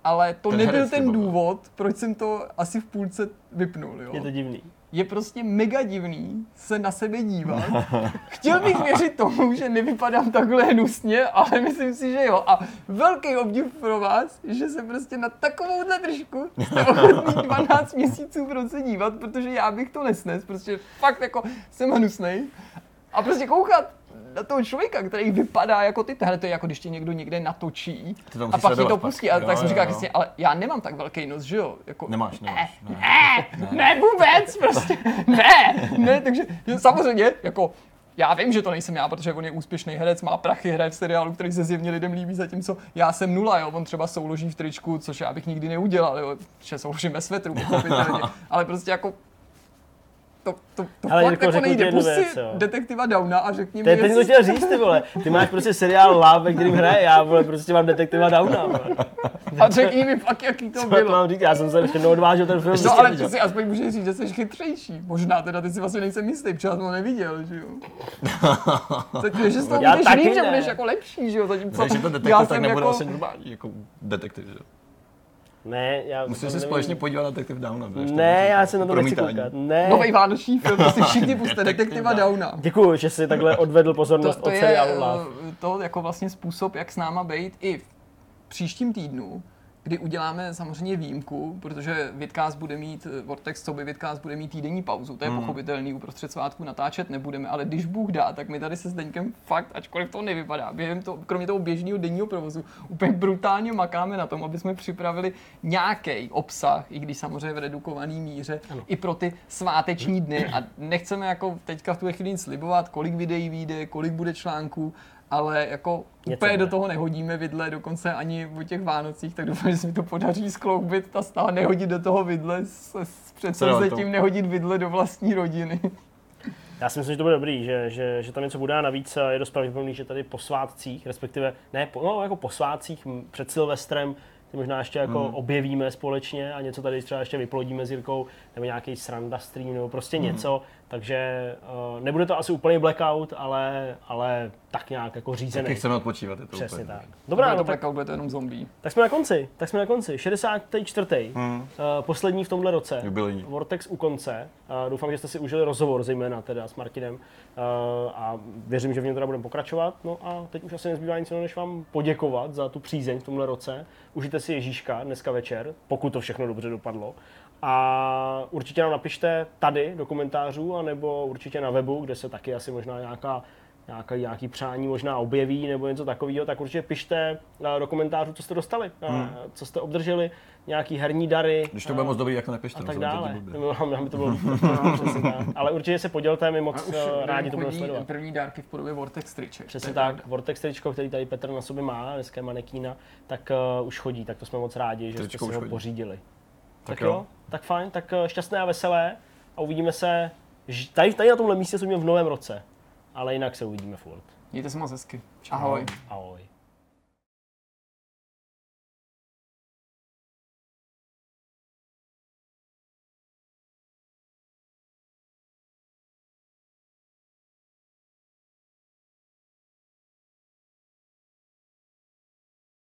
ale to Ten nebyl ten bavil. důvod, proč jsem to asi v půlce vypnul. Jo? Je to divný. je prostě mega divný se na sebe dívat. Chtěl bych věřit tomu, že nevypadám takhle hnusně, ale myslím si, že jo. A velký obdiv pro vás, že se prostě na takovouhle držku jste ochotný 12 měsíců prostě dívat, protože já bych to nesnes, prostě fakt jako jsem hnusnej. A prostě koukat na toho člověka, který vypadá jako ty, tohle to je jako když tě někdo někde natočí to a pak ti to pustí. A Jo, tak jsem jo, říkal, jo. Kristě, ale já nemám tak velký nos, že jo? Jako, Nemáš, nemáš. Ne. ne, ne vůbec, prostě, ne, ne, takže samozřejmě, jako, já vím, že to nejsem já, protože on je úspěšný herec, má prachy, hraje v seriálu, který se zjevně lidem líbí, zatímco já jsem nula, jo, on třeba souloží v tričku, což já bych nikdy neudělal, jo, že souložím ve svetru, ale prostě jako, to, to, to Ale fakt Jirko, jako nejde, jednu pust si věc, jo. detektiva Downa a řekni To je mi, teď to jestli- chtěl říct, ty vole. Ty máš prostě seriál Love, ve kterým hraje já, vole, prostě mám detektiva Downa, vole. a řekni mi fakt, jaký to Co bylo. mám říct, já jsem se ještě neodvážil ten film. No ale vidět. ty si aspoň můžeš říct, že jsi chytřejší. Možná teda ty si vlastně nejsem jistý, protože já jsem ho neviděl, že jo. Takže že z toho taky říct, že ne. budeš jako lepší, že jo. Zatímco Takže ten já detektiv tak jsem nebude jako... asi normální jako detektiv, že? Ne, já Musíš se nevím. společně podívat na detektiv Downa. Ne, já se na to nechci koukat. Ne. Nový vánoční film, to si všichni puste, Detektiv detektiva Down. Downa. Děkuju, že jsi takhle odvedl To, pozornost to od je seriálu Love. eh, to jako vlastně způsob, jak s náma být i v příštím týdnu, kdy uděláme samozřejmě výjimku, protože Vidcast bude mít, eh, Vortex, co by Vidcast bude mít týdenní pauzu, to je Hmm. pochopitelný, uprostřed svátku natáčet nebudeme, ale když Bůh dá, tak my tady se Zdeňkem fakt, ačkoliv to nevypadá, během to, kromě toho běžného denního provozu, úplně brutálně makáme na tom, aby jsme připravili nějaký obsah, i když samozřejmě v redukovaný míře, ano. i pro ty sváteční dny a nechceme jako teďka v tu chvíli slibovat, kolik videí vyjde, kolik bude článků, ale jako Něco úplně bude. do toho nehodíme vidle, dokonce ani o těch Vánocích, tak doufám, že se mi to podaří skloubit ta snaha nehodit do toho vidle s, s předsevzetím to- nehodit vidle do vlastní rodiny. Já si myslím, že to bude dobrý, že, že, že tam něco bude a navíc eh, je dost pravděpodobný, že tady po svátcích, respektive ne, po, no, jako po svátcích před Silvestrem, ty možná ještě jako Hmm. objevíme společně a něco tady třeba ještě vyplodíme s Jirkou, nebo nějaký sranda stream, nebo prostě Hmm. něco, takže uh, nebude to asi úplný blackout, ale, ale tak nějak jako řízený. Taky chceme odpočívat, je to Přesně úplně. tak. Dobrá, no, tak, blackout bude to jenom zombie. tak jsme na konci, tak jsme na konci. 64. Hmm. Uh, poslední v tomhle roce. Jubilejní. Vortex u konce. Uh, doufám, že jste si užili rozhovor, zejména teda s Martinem. Uh, a věřím, že v něm teda budeme pokračovat. No a teď už asi nezbývá nic jiného, než vám poděkovat za tu přízeň v tomhle roce. Užijte si Ježíška dneska večer, pokud to všechno dobře dopadlo. A určitě nám napište tady do komentářů, anebo určitě na webu, kde se taky asi možná nějaká nějaký, nějaký přání možná objeví nebo něco takového, tak určitě pište eh, do komentářů, co jste dostali, hmm. co jste obdrželi, nějaký herní dary. Když to bude moc dobrý, jak to nepište. a no, tak dále. Nebo Aby to bylo no. Ale určitě se podělte, my moc už eh, rádi to budeme sledovat. první dárky v podobě Vortex triček. Přesně tak, pravda. Vortex tričko, který tady Petr na sobě má, dneska je manekína, tak uh, už chodí, tak to jsme moc rádi, že Tričko jste si ho chodí. pořídili. Tak, Tak jo. jo. tak fajn, tak eh, šťastné a veselé a uvidíme se tady, tady na tomhle místě se uvidíme v novém roce, ale jinak se uvidíme furt. Mějte se moc hezky. Ahoj. Ahoj.